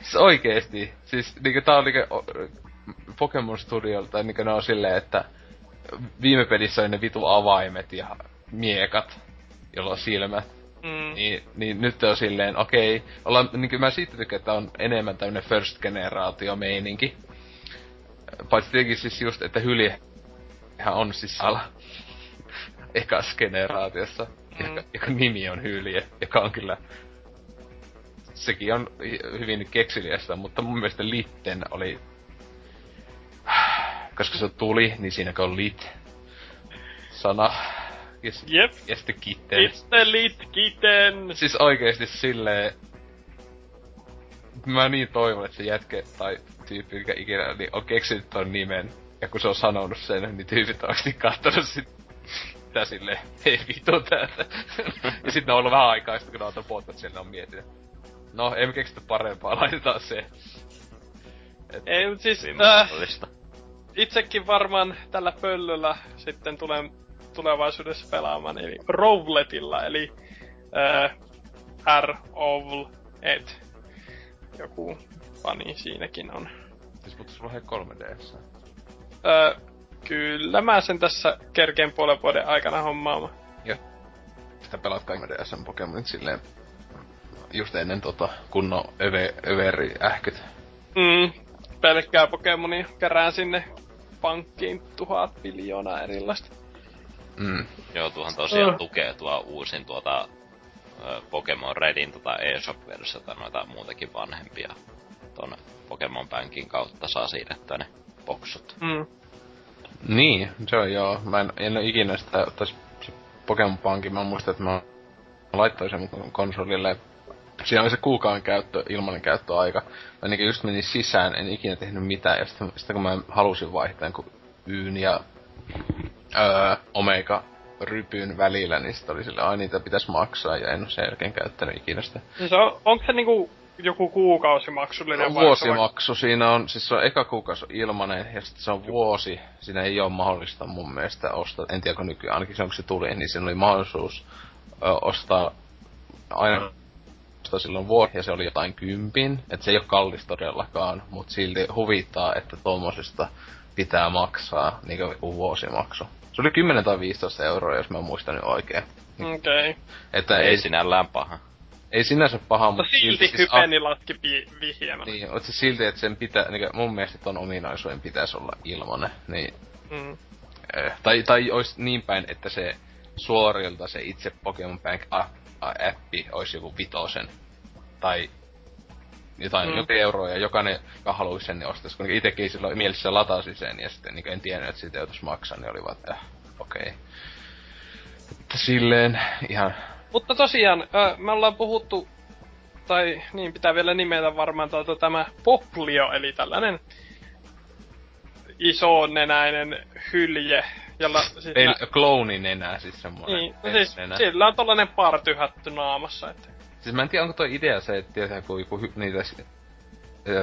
Siis oikeesti, siis niinku tää on niinku Pokemon Studio, tai niinku ne on silleen, että viime pelissä oli ne vitu avaimet ja miekat, jolla on silmät. Mm. Niin, niin nyt on silleen, okei, okay, ollaan, niin mä siitä tykkään, että on enemmän tämmönen first generaatio meininki. Paitsi tietenkin siis just, että hylje ihan on siis ala ekas generaatiossa, mm. joka, joka, nimi on hylje, joka on kyllä sekin on hyvin keksiliästä, mutta mun mielestä Litten oli... Koska se tuli, niin siinä on lit sana Yes, Jep. Ja sitten kitten. It's the lit kitten. Siis oikeesti silleen... Mä niin toivon, että se jätke tai tyyppi, mikä ikinä niin on keksinyt ton nimen. Ja kun se on sanonut sen, niin tyypit on oikeesti kattonut sit tää silleen, hei vitu täältä. ja sitten on ollut vähän aikaa, sit kun ne on ottanut podcast siellä, on miettinyt. No, emme keksitä parempaa, laitetaan se. Et, ei, mut siis... Äh, itsekin varmaan tällä pöllöllä sitten tulen tulevaisuudessa pelaamaan, eli Rowletilla, eli äh, R Owl et. Joku fani siinäkin on. Siis mutta sulla on 3DS. Äh, kyllä mä sen tässä kerkeen puolen vuoden aikana hommaamaan. Joo. Sitä pelaat kaikki DSn Pokemonit silleen just ennen tota kunnon öve, överi ähkyt. Mm, pelkkää Pokemonia kerään sinne pankkiin tuhat miljoonaa erilaista. Mm. Joo, tuohan tosiaan uh. tukee tuo uusin tuota Pokemon Redin tota eShop-versiota noita muutakin vanhempia ton Pokemon Bankin kautta saa siirrettyä ne boksut. Mm. Niin, se on joo. Mä en, en ole ikinä sitä, se Pokemon Bankin, mä muistan, että mä laittoin sen konsolille. Siinä oli se kuukauden käyttö, ilmanen käyttöaika. Mä niin just menin sisään, en ikinä tehnyt mitään. Ja sitten, sitten kun mä halusin vaihtaa kun Yn ja öö, Omega rypyn välillä, niin sitten oli sille, ai niitä pitäisi maksaa, ja en ole sen jälkeen käyttänyt ikinä sitä. Siis on, onko se niinku joku kuukausimaksullinen no, Vuosimaksu siinä on, siis se on eka kuukausi ilmanen, ja sitten se on vuosi. Siinä ei ole mahdollista mun mielestä ostaa, en tiedä kun nykyään, ainakin se onko se tuli, niin siinä oli mahdollisuus ö, ostaa aina ostaa silloin vuosi, ja se oli jotain kympin, että se ei ole kallis todellakaan, mutta silti huvittaa, että tuommoisesta pitää maksaa niin kuin vuosimaksu. Se oli 10 tai 15 euroa, jos mä muistan nyt oikein. Okei. Okay. Että ei, ei sinällään paha. Ei sinänsä paha, mutta silti, silti hypeni siis, latki vihjeenä. Niin, mutta se silti, että sen pitää, niin mun mielestä ton ominaisuuden pitäisi olla ilmanen, niin... Mm. Eh, tai, tai olisi niin päin, että se suorilta se itse Pokemon Bank appi olisi joku vitosen. Tai jotain mm. jokin euroa ja jokainen, joka haluaisi sen, niin ostaisi. Kun itsekin silloin mielessä latasi sen ja sitten niin en tiennyt, että siitä joutuisi maksaa, niin oli vaan, että okei. Okay. Että silleen ihan... Mutta tosiaan, äh, me ollaan puhuttu, tai niin pitää vielä nimetä varmaan tuota, tämä Poplio, eli tällainen iso nenäinen hylje, jolla siis... Ei, nä- klooninenä siis semmoinen. Niin, no siis sillä on tollanen partyhätty naamassa, että Siis mä en tiedä, onko toi idea se, että tietää, kun joku hy, niitä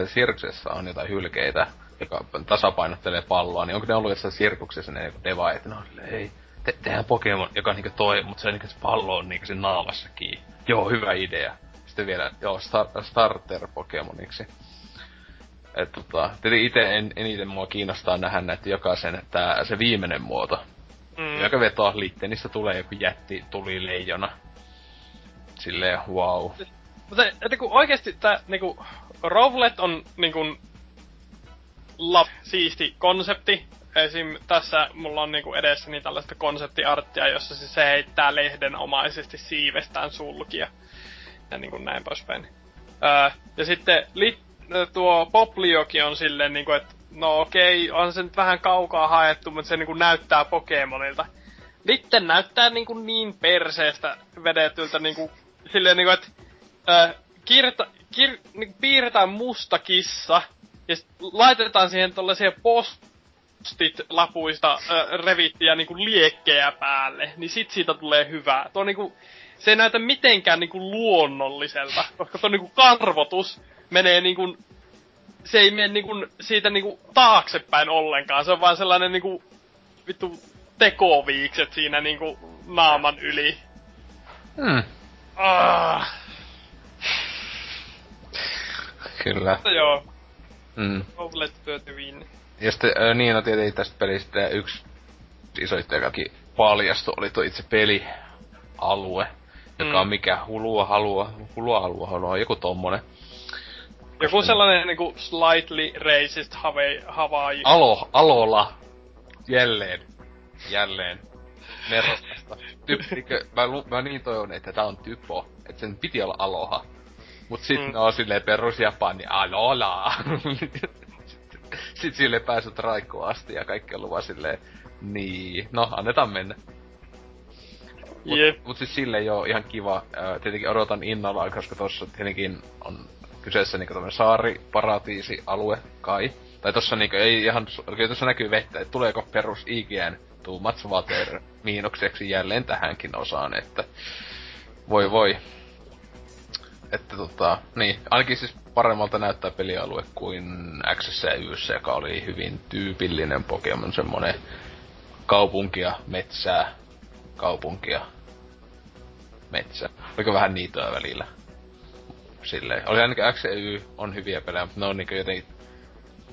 sirkuksessa on jotain hylkeitä, joka tasapainottelee palloa, niin onko ne ollut jossain sirkuksessa ne deva, että silleen, hei, te, tehdään Pokemon, joka on niinku toi, mutta se, on niinku se pallo on niinku sen naavassa kiinni. Joo, hyvä idea. Sitten vielä, joo, star, starter Pokemoniksi. Et tota, tietenkin itse en, eniten mua kiinnostaa nähdä näitä jokaisen, tää, se viimeinen muoto. Mm. Joka vetoa niistä tulee joku jätti tuli leijona. Silleen, wow. Mutta että kun oikeesti tää niinku, Rowlet on niinku la, siisti konsepti. Esim. tässä mulla on niinku edessäni tällaista konseptiarttia, jossa se, se heittää lehdenomaisesti siivestään sulkia. Ja niinku näin poispäin. Öö, ja sitten li, tuo Popliokin on silleen niinku, että no okei, on se nyt vähän kaukaa haettu, mutta se niinku näyttää Pokemonilta. Litten näyttää niinku niin perseestä vedetyltä niinku silleen niinku, että äh, kirta, kir, niinku piirretään musta kissa ja laitetaan siihen tollasia postit lapuista äh, revittiä niinku liekkejä päälle, niin sit siitä tulee hyvää. Tuo niinku, se ei näytä mitenkään niinku luonnolliselta, koska tuo niinku karvotus menee niinku se ei mene niinku siitä niinku taaksepäin ollenkaan. Se on vaan sellainen niinku vittu tekoviikset siinä niinku naaman yli. Hmm. Ah. Kyllä. Mutta joo. Mm. Outlet win. Ja sitten äh, niin on tietenkin tästä pelistä yksi iso jokakin paljastui, oli tuo itse pelialue, joka mm. on mikä hulua halua, hulua halua, halua, joku tommonen. Joku sellainen niinku slightly racist Hawaii. Alo, Alola. Jälleen. Jälleen. Nerostasta. Typpikö, mä, lu, mä niin toivon, että tää on typo. Että sen piti olla Aloha. Mut sit mm. ne on silleen perus Japani, Alola. [laughs] sit sille pääset raikkoon asti ja kaikki on luva silleen, niin, no annetaan mennä. Mut, yep. mut siis silleen jo ihan kiva. tietenkin odotan innolla, koska tossa tietenkin on kyseessä niinku tämmönen saari, paratiisi, alue, kai. Tai tossa niinku ei ihan, kyllä tossa näkyy vettä, että tuleeko perus IGN too much water miinukseksi jälleen tähänkin osaan, että voi voi. Että tota, niin, ainakin siis paremmalta näyttää pelialue kuin X ja joka oli hyvin tyypillinen Pokemon, semmonen kaupunkia, metsää, kaupunkia, metsä. Oliko vähän niitoa välillä? silleen. Oli ainakin X on hyviä pelejä, mutta ne on niinku jotenkin...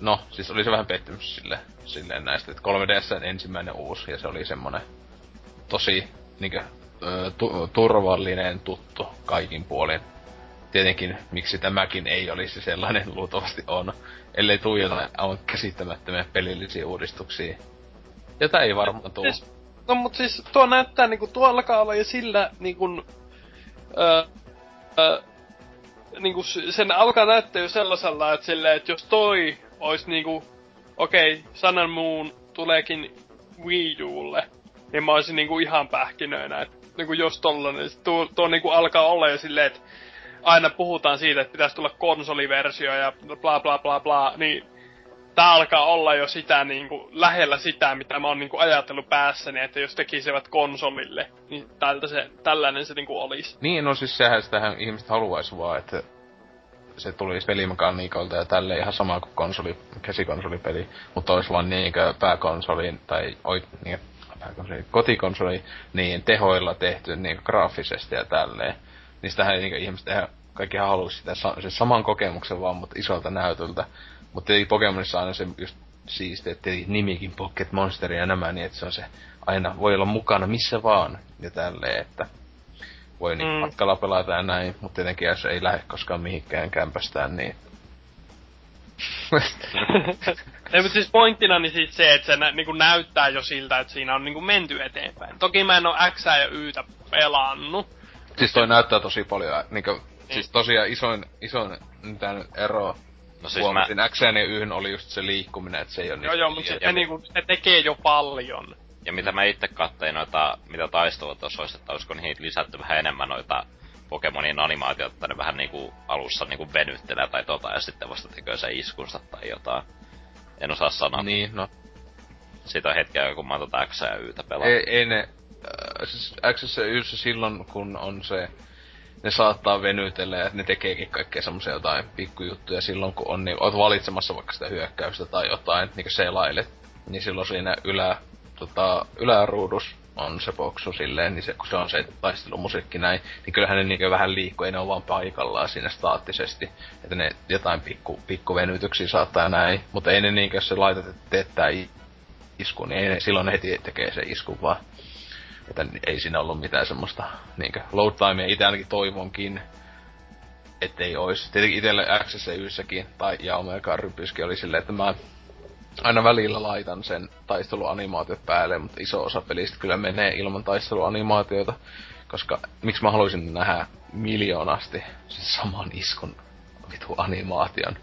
No, siis oli se vähän pettymys sille, silleen näistä, että 3DS ensimmäinen uusi, ja se oli semmonen tosi niinkö, tu- turvallinen, tuttu kaikin puolin. Tietenkin, miksi tämäkin ei olisi sellainen, luultavasti on. Ellei tuu jotain aivan käsittämättömiä pelillisiä uudistuksia. Jota ei varmaan tuu. Siis, no mut siis tuo näyttää niinku, tuo alkaa olla jo sillä niinku... Öö, öö, niinku sen alkaa näyttää jo sellaisella, että silleen, että jos toi ois niinku, okei, okay, Sun and Moon tuleekin Wii Ulle, niin mä oisin niinku ihan pähkinöinä, että niinku jos tollanen, tuo, tuo niinku alkaa olla jo silleen, että aina puhutaan siitä, että pitäisi tulla konsoliversio ja bla bla bla bla, niin tää alkaa olla jo sitä niinku, lähellä sitä, mitä mä oon niinku ajatellut päässäni, että jos tekisivät konsolille, niin tältä se, tällainen se niinku olisi. Niin, no siis sehän sitähän ihmiset haluaisi vaan, että se tulisi pelimekaniikolta ja tälle ihan sama kuin konsoli, käsikonsolipeli, mutta olisi vaan niinkö pääkonsolin tai oi, niin, pääkonsoli, kotikonsoli niin tehoilla tehty niin graafisesti ja tälleen. Niin sitähän niin ihmiset ihan, kaikki haluaisi sitä se saman kokemuksen vaan, mutta isolta näytöltä. Mutta tietenkin Pokemonissa aina se just siistiä, että nimikin Pocket Monster ja nämä, niin että se on se aina voi olla mukana missä vaan ja tälleen, että voi niin mm. matkalla pelata ja näin, mutta tietenkin jos ei lähde koskaan mihinkään kämpästään, niin... [laughs] ei, mutta siis pointtina niin siis se, että se nä, niinku näyttää jo siltä, että siinä on niinku menty eteenpäin. Toki mä en oo X ja Ytä pelannut. Siis toi näyttää tosi paljon, niinku, niin. siis tosiaan isoin, isoin tämän ero No siis Huomasin, mä... X ja Yhyn oli just se liikkuminen, että se ei ole Joo, joo, mutta se, niinku, se tekee jo paljon. Ja mitä mä itse kattein noita, mitä taistelut tuossa olisi, että olisiko niihin lisätty vähän enemmän noita Pokemonin animaatiota, että ne vähän niinku alussa niinku venyttelee tai tota, ja sitten vasta tekee se iskunsa tai jotain. En osaa sanoa. Niin, no. Siitä on hetkeä, kun mä tota X ja Ytä pelaan. Ei, ei ne, äh, siis X ja Yssä silloin, kun on se, ne saattaa venytellä ja ne tekeekin kaikkea semmoisia jotain pikkujuttuja silloin, kun on niin, oot valitsemassa vaikka sitä hyökkäystä tai jotain, niin selailet, niin silloin siinä ylä, tota, yläruudus on se boksu silleen, niin se, kun se on se taistelumusiikki näin, niin kyllähän ne niin vähän liikkuu, ei ne ole vaan paikallaan siinä staattisesti. Että ne jotain pikku, pikku venytyksiä saattaa näin, mutta ei ne niin, jos se laitat, että isku, niin ei, silloin heti tekee se isku vaan. Että ei siinä ollut mitään semmoista niinkö load timea. Itse ainakin toivonkin, ettei ois. Tietenkin itelle XSYssäkin, tai ja Omega Rypyskin oli silleen, että mä aina välillä laitan sen taisteluanimaatiot päälle, mutta iso osa pelistä kyllä menee ilman taisteluanimaatioita. Koska miksi mä haluaisin nähdä miljoonasti sen saman iskun vitu animaation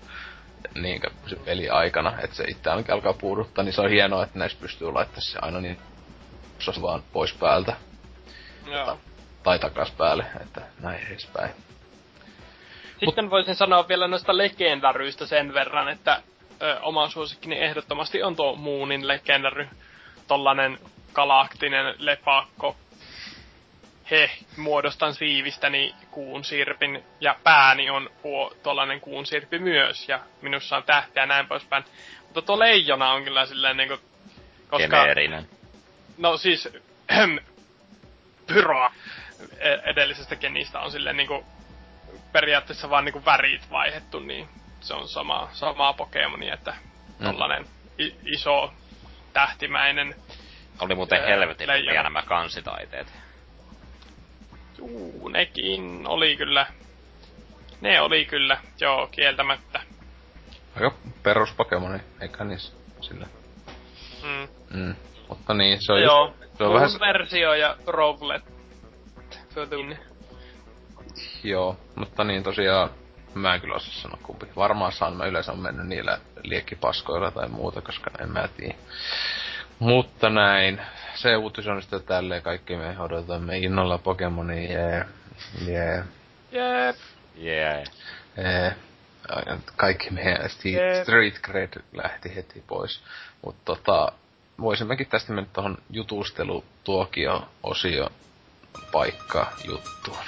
niin se peli aikana, että se itse ainakin alkaa puuduttaa, niin se on hienoa, että näissä pystyy laittamaan se aina niin vaan pois päältä. Joo. Tai takas päälle, että näin edespäin. Sitten Mut... voisin sanoa vielä noista legendaryistä sen verran, että ö, oma suosikkini ehdottomasti on tuo Moonin legendary. Tollanen galaktinen lepakko. He, muodostan siivistäni kuun sirpin ja pääni on huo, tollanen kuun sirpi myös ja minussa on tähtiä ja näin poispäin. Mutta tuo leijona on kyllä silleen niinku, koska... Geneerinen. No siis, [clears throat] pyroa e- edellisestä kenistä on silleen niinku periaatteessa vaan niinku värit vaihettu, niin se on sama, samaa Pokemoni, että mm. tollanen i- iso tähtimäinen. Oli muuten helvetin hyviä nämä kansitaiteet. Juu, nekin oli kyllä. Ne oli kyllä, joo, kieltämättä. Joo, perus Pokemoni, eikä niissä sillä. Mm. Mm. Mutta niin, se on Joo, just, se on vähän... versio ja Rowlet. Joo, mutta niin tosiaan, mä en kyllä osaa sanoa kumpi. Varmaan saan, mä yleensä on mennyt niillä liekkipaskoilla tai muuta, koska en mä tiedä. Mutta näin. Se uutis on sitten tälleen, kaikki me odotamme innolla Pokemonia, jee. Jee. Jep. Jee. Jee. Kaikki meidän street cred lähti heti pois. Mutta tota, voisimmekin tästä mennä tuohon jutustelutuokio-osio paikka juttuun.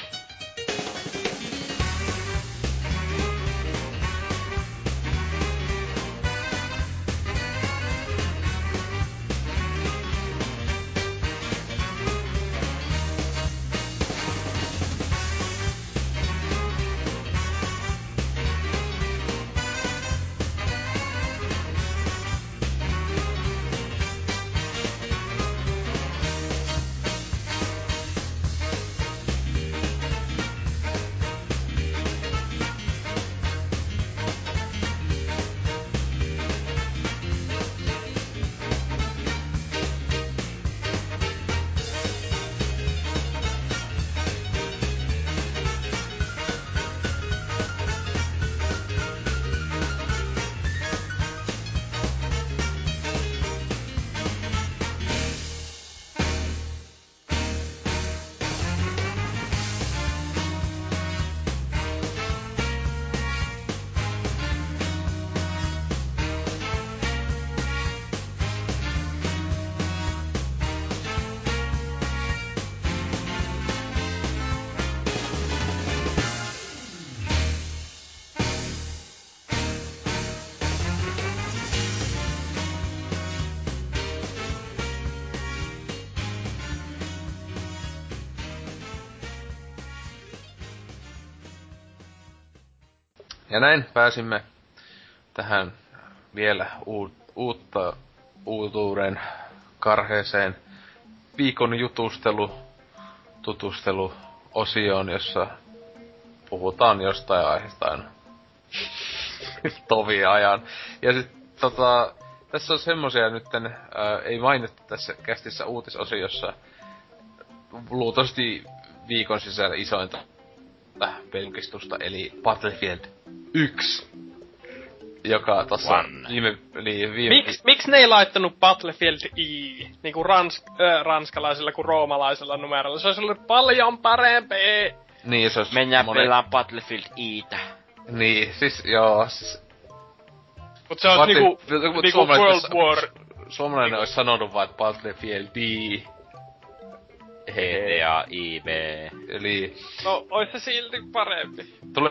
Pääsimme tähän vielä uut, uutta uutuuden karheeseen viikon jutustelu, tutustelu osioon, jossa puhutaan jostain aiheesta aina [laughs] tovi ajan. Ja sit tota, tässä on semmosia nytten, ää, ei mainittu tässä kästissä uutisosiossa, luultavasti viikon sisällä isointa pelkistusta, eli Battlefield 1. Joka tossa viime, niin, viime... Miks, miksi ne ei laittanut Battlefield I, niinku rans, äh, ranskalaisella kuin roomalaisella numerolla? Se olisi ollut paljon parempi! Niin, se olisi... Mennään monet... pelaa Battlefield Iitä. Niin, siis joo, siis... Mut se on niinku, niinku World War... Suomalainen olisi sanonut vaan, että Battlefield D GTA IB. Eli... No, ois se silti parempi. Tule...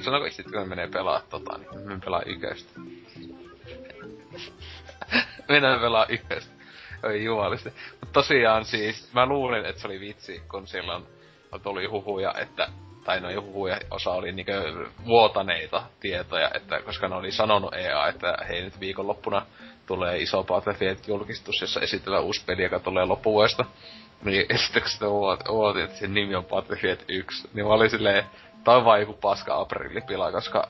Sanoiko itse, kun menee pelaa tota, niin me pelaa yköistä. [laughs] Mennään pelaa yköistä. Oi jumalista. Mut tosiaan siis, mä luulin, että se oli vitsi, kun silloin tuli huhuja, että tai no huhuja, osa oli niinkö vuotaneita tietoja, että koska ne oli sanonut EA, että hei nyt viikonloppuna tulee iso Battlefield-julkistus, jossa esitellään uusi peli, joka tulee loppuvuodesta. Niin [laughs] sitten kun sitä uotin, että sen nimi on Battlefield 1, niin mä olin silleen, tai vaan joku paska aprillipila, koska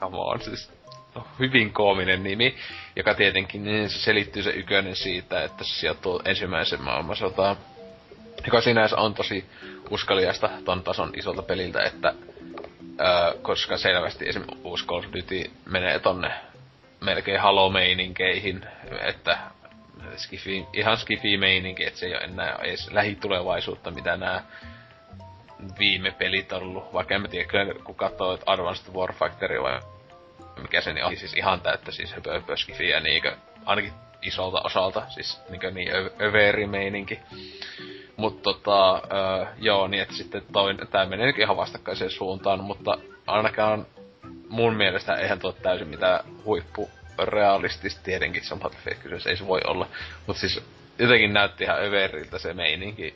come on, siis no, hyvin koominen nimi, joka tietenkin niin se selittyy se ykönen siitä, että se sijoittuu ensimmäisen maailmansotaan. Joka sinänsä on tosi uskaliasta ton tason isolta peliltä, että öö, koska selvästi esimerkiksi uusi Call of Duty menee tonne melkein Halo-meininkeihin, että skifi, ihan skifi-meininki, että se ei ole enää edes lähitulevaisuutta, mitä nämä viime pelit on ollut. Vaikka en mä tiedä, kyllä kun katsoo Advanced Warfactory vai mikä se niin on, siis ihan täyttä siis höpö, höpö skifiä, niinkö, ainakin isolta osalta, siis niinkö niin överi meininki. Mutta tota, öö, joo, niin että sitten toi, tää menee ihan vastakkaiseen suuntaan, mutta ainakaan mun mielestä eihän tuo täysin mitään huippu realistista tietenkin se on Battlefield ei se voi olla. Mutta siis jotenkin näytti ihan överiltä se meininki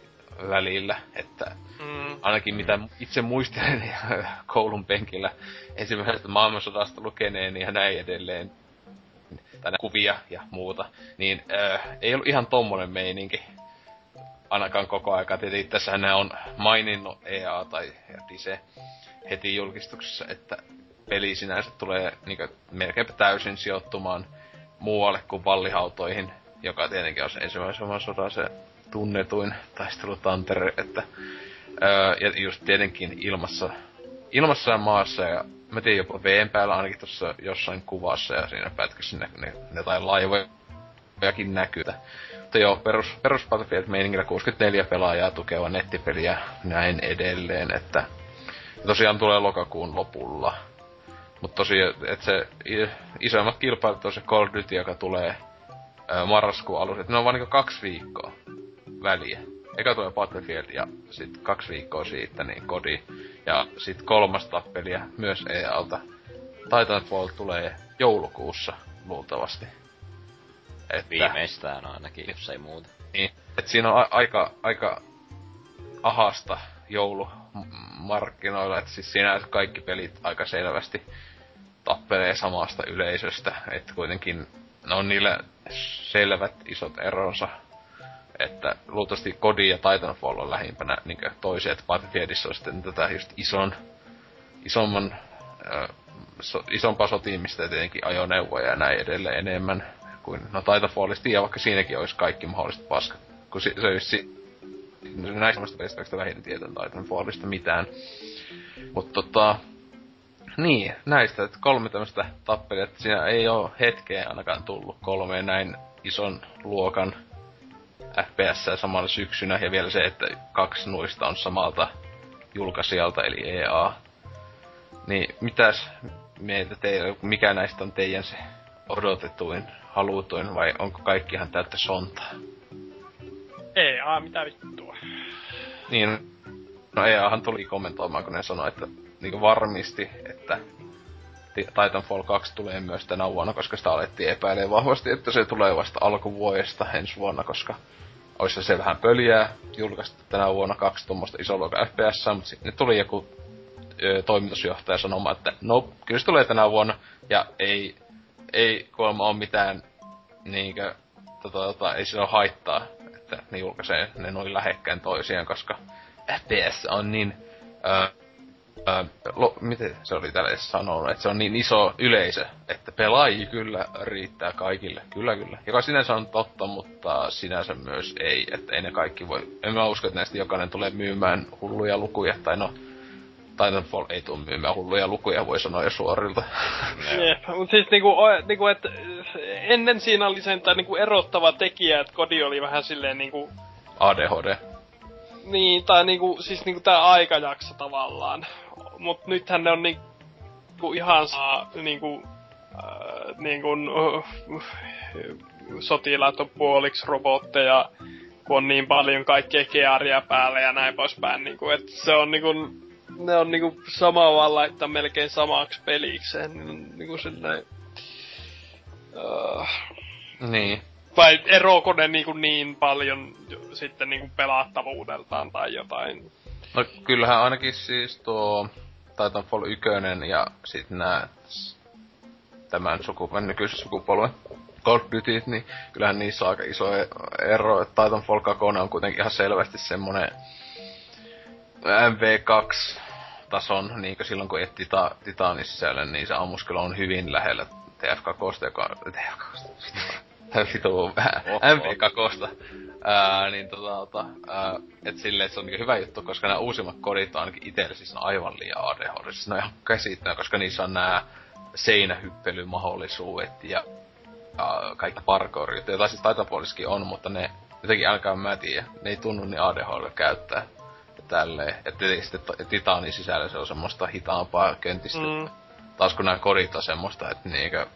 välillä, että mm. ainakin mitä itse muistelen [laughs] koulun penkillä ensimmäisestä maailmansodasta lukeneen ja näin edelleen, tai kuvia ja muuta, niin äh, ei ollut ihan tommonen meininki ainakaan koko aika. Tietenkin tässähän ne on maininnut EA tai Dise heti julkistuksessa, että peli sinänsä tulee niin melkeinpä täysin sijoittumaan muualle kuin vallihautoihin, joka tietenkin on ensimmäisen maailmansodan se tunnetuin taistelutantere, että öö, ja just tietenkin ilmassa, ilmassa ja maassa ja mä tiedän jopa veen päällä ainakin tuossa jossain kuvassa ja siinä pätkässä ne, ne, ne tai laivojakin näkyy. Mutta joo, perus, perus Battlefield meiningillä 64 pelaajaa tukeva nettipeli ja näin edelleen, että tosiaan tulee lokakuun lopulla. Mutta tosiaan, että se isoimmat kilpailut on se Call of Duty, joka tulee marraskuun alussa. Ne on vaan niinku kaksi viikkoa väliä. Eka tulee Battlefield ja sitten kaksi viikkoa siitä niin kodi. Ja sitten kolmas tappelia myös EA-alta. Titanfall tulee joulukuussa luultavasti. Että, Viimeistään ainakin, jos ei muuta. Niin, et siinä on a- aika, aika ahasta joulumarkkinoilla, että siis siinä kaikki pelit aika selvästi tappelee samasta yleisöstä, että kuitenkin ne on niillä selvät isot eronsa että luultavasti Kodi ja Titanfall on lähimpänä niin toisia, että on sitten tätä just ison, isomman, so, isompaa sotiimista ja tietenkin ajoneuvoja ja näin edelleen enemmän kuin, no Titanfallista ja vaikka siinäkin olisi kaikki mahdolliset paskat, kun se, se olisi näistä muista pelistä vähiten tietää Titanfallista mitään. Mutta tota, niin, näistä, että kolme tämmöistä tappelia, että siinä ei ole hetkeä ainakaan tullut kolmeen näin ison luokan FPS samalla syksynä, ja vielä se, että kaksi nuista on samalta julkaisijalta, eli EA. Niin mitäs mieltä teillä, mikä näistä on teidän se odotetuin, halutuin, vai onko kaikki ihan täyttä sontaa? EA, mitä vittua. Niin, no EAhan tuli kommentoimaan, kun ne sanoi, että niin varmisti, että Titanfall 2 tulee myös tänä vuonna, koska sitä alettiin epäilee vahvasti, että se tulee vasta alkuvuodesta ensi vuonna, koska olisi se vähän pöliää julkaistu tänä vuonna kaksi tuommoista isoluokan FPS, mutta sitten tuli joku ö, toimitusjohtaja sanomaan, että no, kyllä se tulee tänä vuonna, ja ei, ei kuulemma ole mitään niinkö, tota, tota, ei sillä ole haittaa, että ne julkaisee ne noin lähekkään toisiaan, koska FPS on niin, ö, Lo, miten se oli tällä sanonut, että se on niin iso yleisö, että pelaajia kyllä riittää kaikille. Kyllä, kyllä. Joka sinänsä on totta, mutta sinänsä myös ei, että ei ne kaikki voi... En mä usko, että näistä jokainen tulee myymään hulluja lukuja, tai no, Titanfall ei tule myymään hulluja lukuja, voi sanoa jo suorilta. [laughs] Jep, mutta siis niinku, niinku että ennen siinä oli sen niinku erottava tekijä, että kodi oli vähän silleen niinku... ADHD. Niin, tai niinku, siis niinku tää aikajakso tavallaan mut nythän ne on niinku ihan saa niinku, äh, niinku uh, sotilaat on puoliksi robotteja, kun on niin paljon kaikkea kearia päällä ja näin poispäin. Niinku, et se on niinku, ne on niinku sama vaan laittaa melkein samaksi pelikseen. Niin, niinku silleen, uh, niin. Vai eroako ne niinku niin paljon sitten niinku pelattavuudeltaan tai jotain? No kyllähän ainakin siis tuo Titanfall 1 ja sitten nää tämän sukupolven, nykyisen sukupolven Call of Duty, niin kyllähän niissä on aika iso e- ero, että Titanfall 2 on kuitenkin ihan selvästi semmonen MV2 tason, niin kuin silloin kun et tita, Titanissa siellä, niin se ammuskelu on hyvin lähellä TF2, joka on... TF2, vitu vähän. MV2. Ää, niin tota, ää, et silleen, se on niinku hyvä juttu, koska nämä uusimmat kodit on ainakin itselle siis on aivan liian ADHD. Siis ne on ihan käsittämättä, koska niissä on nämä seinähyppelymahdollisuudet ja ää, kaikki parkourit, joita siis taitapuoliskin on, mutta ne jotenkin älkää mä tiedä, ne ei tunnu niin ADHD käyttää. Ja tälleen. Että sitten Titanin sisällä se on semmoista hitaampaa kentistä. Mm. Taas kun nämä kodit on semmoista, että niinkö...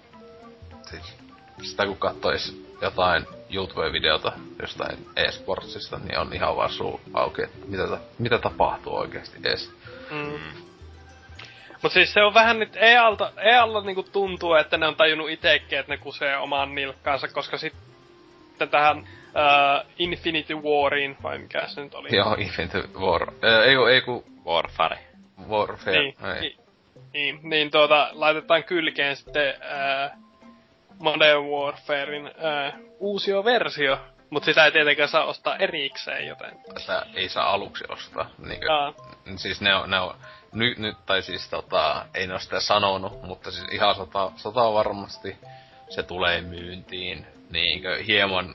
Siis sitä kun kattois jotain YouTube-videota jostain e-sportsista, niin on ihan vaan suu auki, että mitä, ta- mitä tapahtuu oikeasti edes. Mm. Mut siis se on vähän nyt EALta, EALta niinku tuntuu, että ne on tajunnut itekin, että ne kusee omaan nilkkaansa, koska sitten tähän uh, Infinity Wariin, vai mikä se nyt oli? Joo, Infinity War. Äh, ei, ei ku... Warfare. Warfare, niin, ei. Niin, niin, niin tuota, laitetaan kylkeen sitten uh, Modern Warfarein äh, uusio versio, mutta sitä ei tietenkään saa ostaa erikseen, joten... Tätä ei saa aluksi ostaa. Niinkö, siis ne on, ne on nyt, nyt, tai siis tota, ei ne ole sitä sanonut, mutta siis ihan sata, sata varmasti se tulee myyntiin niinkö hieman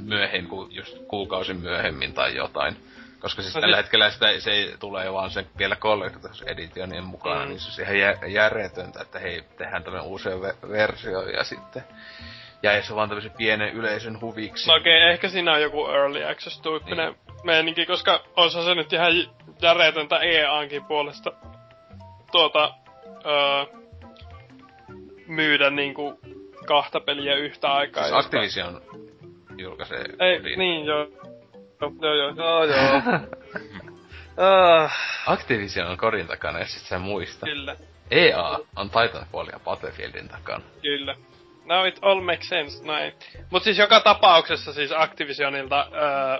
myöhemmin, just kuukausi myöhemmin tai jotain. Koska siis no, tällä sit... hetkellä sitä, se ei tule vaan sen vielä Collector's Editionin mukaan, mm. niin se on ihan jä, järjetöntä, että hei, tehdään tämmönen uusi ve- versio ja sitten jäi se vaan tämmöisen pienen yleisön huviksi. No okei, okay, ehkä siinä on joku Early Access-tyyppinen niin. meininki, koska osa se nyt ihan järjetöntä EAankin puolesta tuota, öö, myydä niinku kahta peliä yhtä aikaa. Siis Activision julkaisee Ei, niin joo. Joo, joo, joo, joo. uh. Activision on korin takana, jos sit sä muista. Kyllä. EA on Titanfall ja Battlefieldin takana. Kyllä. Now it all makes sense, näin. Mut siis joka tapauksessa siis Activisionilta öö,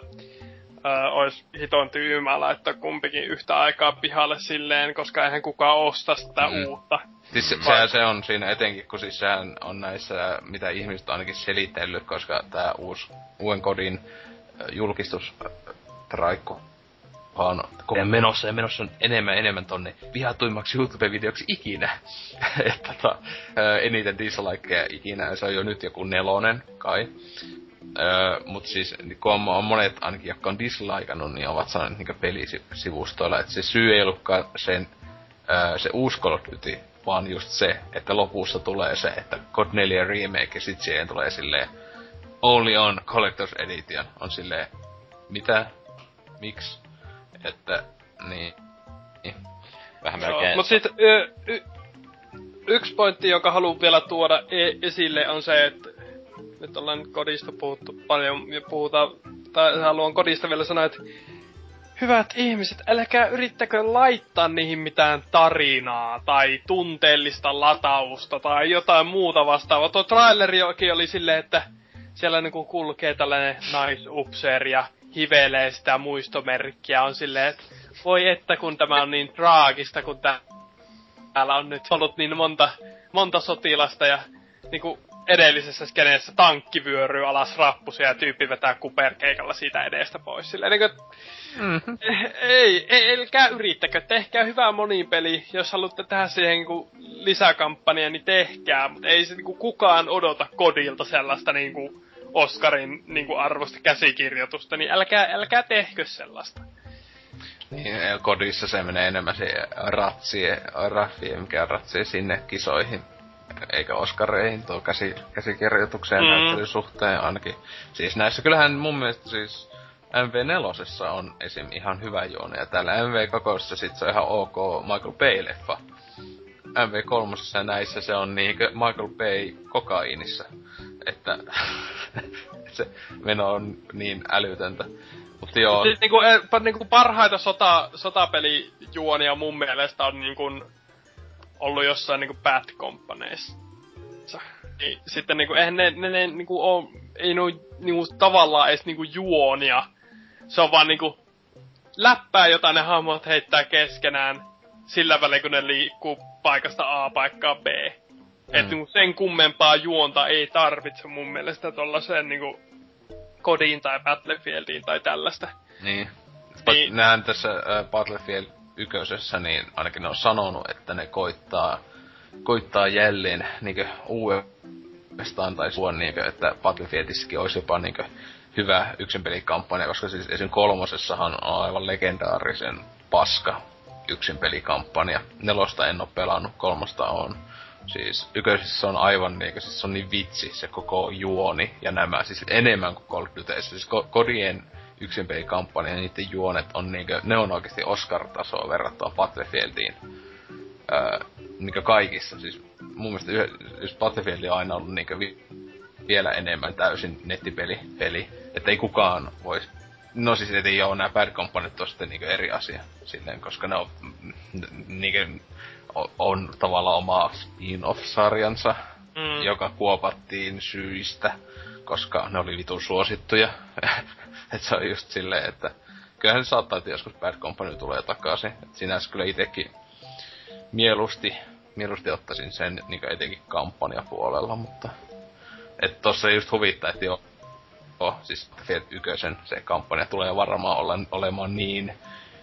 öö, ois hiton tyymää laittaa kumpikin yhtä aikaa pihalle silleen, koska eihän kukaan osta sitä mm. uutta. Siis se, sehän se on siinä etenkin, kun siis sehän on näissä, mitä ihmiset on ainakin selitellyt, koska tää uusi, uuden kodin julkistus traikku on koko menossa ja menossa on enemmän enemmän tonne vihatuimmaksi YouTube-videoksi ikinä. [laughs] että tota, eniten dislikeja ikinä, se on jo nyt joku nelonen kai. Öö, mut siis kun on, on monet ainakin, jotka on dislikeannut, niin ovat saaneet niinku pelisivustoilla, että se syy ei ollutkaan sen, öö, se uusi Call of Duty, vaan just se, että lopussa tulee se, että God 4 remake ja sit siihen tulee silleen only on Collector's Edition on silleen, mitä? Miksi? Että, niin. niin. Vähän melkein. Mut sit, y- y- yksi pointti, jonka haluan vielä tuoda e- esille, on se, että nyt ollaan kodista puhuttu paljon ja puhutaan, tai haluan kodista vielä sanoa, että hyvät ihmiset, älkää yrittäkö laittaa niihin mitään tarinaa tai tunteellista latausta tai jotain muuta vastaavaa. Tuo traileri oli silleen, että siellä niinku kulkee tällainen naisupseeri ja hivelee sitä muistomerkkiä. On silleen, että voi että kun tämä on niin traagista, kun tää, täällä on nyt ollut niin monta, monta sotilasta ja niinku edellisessä skeneessä tankki vyöryy alas rappusia ja tyyppi vetää kuperkeikalla siitä edestä pois. Silleen niin kuin, mm-hmm. ei, ei, älkää yrittäkö, tehkää hyvää monipeli, jos haluatte tehdä siihen niin lisäkampanja, niin tehkää, mutta ei se niin kuin, kukaan odota kodilta sellaista niin kuin, Oscarin niin kuin, arvosta käsikirjoitusta, niin älkää, älkää tehkö sellaista. Niin, kodissa se menee enemmän se ratsi, raffi, mikä ratsi sinne kisoihin eikä Oscareihin tuo käsi, käsikirjoitukseen mm. näyttelyn suhteen ainakin. Siis näissä kyllähän mun mielestä siis MV4 on esim. ihan hyvä juoni, ja täällä MV2 sit se on ihan ok Michael Bay-leffa. MV3 ja näissä se on niinkö Michael Bay kokaiinissa. Että [laughs] se meno on niin älytöntä. Mutta joo. Siis niinku, eh, niinku parhaita sota, sotapelijuonia mun mielestä on niinku ollut jossain niinku Bad Companyissa. Niin, sitten niinku, eihän ne, ne, ne niinku oo, ei ne niinku tavallaan edes niinku juonia. Se on vaan niinku läppää, jota ne hahmot heittää keskenään sillä välin, kun ne liikkuu paikasta A paikkaan B. Mm. Että niinku sen kummempaa juonta ei tarvitse mun mielestä tollaseen niinku kodiin tai Battlefieldiin tai tällaista. Niin. niin. Näen tässä äh, Battlefield ykkösessä, niin ainakin ne on sanonut, että ne koittaa, koittaa jälleen niinkö uudestaan tai suon niinkö, että Battlefieldissäkin olisi jopa niinkö hyvä yksin pelikampanja, koska siis esim. kolmosessahan on aivan legendaarisen paska yksin pelikampanja. Nelosta en oo pelannut, kolmosta on. Siis yköisessä on aivan niinku, siis on niin vitsi se koko juoni ja nämä, siis enemmän kuin Call of Dutyissa. Siis kodien yksin pelikampanja ja niiden juonet on niinku, ne on oikeasti Oscar-tasoa verrattuna Battlefieldiin. Öö, niinku kaikissa, siis mun mielestä yh, just Battlefield on aina ollut niinku vi, vielä enemmän täysin nettipeli, peli, että ei kukaan voisi No siis ei joo, nämä Bad Companit on sitten niinku eri asia silleen, koska ne on, niinku, on tavallaan oma spin-off-sarjansa, mm. joka kuopattiin syistä, koska ne oli vitun suosittuja. [laughs] että se on just silleen, että kyllähän se saattaa, että joskus Bad Company tulee takaisin. Et sinänsä kyllä itekin mieluusti, mieluusti ottaisin sen niin etenkin kampanjapuolella, mutta... Että tossa just huvittaa, että joo, joo siis Fiat 1 se kampanja tulee varmaan olla, olemaan niin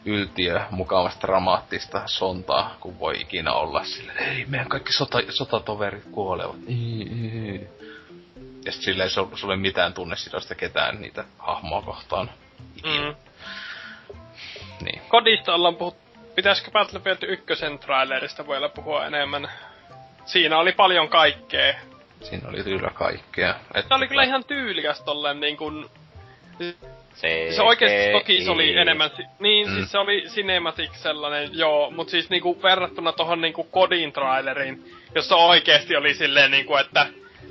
yltiö mukavasti dramaattista sontaa, kun voi ikinä olla sille ei, meidän kaikki sota, sotatoverit kuolevat. Ja sit silleen sulla ei ole mitään tunnesidosta ketään niitä hahmoa kohtaan. Mm. Niin. Kodista ollaan puhuttu. Pitäisikö Battlefield 1 trailerista vielä puhua enemmän? Siinä oli paljon kaikkea. Siinä oli kyllä kaikkea. Että Tämä oli kyllä ihan tyylikäs tolleen niin kuin se, se oikeesti toki se oli enemmän, niin mm. siis se oli cinematic sellainen, joo, mut siis niinku verrattuna tohon niinku kodin traileriin, jossa oikeesti oli silleen niinku, että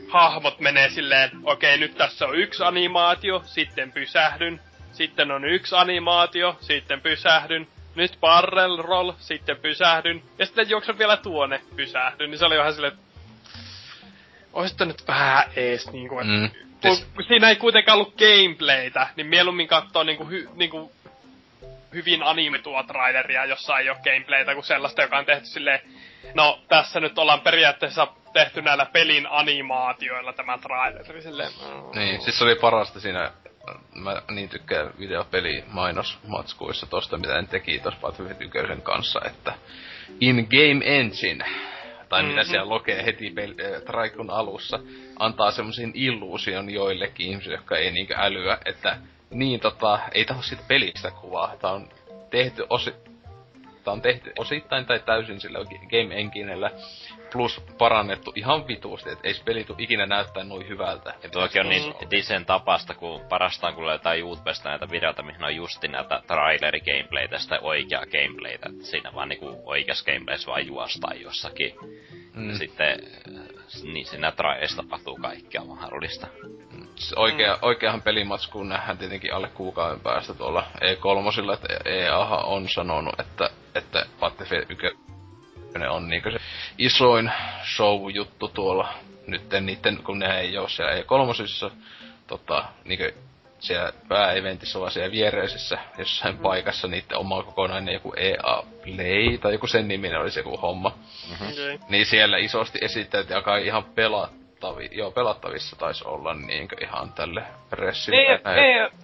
hahmot menee silleen, okei okay, nyt tässä on yksi animaatio, sitten pysähdyn, sitten on yksi animaatio, sitten pysähdyn, nyt barrel roll, sitten pysähdyn, ja sitten juoksen vielä tuonne pysähdyn, niin se oli vähän silleen, että nyt vähän ees niinku, että mm. siis... kun siinä ei kuitenkaan ollut gameplaytä, niin mieluummin katsoo niinku, hy, niinku hyvin animetua traileria, jossa ei ole gameplaytä, kuin sellaista, joka on tehty silleen, no tässä nyt ollaan periaatteessa tehty näillä pelin animaatioilla tämä traileri silleen. Mm. Niin, siis se oli parasta siinä, mä niin tykkään videopeli mainosmatskuissa tosta, mitä ne teki tossa Battlefield 1 kanssa, että in game engine tai mm-hmm. mitä siellä lokee heti pel- äh, Traikun alussa, antaa semmoisen illuusion joillekin ihmisille, jotka ei niinkö älyä, että niin tota, ei taho siitä pelistä kuvaa. Tää on tehty osi... Tää on tehty osittain tai täysin sillä Game Enginellä plus parannettu ihan vituusti, että ei se peli ikinä näyttää noin hyvältä. Ja tuokin on niin Disen tapasta, kun parastaan kun löytää YouTubesta näitä videoita, mihin on justi näitä traileri gameplaytä, sitä oikeaa gameplaytä. Siinä vaan niinku oikeassa gameplayssä vaan juostaan jossakin. Mm. Ja sitten niin siinä trailerissa tapahtuu kaikkea mahdollista. Oikea, mm. Oikeahan pelimatskuun nähdään tietenkin alle kuukauden päästä tuolla E3, että EA on sanonut, että, että Battlefield 1 ne on niinku se isoin show-juttu tuolla nytten niitten, kun ne ei oo siellä E3, tota, niinku siellä pääeventissä, vaan siellä viereisessä jossain mm. paikassa niiden oma kokonainen joku EA Play, tai joku sen niminen olisi joku homma. Mm-hmm. Okay. Niin siellä isosti esittäyt, joka on ihan pelattavi, joo, pelattavissa taisi olla niinkö ihan tälle pressille. E,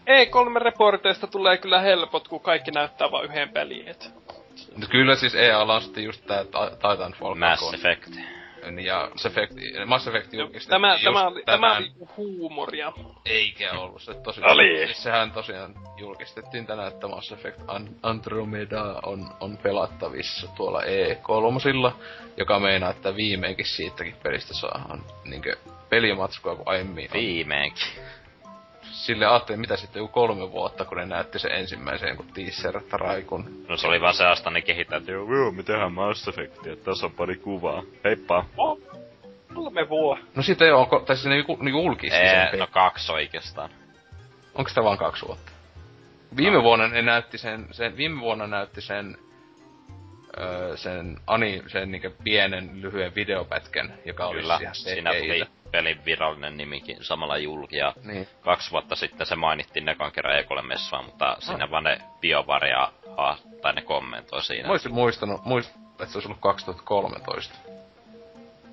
e, E3-reporteista tulee kyllä helpot, kun kaikki näyttää vain yhden peliin, et. No kyllä siis EA on sitten just tää Titanfall Mass 2. Effect. Ja Mass Effect, Mass Effect julkistettiin tämä, tämä, oli, tämä oli huumoria. Eikä ollut se tosiaan. Oli. Siis sehän tosiaan julkistettiin tänään, että Mass Effect Andromeda on, on pelattavissa tuolla E3, joka meinaa, että viimeinkin siitäkin pelistä saadaan niinkö pelimatskua kuin aiemmin. Viimeinkin sille ajattelin, mitä sitten joku kolme vuotta, kun ne näytti sen ensimmäisen kun teaser Raikun. No se oli vaan se asta ne kehittää, että joo, me tehdään Mass Effectia, tässä on pari kuvaa. Heippa. Oh, kolme vuotta. No siitä ei oo, tai sinne niinku, niinku julkisti sen No kaksi oikeastaan. Onko sitä vaan kaksi vuotta? Viime no. vuonna ne näytti sen, sen, viime vuonna näytti sen öö, sen, ani, sen niinku pienen lyhyen videopätkän, joka Kyllä, oli ihan siinä tuli pelin virallinen nimikin samalla julki. Ja niin. kaksi vuotta sitten se mainittiin nekan kerran e messua, mutta ah. siinä vaan ne BioWare ja tai ne kommentoi siinä. Mä olisin muistanut, muist, että se olisi ollut 2013.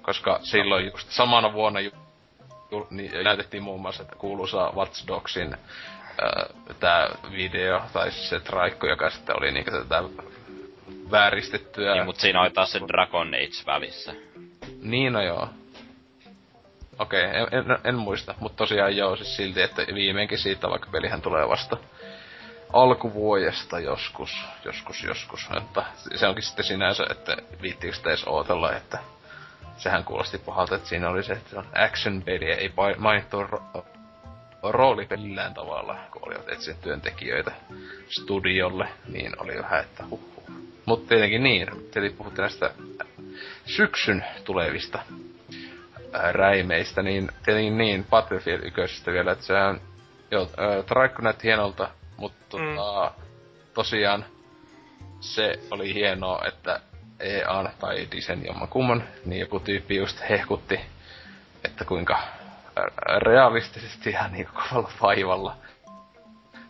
Koska silloin just samana vuonna ju, ju, niin näytettiin muun muassa, että kuuluisa Watch Dogsin tämä video, tai siis se traikku, joka sitten oli niinku tätä vääristettyä. Niin, mut siinä oli taas se Dragon Age välissä. Niin, no joo. Okei, okay, en, en, en, muista, mutta tosiaan joo, siis silti, että viimeinkin siitä, vaikka pelihän tulee vasta alkuvuodesta joskus, joskus, joskus. Että se onkin sitten sinänsä, että viittiinkö sitä edes ootella, että sehän kuulosti pahalta, että siinä oli se, että se on action-peli, ei mainittu ro- rooli millään tavalla, kun olivat etsineet työntekijöitä studiolle, niin oli vähän, että huh. Mutta tietenkin niin, eli puhutte näistä syksyn tulevista räimeistä, niin tietenkin niin, Battlefield 1 vielä, että sehän, joo, äh, Traikku näytti hienolta, mutta mm. tota, tosiaan se oli hienoa, että EA tai Disen jommankumman, niin joku tyyppi just hehkutti, että kuinka realistisesti ja niin kovalla vaivalla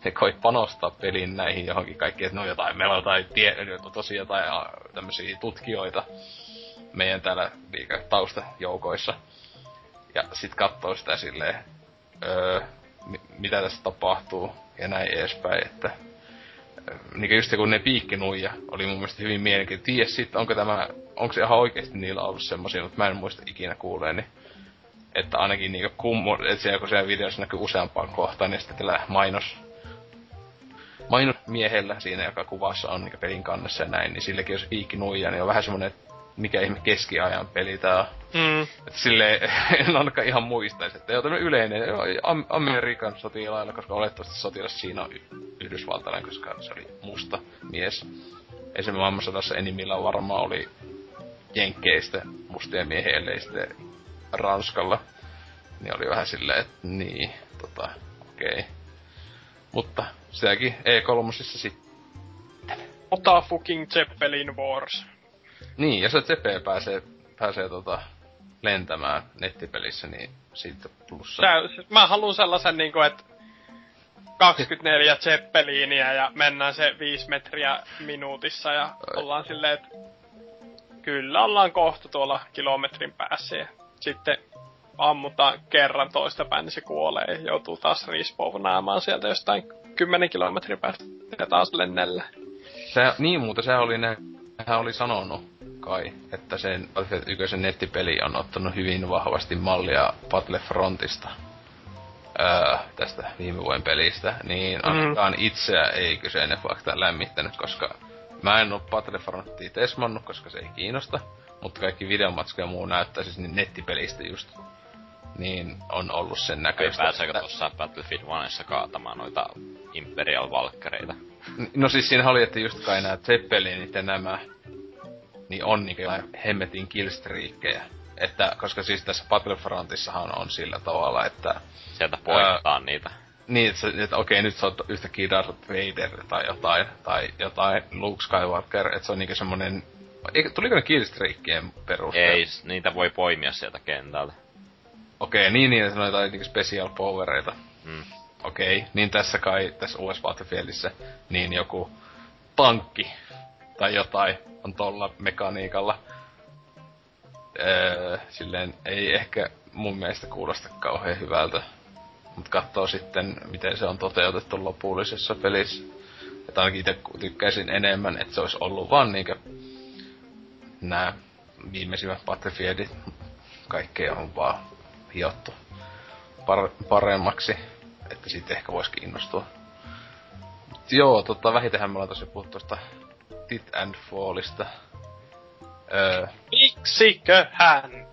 ne koit panostaa pelin näihin johonkin kaikkiin, että no jotain, meillä on jotain, tie, tosi jotain tämmöisiä tutkijoita meidän täällä taustajoukoissa. Ja sit katsoo sitä silleen, öö, mitä tässä tapahtuu ja näin edespäin, että niin just kun ne piikkinuija oli mun mielestä hyvin mielenkiintoinen. Tiedä sit, onko tämä, onko se ihan oikeesti niillä ollut semmosia, mutta mä en muista ikinä kuuleeni. Että ainakin niinku kummo, että siellä kun siellä videossa näkyy useampaan kohtaan, niin sitten tällä mainos mainosmiehellä siinä, joka kuvassa on niin pelin kannessa ja näin, niin sillekin jos piikki nuija, niin on vähän semmonen, mikä ihme keskiajan peli tää on. Mm. Että silleen, [laughs] en ainakaan ihan muistaisi, että joo tämmönen yleinen, joo, Amerikan sotilailla, koska olettavasti sotilas siinä on y- yhdysvaltalainen, koska se oli musta mies. Esimerkiksi maailmansodassa enimmillään varmaan oli jenkkeistä mustia ellei sitten Ranskalla. Niin oli vähän silleen, että niin, tota, okei. Okay. Mutta sielläkin E3 sitten. Ota fucking Zeppelin Wars. Niin, ja se Zeppe pääsee, pääsee tota, lentämään nettipelissä, niin siitä plussa. Tää, mä haluan sellaisen niinku, että 24 Zeppeliiniä ja mennään se 5 metriä minuutissa ja ollaan silleen, että kyllä ollaan kohta tuolla kilometrin päässä ja sitten ammutaan kerran toista päin, niin se kuolee ja joutuu taas respawnaamaan sieltä jostain 10 kilometrin päästä ja taas lennellä. Se, niin muuta, se oli ne, hän oli sanonut kai, että sen yköisen nettipeli on ottanut hyvin vahvasti mallia Battlefrontista. Öö, tästä viime vuoden pelistä, niin mm. ainakaan mm. itseä ei kyseinen fakta lämmittänyt, koska mä en oo Battlefrontia tesmannut, koska se ei kiinnosta, mutta kaikki videomatskoja muu näyttää siis niin nettipelistä just niin on ollut sen näköistä. Ei pääseekö että... tuossa Battlefield 1 kaatamaan noita Imperial Valkkareita? No siis siinä oli, että just kai nää Zeppelinit ja nämä, niin on niinku hemmetin killstreakkejä. Että, koska siis tässä Battlefrontissahan on sillä tavalla, että... Sieltä poistetaan niitä. Niin, että, että okei, nyt se on yhtäkkiä Darth Vader tai jotain, tai jotain Luke Skywalker, että se on niinku semmonen... Tuliko ne killstreakkien perusteella? Ei, niitä voi poimia sieltä kentältä. Okei, niin niin, että on jotain niinku special powereita. Mm. Okei, niin tässä kai, tässä uudessa Battlefieldissä, niin joku tankki tai jotain on tolla mekaniikalla. Öö, silleen ei ehkä mun mielestä kuulosta kauhean hyvältä. Mut katsoo sitten, miten se on toteutettu lopullisessa pelissä. Että ainakin itse tykkäisin enemmän, että se olisi ollut vaan niinkö nää viimeisimmät Battlefieldit. Kaikkea on vaan hiottu par- paremmaksi, että siitä ehkä voisi kiinnostua. Mut joo, tota, vähitenhän me ollaan tosiaan puhuttu Tit and Fallista. Öö, Miksiköhän?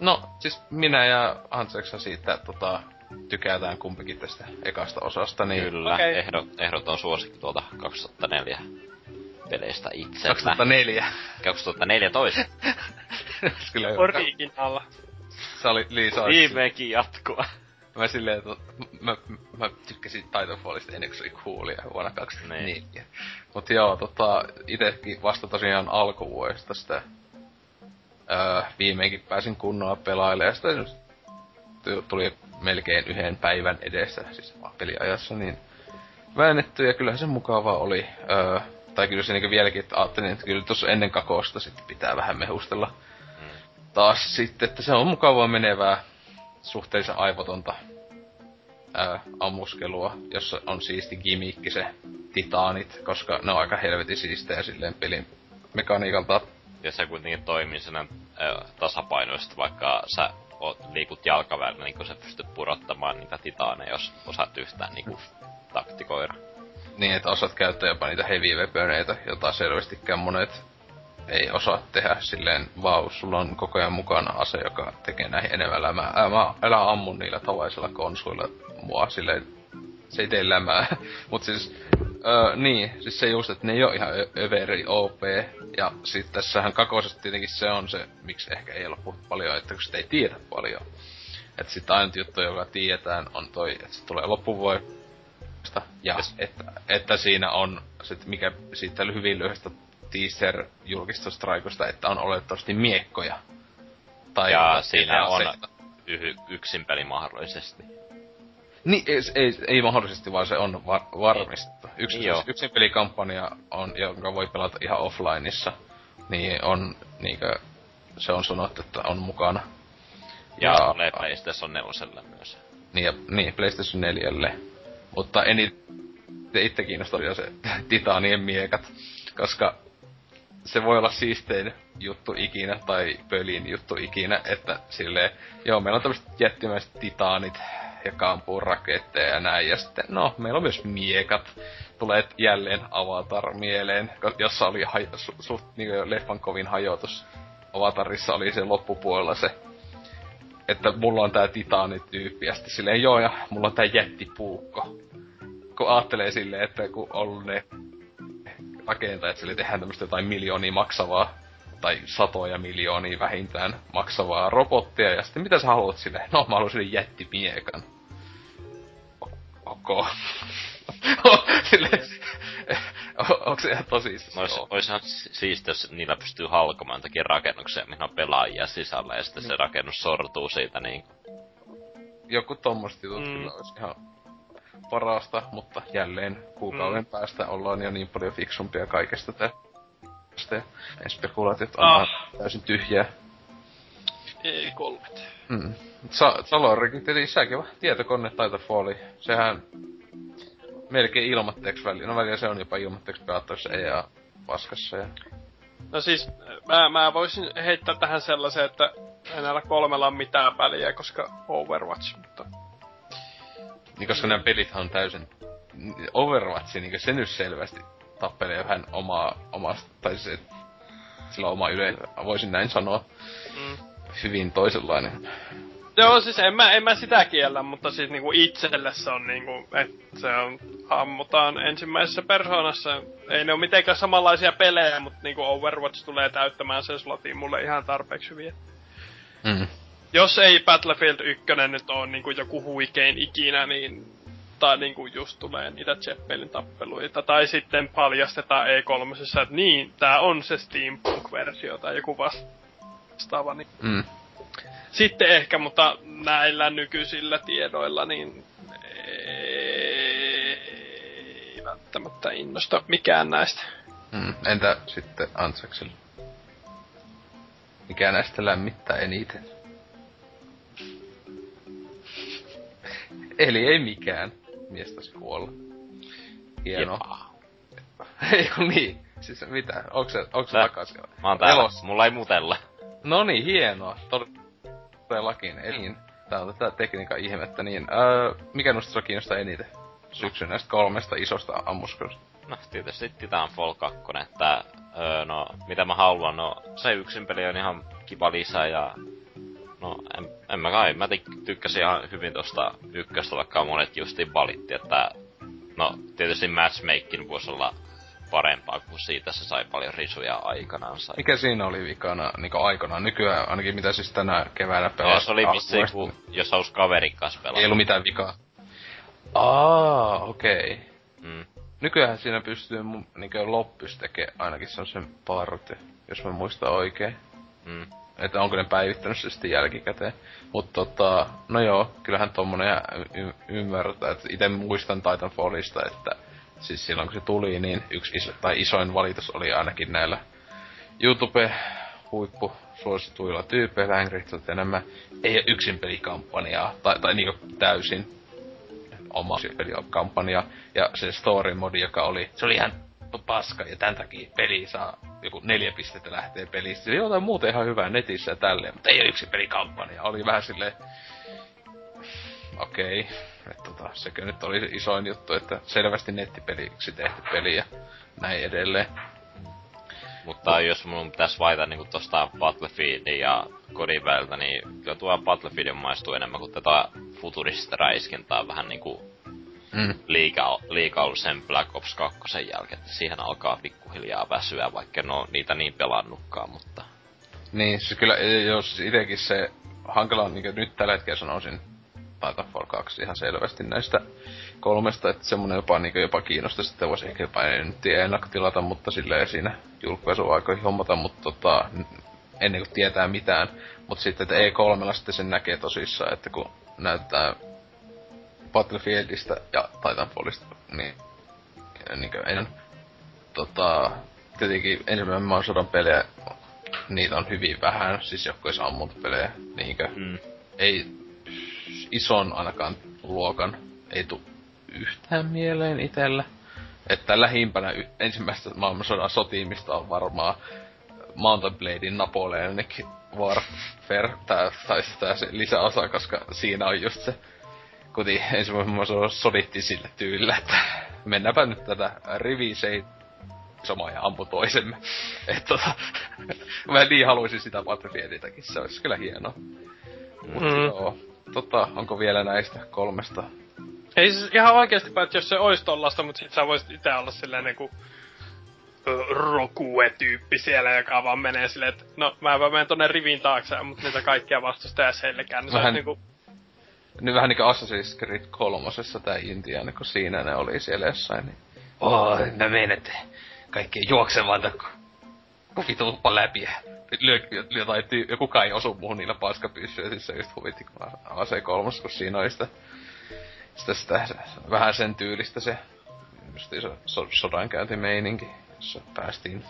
No, siis minä ja Hanseksa siitä tota, tykätään kumpikin tästä ekasta osasta, niin... Kyllä, okay. ehdot, ehdoton suosikki tuolta 2004 peleistä itse. 2004. 2014. Kyllä Original se oli Liisa. Viimeinkin jatkoa. Mä silleen, että mä, mä tykkäsin Titanfallista ennen kuin se oli coolia vuonna 2004. Niin. Mut joo, tota, itekin vasta tosiaan alkuvuodesta sitä öö, viimeinkin pääsin kunnolla pelailemaan. Ja sitten tuli melkein yhden päivän edessä, siis peliajassa, niin väännetty ja kyllähän se mukava oli. Öö, tai kyllä se niinku vieläkin, että ajattelin, että kyllä tuossa ennen kakosta sitten pitää vähän mehustella taas sitten, että se on mukavaa menevää, suhteellisen aivotonta ää, ammuskelua, jossa on siisti gimikki se titaanit, koska ne on aika helvetin siistejä silleen pelin mekaniikalta. Ja se kuitenkin toimii sen tasapainoisesti, vaikka sä oot, liikut jalkavälillä, niin kun sä pystyt purottamaan niitä titaaneja, jos osaat yhtään niin taktikoida. Niin, että osaat käyttää jopa niitä heavy weaponeita, jota selvästikään monet ei osaa tehdä silleen, vau, sulla on koko ajan mukana ase, joka tekee näihin enemmän lämää. Ää, mä elän ammun niillä tavaisilla konsuilla mua silleen, se ei tee lämää. [laughs] Mut siis, öö, niin, siis se just, että ne ei oo ihan överi OP. Ja sit tässähän kakosessa tietenkin se on se, miksi ehkä ei ole puhuttu paljon, että kun sitä ei tiedä paljon. Että sit ainut juttu, joka tiedetään, on toi, että se tulee loppuvuodesta. Ja yes. että, että siinä on sit mikä siitä hyvin lyhyestä teaser julkistustraikosta, että on oletettavasti miekkoja. Tai ja siinä on y- yksin peli mahdollisesti. Niin, ei, ei, ei mahdollisesti, vaan se on var, varmistettu. Yksi, Joo. yksin pelikampanja, on, jonka voi pelata ihan offlineissa, niin on niinkö, se on sanottu, että on mukana. Ja, ja tulee PlayStation 4 myös. Niin, ja, niin PlayStation 4. Mutta eniten itse kiinnostaa se [laughs] titanien miekat, koska se voi olla siistein juttu ikinä, tai pölin juttu ikinä, että silleen, joo, meillä on tämmöiset jättimäiset titaanit, ja kampuu raketteja ja näin, ja sitten, no, meillä on myös miekat. Tulee jälleen Avatar mieleen, jossa oli haj- su- suht niin leffan kovin hajotus. Avatarissa oli se loppupuolella se, että mulla on tää titaanityyppi, ja sitten silleen, joo, ja mulla on tää jättipuukko. Kun ajattelee silleen, että kun on ne rakentajat, sille tehdään tämmöistä jotain miljoonia maksavaa, tai satoja miljoonia vähintään maksavaa robottia, ja sitten mitä sä haluat sille? No, mä haluan sille jättimiekan. Ok. [laughs] sille, [laughs] onko se ihan tosissaan? Ois, oishan siistiä, jos niillä pystyy halkomaan takia rakennuksia, mihin on pelaajia sisällä, ja sitten niin. se rakennus sortuu siitä niin. Joku tommoset jutut mm. kyllä olisi ihan parasta, mutta jälleen kuukauden mm. päästä ollaan jo niin paljon fiksumpia kaikesta tästä. Ja spekulaatiot on ah. täysin tyhjää. Ei kolmet. Mm. Sa- Salorikin tietenkin säkin tietokone Titanfalli. Sehän melkein ilmatteeksi väliin. No välillä se on jopa ilmatteeksi pelattavissa EA paskassa. Ja... No siis, mä, mä voisin heittää tähän sellaisen, että ei näillä kolmella ole mitään väliä, koska Overwatch, mutta niin koska nämä pelit on täysin... Overwatch, niin se nyt selvästi tappelee vähän omaa, omasta, tai se, sillä on oma yleisö, voisin näin sanoa. Mm. Hyvin toisenlainen. Joo, siis en mä, en mä sitä kiellä, mutta siis niinku itselle se on niinku, että se on, ammutaan ensimmäisessä persoonassa. Ei ne ole mitenkään samanlaisia pelejä, mutta niinku Overwatch tulee täyttämään sen slotin mulle ihan tarpeeksi hyviä. Mm jos ei Battlefield 1 nyt on niinku joku huikein ikinä, niin tai niinku just tulee niitä Zeppelin tappeluita, tai sitten paljastetaan E3, että niin, tää on se Steampunk-versio tai joku vastaava. Niin. Mm. Sitten ehkä, mutta näillä nykyisillä tiedoilla, niin ei välttämättä innosta mikään näistä. Mm. Entä sitten Antsaksella? Mikä näistä lämmittää eniten? [laughs] Eli ei mikään. Mies taisi kuolla. Hieno. [laughs] ei kun niin. Siis mitä? Onko se, onko se takaisin? Mä oon täällä. Elos. Mulla ei mutella. No niin, hienoa. Todellakin. Eli. Tää on tätä tekniikan ihmettä. Niin, öö, mikä noista sua kiinnostaa eniten? Syksyn näistä kolmesta isosta ammuskelusta. No, tietysti Titanfall 2, että öö, no, mitä mä haluan, no, se yksin peli on ihan kiva lisä ja No, en, en mä kai. Mä tykkäsin ihan hyvin tosta ykköstä, vaikka monet justiin valitti, että... No, tietysti matchmaking voisi olla parempaa, kuin siitä se sai paljon risuja aikanaan. Sai. Mikä siinä oli vikana niin aikanaan? Nykyään ainakin mitä siis tänä keväänä pelasi. Se oli missä kun, jos halusi kaverin kanssa pelata. Ei ollut mitään vikaa. Aa, okei. Okay. Mm. Nykyään siinä pystyy niin loppys tekemään ainakin sen parte, jos mä muistan oikein. Mm että onko ne päivittänyt se sitten jälkikäteen. Mutta tota, no joo, kyllähän tommonen y- ymmärtää, että itse muistan Titanfallista, että siis silloin kun se tuli, niin yksi iso, tai isoin valitus oli ainakin näillä YouTube huippu suosituilla tyypeillä Angry enemmän. Ei ole yksin pelikampanjaa, tai, tai niinku täysin oma pelikampanja. Ja se story modi, joka oli, se oli ihan paska, ja tämän takia peli saa joku neljä pistettä lähtee pelistä. Se jotain muuta ihan hyvää netissä ja tälleen, mutta ei ole yksi pelikampanja. Oli vähän silleen, okei, okay. että tota, sekö nyt oli isoin juttu, että selvästi nettipeliksi tehty peli ja näin edelleen. Mutta no. jos mun pitäisi vaita niinku tosta Battlefieldin ja kodin väliltä, niin kyllä tuo Battlefield maistuu enemmän kuin tätä futuristista räiskintää vähän niinku mm. liika, liika ollut sen Black Ops 2 jälkeen, että siihen alkaa pikkuhiljaa väsyä, vaikka no niitä niin pelannutkaan, mutta... Niin, siis kyllä, jos itekin se hankala on, niin nyt tällä hetkellä sanoisin, Titanfall 2 ihan selvästi näistä kolmesta, että semmonen jopa, niin jopa kiinnostaisi, että voisi ehkä jopa en tiedä ennakkotilata, mutta silleen siinä julkaisuaikoihin hommata, mutta tota, ennen kuin tietää mitään. Mutta sitten, että E3 sitten sen näkee tosissaan, että kun näyttää Battlefieldistä ja Titanfallista, niin, niin en, tota, tietenkin ensimmäinen maailmansodan pelejä, niitä on hyvin vähän, siis joku ammuntapelejä, niinkö, mm. ei ison ainakaan luokan ei tu yhtään mieleen itellä. Että lähimpänä y- ensimmäistä maailmansodan sotiimista on varmaan Mountain Bladein Napoleonic Warfare, tää, tai tää se lisäosa, koska siinä on just se, kun ensimmäisen maailmansodan sodittiin sillä tyylillä, että mennäänpä nyt tätä rivi sama ja ampu toisemme. että tota, mä niin haluaisin sitä Battlefielditäkin, se olisi kyllä hienoa. Mut mm. joo, tota, onko vielä näistä kolmesta? Ei siis ihan oikeesti päät, jos se ois tollasta, mut sit sä voisit ite olla silleen niinku Rokue-tyyppi siellä, joka vaan menee silleen, että no mä vaan menen tonne rivin taakse, mutta niitä kaikkia vastustajia selkään. Niin vähän, niinku... Niin vähän niinku Assassin's Creed kolmosessa tää Intiaani, kun siinä ne oli siellä jossain, niin... Oh, mä menen, että kaikki juoksemaan vituppa läpi lyö, jotain tyy- ja kukaan ei osu muuhun niillä paskapyssyillä, siis se just huvitti, kun AC3, kun siinä oli sitä, sitä, sitä, sitä vähän sen tyylistä se, just se so, sodankäyntimeininki, jossa päästiin,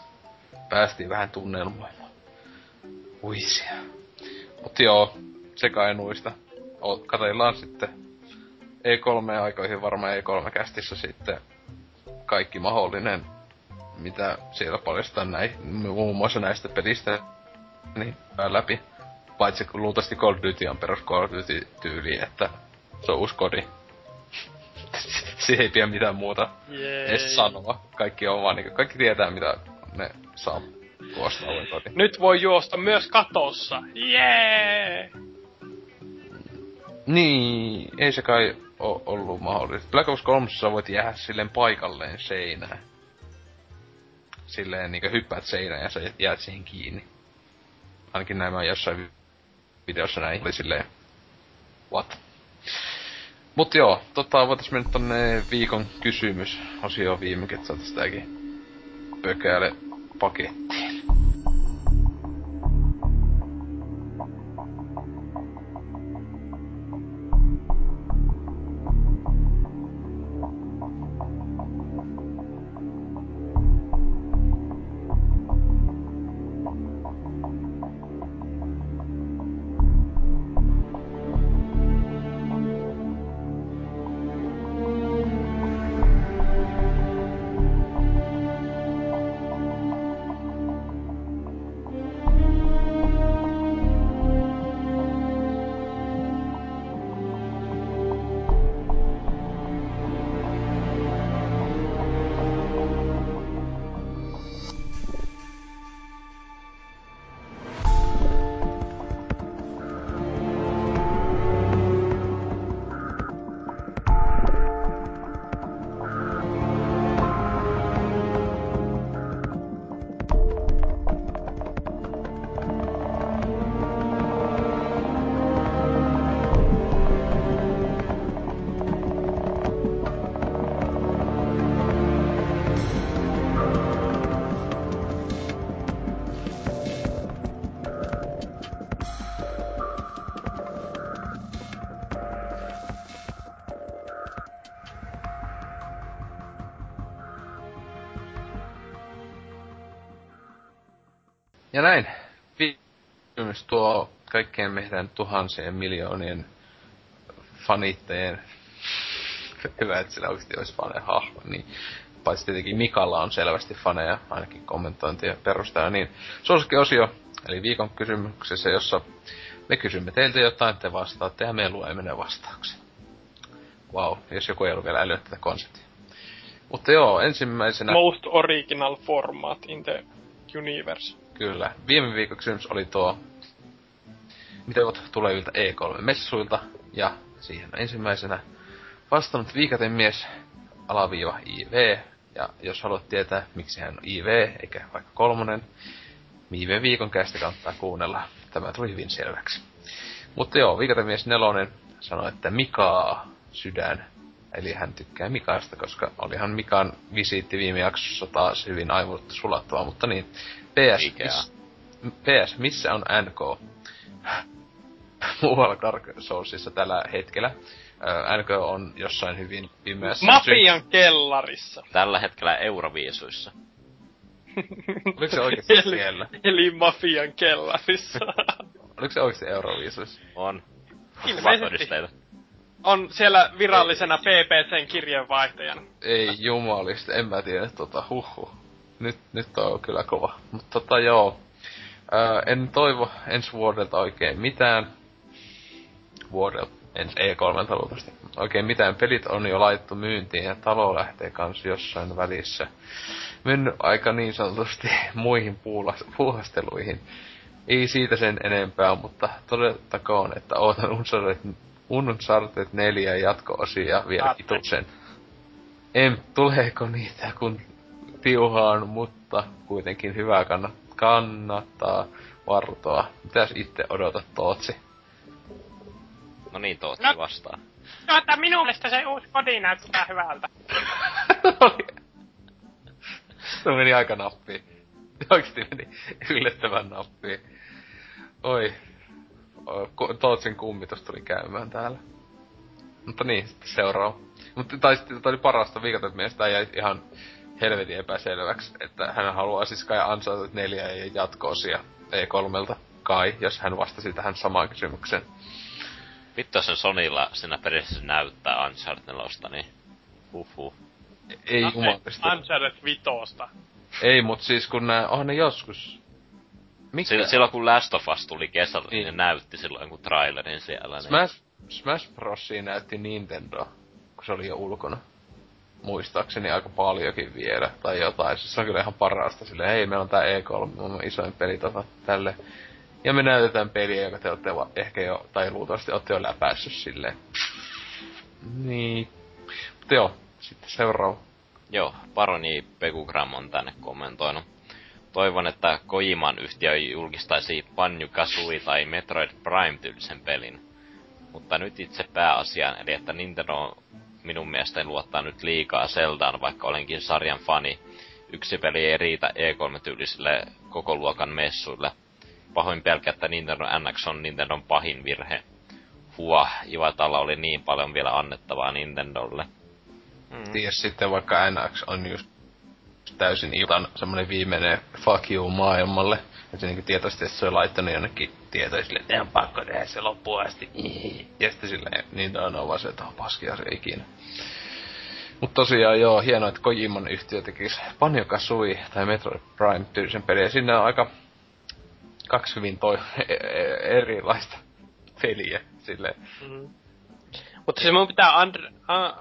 päästiin vähän tunnelmoimaan. Uisia. Mut joo, sekainuista. Katellaan sitten E3-aikoihin varmaan E3-kästissä sitten kaikki mahdollinen mitä siellä paljastaa näin, muun muassa näistä pelistä, niin läpi. Paitsi kun luultavasti Call of Duty on perus Call of Duty-tyyli, että se on uusi kodi. [laughs] Siihen ei pidä mitään muuta Jee. edes sanoa. Kaikki on vaan niinku, kaikki tietää mitä ne saa tuosta. Nyt voi juosta myös katossa. Jee! Niin, ei se kai o- ollut mahdollista. Black Ops 3 voit jäädä silleen paikalleen seinään silleen niinku hyppäät seinään ja sä jäät siihen kiinni. Ainakin näin mä jossain videossa näin oli silleen, what? Mut joo, tota voitais mennä tonne viikon kysymys osio viimekin, että saataisiin tääkin pökäälle pakettiin. Meidän tuhansien miljoonien fanitteen hyvä, että sillä oikeasti olisi faneja hahmo, niin paitsi tietenkin Mikalla on selvästi faneja, ainakin kommentointia perusteella, niin suosikkiosio, eli viikon kysymyksessä, jossa me kysymme teiltä jotain, te vastaatte ja me luemme ne vastaukset. Wow, jos joku ei ollut vielä älynyt tätä konseptia. Mutta joo, ensimmäisenä... Most original format in the universe. Kyllä. Viime viikon kysymys oli tuo, mitä oot tulevilta E3-messuilta, ja siihen ensimmäisenä vastannut viikaten mies alaviiva IV, ja jos haluat tietää, miksi hän on IV, eikä vaikka kolmonen, viime viikon kästä kannattaa kuunnella. Tämä tuli hyvin selväksi. Mutta joo, viikaten mies nelonen sanoi, että Mikaa sydän. Eli hän tykkää Mikaasta, koska olihan Mikan visiitti viime jaksossa taas hyvin aivot sulattava, mutta niin. PS, miss, PS missä on NK? [laughs] Muualla Dark Soulsissa tällä hetkellä. NK on jossain hyvin pimeässä... Mafian sy- kellarissa. Tällä hetkellä Euroviisuissa. [laughs] Oliko se oikeesti eli, siellä? Eli Mafian kellarissa. [laughs] Oliko se oikeesti Euroviisuissa? On. Ilmeisesti on siellä virallisena PPCn kirjeenvaihtajana. Ei jumalista, en mä tiedä, tota, huhu. Nyt, nyt on kyllä kova. Mutta tota joo, Ää, en toivo ensi vuodelta oikein mitään. Vuodelta, ensi E3 luultavasti. Oikein mitään. Pelit on jo laittu myyntiin ja talo lähtee kanssa jossain välissä. Mennyt aika niin sanotusti [laughs] muihin puuhasteluihin. Ei siitä sen enempää, mutta todettakoon, että ootan [laughs] Uncharted Uncharted 4 jatko-osia vielä itusen. En, tuleeko niitä kun tiuhaan, mutta kuitenkin hyvää kannattaa, kannattaa vartoa. Mitäs itse odotat, Tootsi? No niin, Tootsi no, vastaa. Tuota, minun mielestä se uusi kodi näyttää hyvältä. [laughs] se meni aika nappiin. Oikeesti meni yllättävän nappiin. Oi, Tootsin kummitus tuli käymään täällä. Mutta niin, sitten seuraava. Mutta tai sitten oli parasta viikaton miestä jäi ihan helvetin epäselväksi, että hän haluaa siis kai ansaita neljä ja jatkoosia E3 kai, jos hän vastasi tähän samaan kysymykseen. Vittu sen Sonilla siinä periaatteessa näyttää Uncharted 4, niin huhu. Ei no, jumalista. Uncharted 5. Ei, mut siis kun nää, onhan ne joskus mikä? Silloin, silloin kun Last of Us tuli kesällä, niin, niin ne näytti silloin jonkun trailerin siellä. Niin... Smash, Smash Bros. näytti Nintendo, kun se oli jo ulkona. Muistaakseni aika paljonkin vielä, tai jotain. Siis se on kyllä ihan parasta silleen, hei, meillä on tää E3, on isoin pelitapa tälle. Ja me näytetään peliä, joka te olette ehkä jo, tai luultavasti olette jo läpäissyt silleen. Niin. Mutta joo, sitten seuraava. Joo, Paroni Pekugram on tänne kommentoinut toivon, että Kojiman yhtiö julkistaisi Banjo Kazooie tai Metroid Prime-tyylisen pelin. Mutta nyt itse pääasiaan, eli että Nintendo minun mielestäni luottaa nyt liikaa Zeldaan, vaikka olenkin sarjan fani. Yksi peli ei riitä E3-tyylisille koko luokan messuille. Pahoin pelkkä, että Nintendo NX on Nintendon pahin virhe. Huah, Ivatalla oli niin paljon vielä annettavaa Nintendolle. Mm. Ties sitten vaikka NX on just täysin iltan semmonen viimeinen fuck you maailmalle. Että se niinku tietoisesti, että se on laittanut jonnekin tietoja silleen, että on pakko tehdä se loppuun asti. [laughs] Ja sitten silleen, niin on, vaan se, että on paski asia ikinä. Mut tosiaan joo, hienoa, että Kojiman yhtiö tekisi Banjo Kazooie tai Metroid Prime tyylisen pelin. Ja siinä on aika kaksi hyvin toi e- e- erilaista peliä silleen. Mm. Mutta se mun pitää Andre,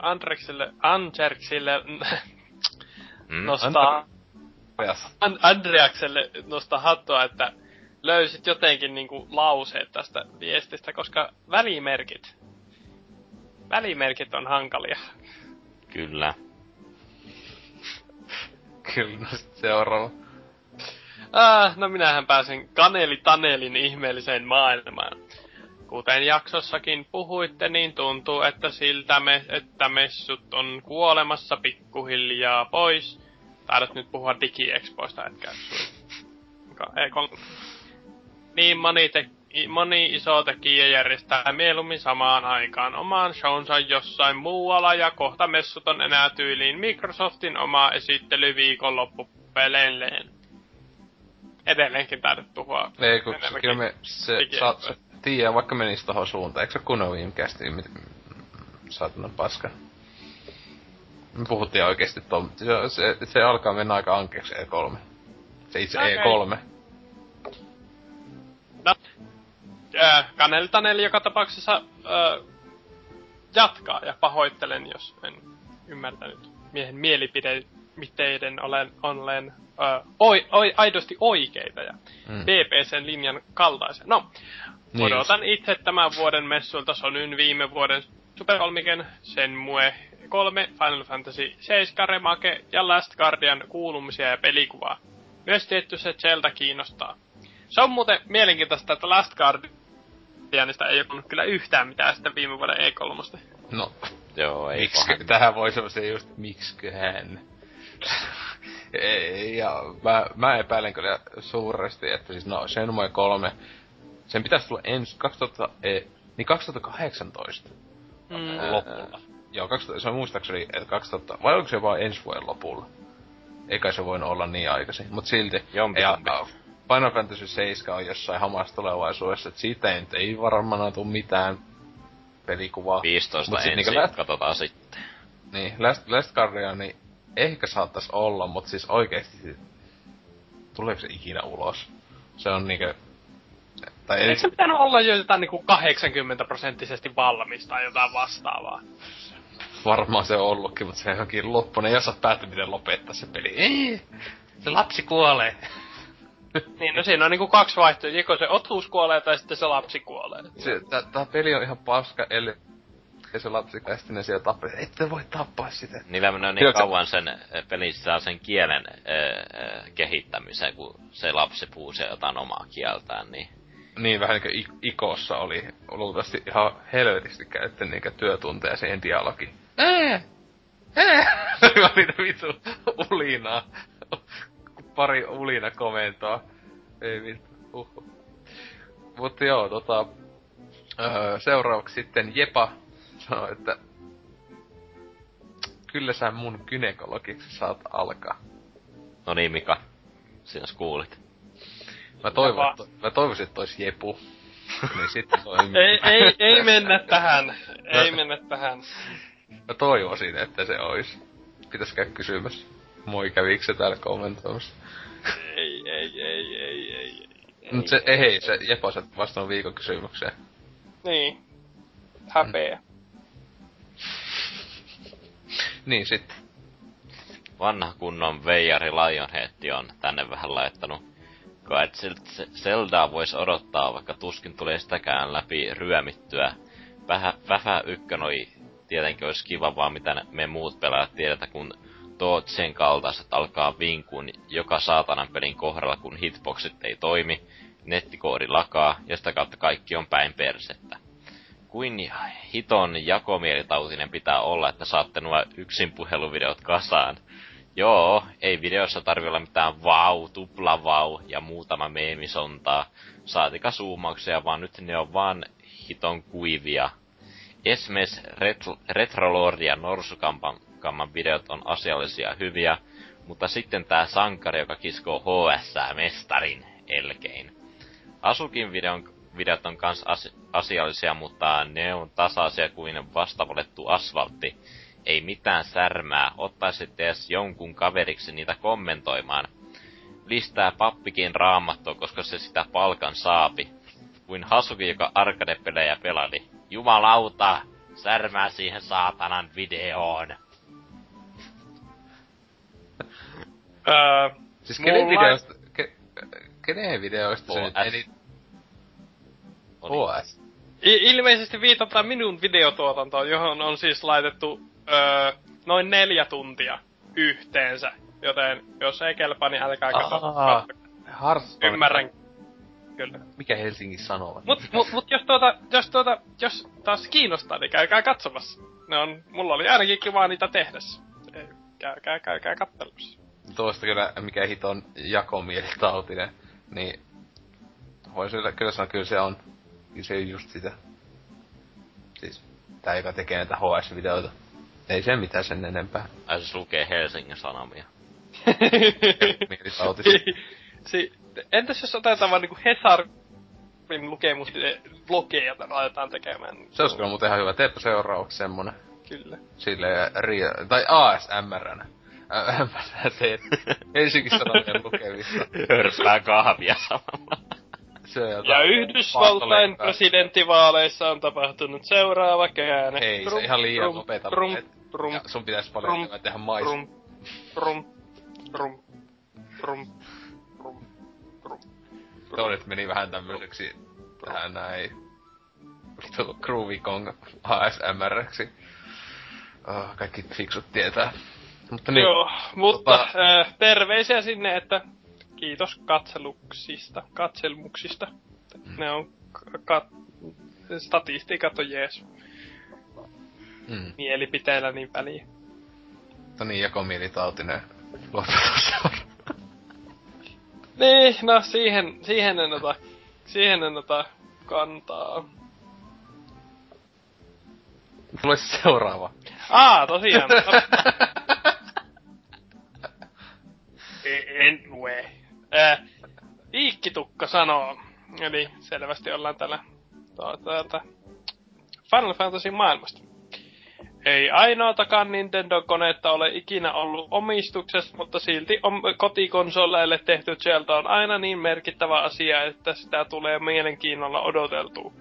Andreksille, Andreksille mm. nostaa... An- Andreakselle nostaa hattua, että löysit jotenkin niinku lauseet tästä viestistä, koska välimerkit. Välimerkit on hankalia. Kyllä. Kyllä, no seuraava. Ah, no minähän pääsen Kaneli Tanelin ihmeelliseen maailmaan. Kuten jaksossakin puhuitte, niin tuntuu, että siltä me, että messut on kuolemassa pikkuhiljaa pois. Taidat nyt puhua DigiExpoista, etkä ei, Niin moni, te, moni iso tekijä järjestää mieluummin samaan aikaan omaan shownsa jossain muualla ja kohta messut on enää tyyliin Microsoftin oma esittely viikonloppupeleilleen. Edelleenkin taidet tuhoa. Ei, kun kyllä me se, saat, se tiedä, vaikka menis tohon suuntaan. Eikö se kunnon viimkästi, saatana paska. Me puhuttiin oikeesti tuon, se, se, se, alkaa mennä aika ankeeksi E3. Se itse okay. E3. No, äh, Kaneltaneli joka tapauksessa äh, jatkaa ja pahoittelen, jos en ymmärtänyt miehen mielipiteiden olen, olen äh, oi, oi, aidosti oikeita ja mm. BPCn linjan kaltaisen. No, niin odotan just. itse tämän vuoden messuilta Sonyn viime vuoden Super Kolmiken, Shenmue 3, Final Fantasy 7 Remake ja Last Guardian kuulumisia ja pelikuvaa. Myös tietty se Zelda kiinnostaa. Se on muuten mielenkiintoista, että Last Guardianista ei ole kyllä yhtään mitään sitä viime vuoden E3. No, joo, ei Miksi, Tähän voi se just, miksiköhän. [laughs] ja mä, mä epäilen kyllä suuresti, että siis no Shenmue 3, sen pitäisi tulla ensi 2000, e, niin 2018 mm. lopulla. Joo, 2000, se on muistaakseni, että 2000, vai onko se vaan ensi vuoden lopulla? Eikä se voi olla niin aikaisin, mut silti. Jompi, ja, Final Fantasy 7 on jossain hamassa tulevaisuudessa, että siitä ei, ei varmaan tule mitään pelikuvaa. 15 mut ensin, niin, katsotaan sitten. Niin, Last, Last Guardian, niin ehkä saattais olla, mutta siis oikeesti, tuleeko se ikinä ulos? Se on niinkö... Tai ei... Eikö se pitänyt olla jo jotain niinku 80 prosenttisesti valmista tai jotain vastaavaa? Varmaan se on ollutkin, mutta se onkin loppunen, jos oot päätty miten lopettaa se peli. Ei, se lapsi kuolee. [laughs] niin, no siinä on niinku kaksi vaihtoehtoa. Joko se otuus kuolee tai sitten se lapsi kuolee. Se, tää peli on ihan paska, eli ja se lapsi kästinen siellä tappaa. Ette voi tappaa sitä. Niillä menee niin kauan sen eh, pelissä sen kielen äh, kehittämiseen, kun se lapsi puhuu jotain omaa kieltään, niin... Niin, vähän niin kuin Ikossa oli luultavasti ihan helvetisti käytetty niinkä työtunteja siihen dialogiin. Ää! Ää! Mä niitä vittu ulinaa. Pari ulina komentoa. Ei vittu. Uhuh. Mutta joo, tota... Öö, seuraavaksi sitten Jepa sanoi, että kyllä sä mun kynekologiksi saat alkaa. No niin, Mika. Sinä kuulit. Mä, toivon, että, mä toivoisin, että olisi Jepu. [laughs] niin sitten ei, ei, ei mennä tähän. Ei mennä tähän. Mä toivoisin, että se olisi. Pitäis käydä kysymässä. Moi, kävikö se täällä kommentoimassa? ei, ei, ei, ei, ei. Mut se, ei, ei, se Jepo sä vastannut viikon kysymykseen. Niin. Häpeä. Niin sit. Vanha kunnon veijari Lionhead on tänne vähän laittanut. Kai Zeldaa voisi odottaa, vaikka tuskin tulee sitäkään läpi ryömittyä. Vähä, vähä ykkönoi tietenkin olisi kiva vaan mitä me muut pelaajat tiedetä, kun sen kaltaiset alkaa vinkun joka saatanan pelin kohdalla, kun hitboxit ei toimi, nettikoodi lakaa ja sitä kautta kaikki on päin persettä kuin hiton jakomielitautinen pitää olla, että saatte nuo yksin puheluvideot kasaan. Joo, ei videossa tarvi olla mitään vau, tupla vau ja muutama meemisontaa. Saatika zoomauksia, vaan nyt ne on vaan hiton kuivia. Esimerkiksi Ret- Retrolord ja Norsukamman videot on asiallisia hyviä, mutta sitten tää sankari, joka kiskoo HS mestarin elkein. Asukin videon videot on kans as- asiallisia, mutta ne on tasaisia kuin vastavalettu asfaltti. Ei mitään särmää, ottaisit edes jonkun kaveriksi niitä kommentoimaan. Listää pappikin raamattua, koska se sitä palkan saapi. Kuin Hasuki, joka arcade-pelejä pelali. Jumalauta, särmää siihen saatanan videoon. Öö, siis kenen videoista, ke, kenen videoista se nyt HS. I- ilmeisesti viitataan minun videotuotantoon, johon on siis laitettu öö, noin neljä tuntia yhteensä. Joten jos ei kelpaa, niin älkää katso. Ymmärrän. Kyllä. Mikä Helsingin sanoo? Mut, mut, mut jos tuota, jos tuota, jos taas kiinnostaa, niin käykää katsomassa. Ne on, mulla oli ainakin kiva niitä tehdessä. Käykää, käykää kattelussa. Tuosta kyllä, mikä hiton jakomielitautinen, niin voisi kyllä sanoa, kyllä se on se on just sitä. Siis, tää joka tekee näitä HS-videoita. Ei se mitään sen enempää. Ai se lukee Helsingin Sanomia. [laughs] si, entäs jos otetaan vaan niinku Hesarin lukemusti blogeja laitetaan tekemään? Se olisi kyllä muuten ihan hyvä. Teepä seuraavaksi semmonen. Kyllä. Sille ria, tai ASMRnä. Äh, teet Helsingin Sanomien lukemista. Hörpää kahvia samalla. Se Ja Yhdysvaltain presidenttivaaleissa on tapahtunut seuraava käänne. Ei, se ihan liian nopeeta Brum, luet. brum, Ja sun pitäis paljon Brum, enemmän tehdä mais. brum, brum, brum, brum, brum, brum. Tuo nyt meni vähän tämmöiseksi tähän näin vittu Groovy Kong ASMRksi. Oh, kaikki fiksut tietää. Mutta niin, Joo, mutta Tota- äh, terveisiä sinne, että kiitos katseluksista, katselmuksista. Ne on kat- statistiikat on jees. mm, Mielipiteillä niin väliä. mutta niin jakomielitautinen lopetus. [laughs] Niin, no siihen, siihen en ota, siihen en ota kantaa. Tulee seuraava. Aa, [laughs] tosiaan. E- en lue. Äh, Viikkitukka sanoo, eli selvästi ollaan täällä tuo- täältä Final Fantasy maailmasta. Ei ainoatakaan Nintendo-konetta ole ikinä ollut omistuksessa, mutta silti om- kotikonsoleille tehty Zelda on aina niin merkittävä asia, että sitä tulee mielenkiinnolla odoteltua.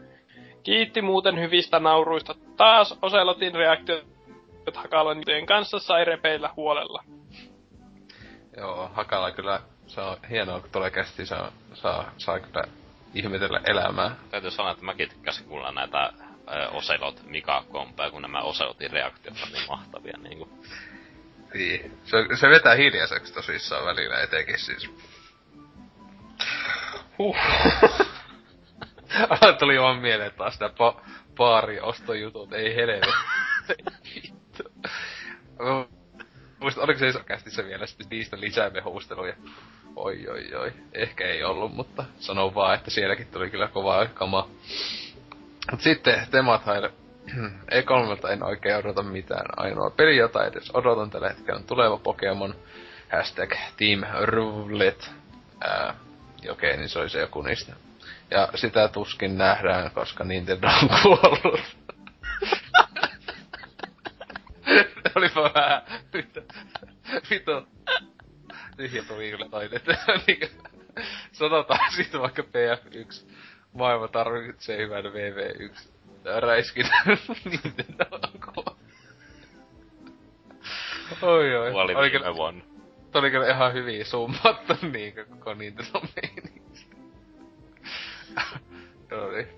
Kiitti muuten hyvistä nauruista. Taas Oselotin reaktiot Hakalan kanssa sai repeillä huolella. Joo, Hakala kyllä, se on hienoa, kun tulee kästi, saa, saa, saa kyllä ihmetellä elämää. Täytyy sanoa, että mäkin tykkäsin kuulla näitä ö, Ocelot Mika kompeja, kun nämä Ocelotin reaktiot on niin mahtavia niinku. Niin. Se, se vetää hiljaiseksi tosissaan välillä etenkin siis. Huh. [laughs] Tuli vaan mieleen taas nää pa- baari-ostojutut, ei helvetti. [laughs] Vittu. Muista, oliko se isokästissä vielä sitten niistä lisää mehusteluja? Oi, oi, oi. Ehkä ei ollut, mutta sanon vaan, että sielläkin tuli kyllä kovaa kamaa. Mut sitten Temathaille. [clears throat] E3 en oikein odota mitään. Ainoa peli, jota edes odotan tällä hetkellä on tuleva Pokemon. Hashtag Team Roulette. Ää, okei, niin se oli se joku niistä. Ja sitä tuskin nähdään, koska Nintendo on kuollut. [laughs] Olipa vähän. [laughs] Vittu. Tyhjä tuli kyllä taidetta. [laughs] Niinkö- Sanotaan [laughs] siitä vaikka PF1. Maailma tarvitsee hyvän VV1. Räiskin [laughs] Nintendo on kuollut. Oi oi. Oli kyllä, viime vuonna. Tuo oli kyllä ihan hyvin summattu niinkö koko Nintendo meininki. Joo niin.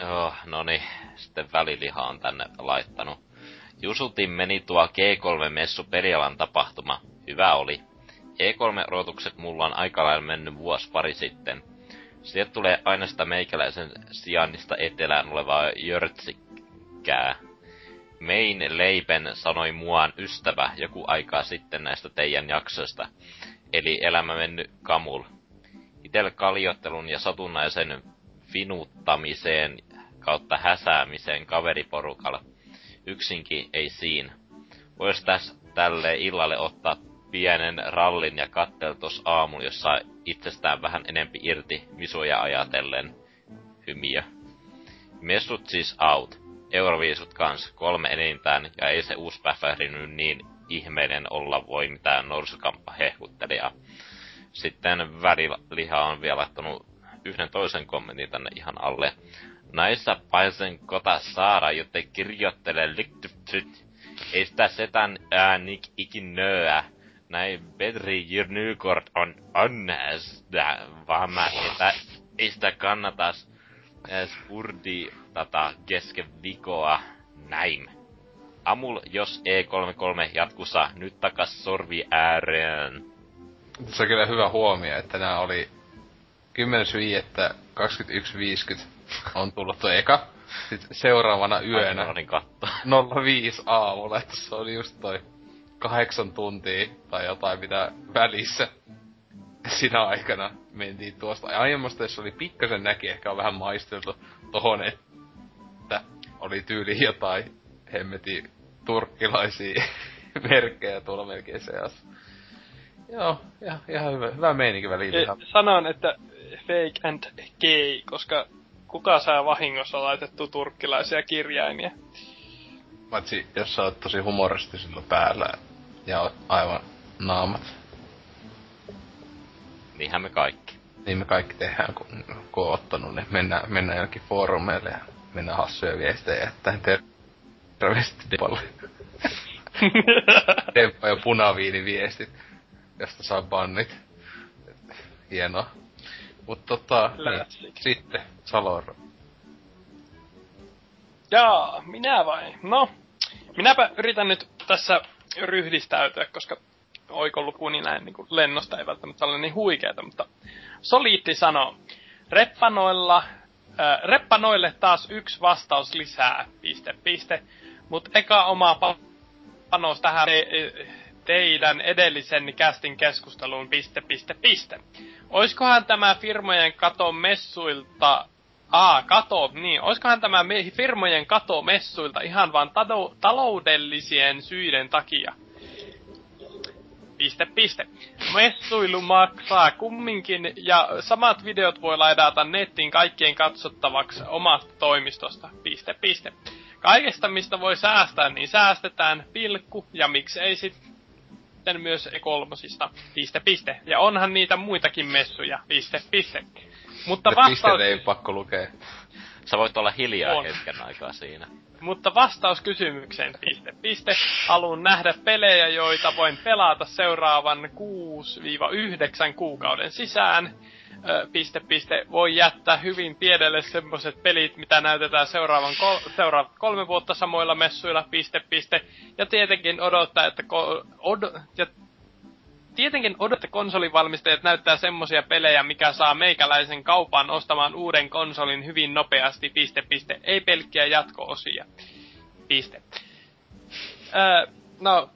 Joo, no niin. Sitten väliliha on tänne laittanut. Jusutin meni tuo G3-messu Perialan tapahtuma. Hyvä oli. E3-odotukset mulla on aika lailla mennyt vuosi pari sitten. Sieltä tulee aina sitä meikäläisen sijainnista etelään olevaa jörtsikkää. Main Leipen sanoi muaan ystävä joku aikaa sitten näistä teidän jaksoista. Eli elämä mennyt kamul. Itellä kaljottelun ja satunnaisen finuttamiseen kautta häsäämiseen kaveriporukalla. Yksinkin ei siinä. Vois tässä tälle illalle ottaa pienen rallin ja kattel tos aamulla, jossa itsestään vähän enempi irti visuja ajatellen. Hymiö. Messut siis out. Euroviisut kans, kolme enintään, ja ei se uusi päfäri nyt niin ihmeinen olla voi mitään norsukamppa hehkuttelijaa. Sitten väliliha on vielä laittanut yhden toisen kommentin tänne ihan alle. Naissa paisen kota saada, joten kirjoittele liktyptyt. Ei sitä setän ikin nöä. Näin Petri Nykort on onnästä, vaan mä että ei sitä kannatas spurdi tätä kesken vikoa. Näin. Amul, jos E33 jatkussa, nyt takas sorvi ääreen. Se on kyllä hyvä huomio, että nämä oli 10.5.21.50 on tullut tuo eka. Sitten seuraavana yönä Olin katto. 05 aamulla, että se oli just toi kahdeksan tuntia tai jotain mitä välissä. Siinä aikana mentiin tuosta aiemmasta, jos oli pikkasen näki, ehkä on vähän maisteltu tohon, että oli tyyli jotain hemmeti turkkilaisia [laughs] merkkejä tuolla melkein seassa. Joo, ja, ihan hyvä, hyvä meininki välillä. Sanon, että fake and gay, koska kuka saa vahingossa laitettu turkkilaisia kirjaimia? Paitsi jos sä oot tosi humoristisilla päällä ja oot aivan naamat. Niinhän me kaikki. Niin me kaikki tehdään, kun, kun on ottanut, niin mennään, mennään jonkin foorumeille ja mennään hassuja viestejä jättäen terveesti Dempalle. [laughs] Demppa ja punaviiniviestit, josta saa bannit. Hienoa. Mut tota, niin, sitten Saloro. Jaa, minä vai? No, minäpä yritän nyt tässä ryhdistäytyä, koska oikolukuni näin niin lennosta ei välttämättä ole niin huikeeta, mutta Soliitti sanoo, reppanoilla, äh, reppanoille taas yksi vastaus lisää, piste, piste, mutta eka oma panos tähän te, teidän edellisen kästin keskusteluun, piste, piste, piste. Oiskohan tämä firmojen kato messuilta Aa, kato, niin. Oiskohan tämä firmojen kato messuilta ihan vaan tado, taloudellisien syiden takia? Piste, piste. Messuilu maksaa kumminkin, ja samat videot voi laidata nettiin kaikkien katsottavaksi omasta toimistosta. Piste, piste. Kaikesta, mistä voi säästää, niin säästetään, pilkku, ja miksei sitten myös E3. Piste, piste. Ja onhan niitä muitakin messuja. Piste, piste. Mutta vastaus... ei pakko lukea. Sä voit olla hiljaa on. hetken aikaa siinä. Mutta vastaus kysymykseen, piste, piste. Haluan nähdä pelejä, joita voin pelata seuraavan 6-9 kuukauden sisään. Ö, piste, piste. Voi jättää hyvin tiedelle semmoset pelit, mitä näytetään seuraavan kol- seuraavat kolme vuotta samoilla messuilla, piste, piste. Ja tietenkin odottaa, että ko- od- ja tietenkin odotte konsolivalmistajat näyttää semmosia pelejä, mikä saa meikäläisen kaupan ostamaan uuden konsolin hyvin nopeasti, piste, piste. Ei pelkkiä jatko-osia. Piste. Öö, no,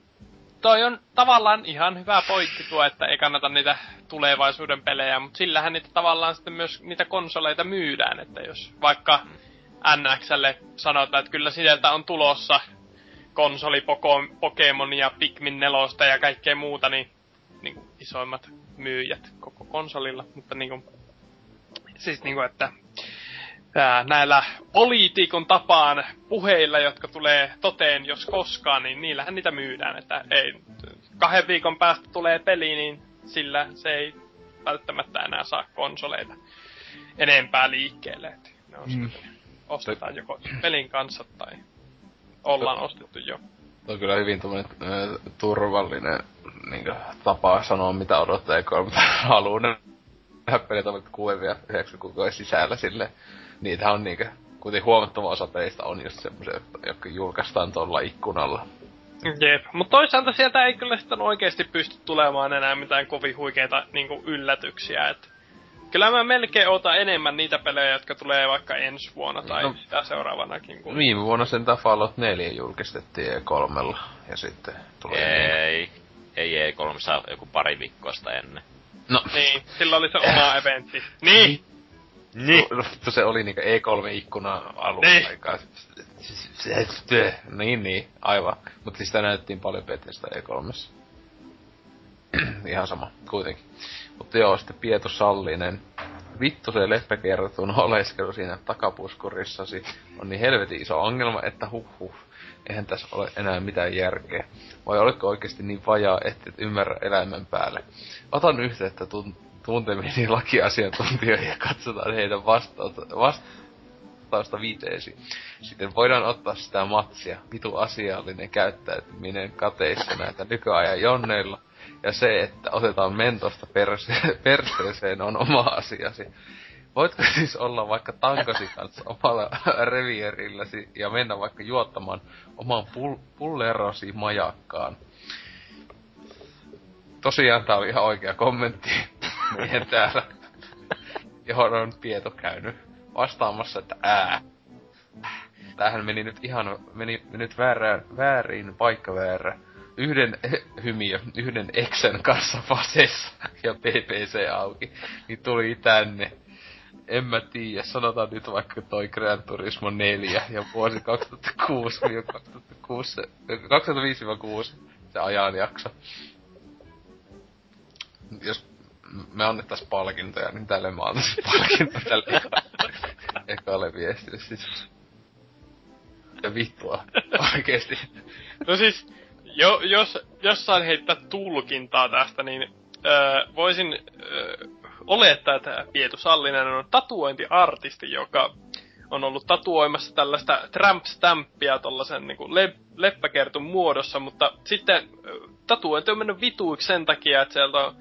toi on tavallaan ihan hyvä pointti tuo, että ei kannata niitä tulevaisuuden pelejä, mutta sillähän niitä tavallaan sitten myös niitä konsoleita myydään, että jos vaikka NXlle sanotaan, että kyllä sieltä on tulossa konsoli Pokemon ja Pikmin 4 ja kaikkea muuta, niin niin kuin, isoimmat myyjät koko konsolilla, mutta niin kuin, siis niin kuin, että ää, näillä poliitikon tapaan puheilla, jotka tulee toteen jos koskaan, niin niillähän niitä myydään, että ei, kahden viikon päästä tulee peli, niin sillä se ei välttämättä enää saa konsoleita enempää liikkeelle. Että ne on mm. ostetaan joko pelin kanssa tai ollaan ostettu jo. On kyllä hyvin äh, turvallinen niin kuin, tapa sanoa, mitä odottaa, mutta [laughs] haluaa nähdä pelit ovat 6 ja 9 kuukauden sisällä sille. Niitä on niinkö, kuten huomattava osa pelistä on just semmoisia, jotka julkaistaan tuolla ikkunalla. Jep, mutta toisaalta sieltä ei kyllä sitten oikeasti pysty tulemaan enää mitään kovin huikeita niin yllätyksiä, että Kyllä mä melkein otan enemmän niitä pelejä, jotka tulee vaikka ensi vuonna tai no, sitä seuraavanakin. Kun... Viime vuonna sen Fallout 4 julkistettiin E3 ja sitten tuli... Ei, ei E3 joku pari viikkoa sitä ennen. No. Niin, sillä oli se oma eventti. Niin! Niin. No, se oli niinku E3-ikkuna alun niin. aikaa. Niin, niin, aivan. Mutta siis sitä näyttiin paljon Bethesda E3. [clears throat] Ihan sama, kuitenkin. Mutta joo, sitten Pieto Sallinen. Vittu se leppäkertun [laughs] oleskelu siinä takapuskurissasi on niin helvetin iso ongelma, että huh. Eihän tässä ole enää mitään järkeä. Vai oletko oikeasti niin vajaa, että et ymmärrä elämän päälle? Otan yhteyttä tun- tuntemiini [laughs] lakiasiantuntijoihin ja katsotaan heidän vastausta, vastausta viiteesi. Sitten voidaan ottaa sitä matsia. Vitu asiallinen käyttäytyminen kateissa näitä nykyajan jonneilla – ja se, että otetaan mentosta perse- [laughs] perseeseen on oma asiasi. Voitko siis olla vaikka tankasi kanssa omalla [laughs] revierilläsi ja mennä vaikka juottamaan oman pul- pullerosi majakkaan? Tosiaan tää oli ihan oikea kommentti [laughs] meidän täällä, johon on Pieto käynyt vastaamassa, että ää. Tämähän meni nyt ihan, meni nyt väärään, väärin paikka väärä yhden hymiö, yhden Exen kanssa vasessa ja PPC auki, niin tuli tänne. En mä tiedä, sanotaan nyt vaikka toi Gran Turismo 4 ja vuosi 2006-2005-2006 se ajanjakso. jos me annettais palkintoja, niin tälle mä antaisin [laughs] palkinto tälle [laughs] ekalle viestille siis. Ja vittua, oikeesti. No siis, jo, jos jossain heittää tulkintaa tästä, niin öö, voisin öö, olettaa, että Pietu Sallinen on tatuointiartisti, joka on ollut tatuoimassa tällaista tramp-stampia tollasen niin le- leppäkertun muodossa, mutta sitten tatuointi on mennyt vituiksi sen takia, että sieltä on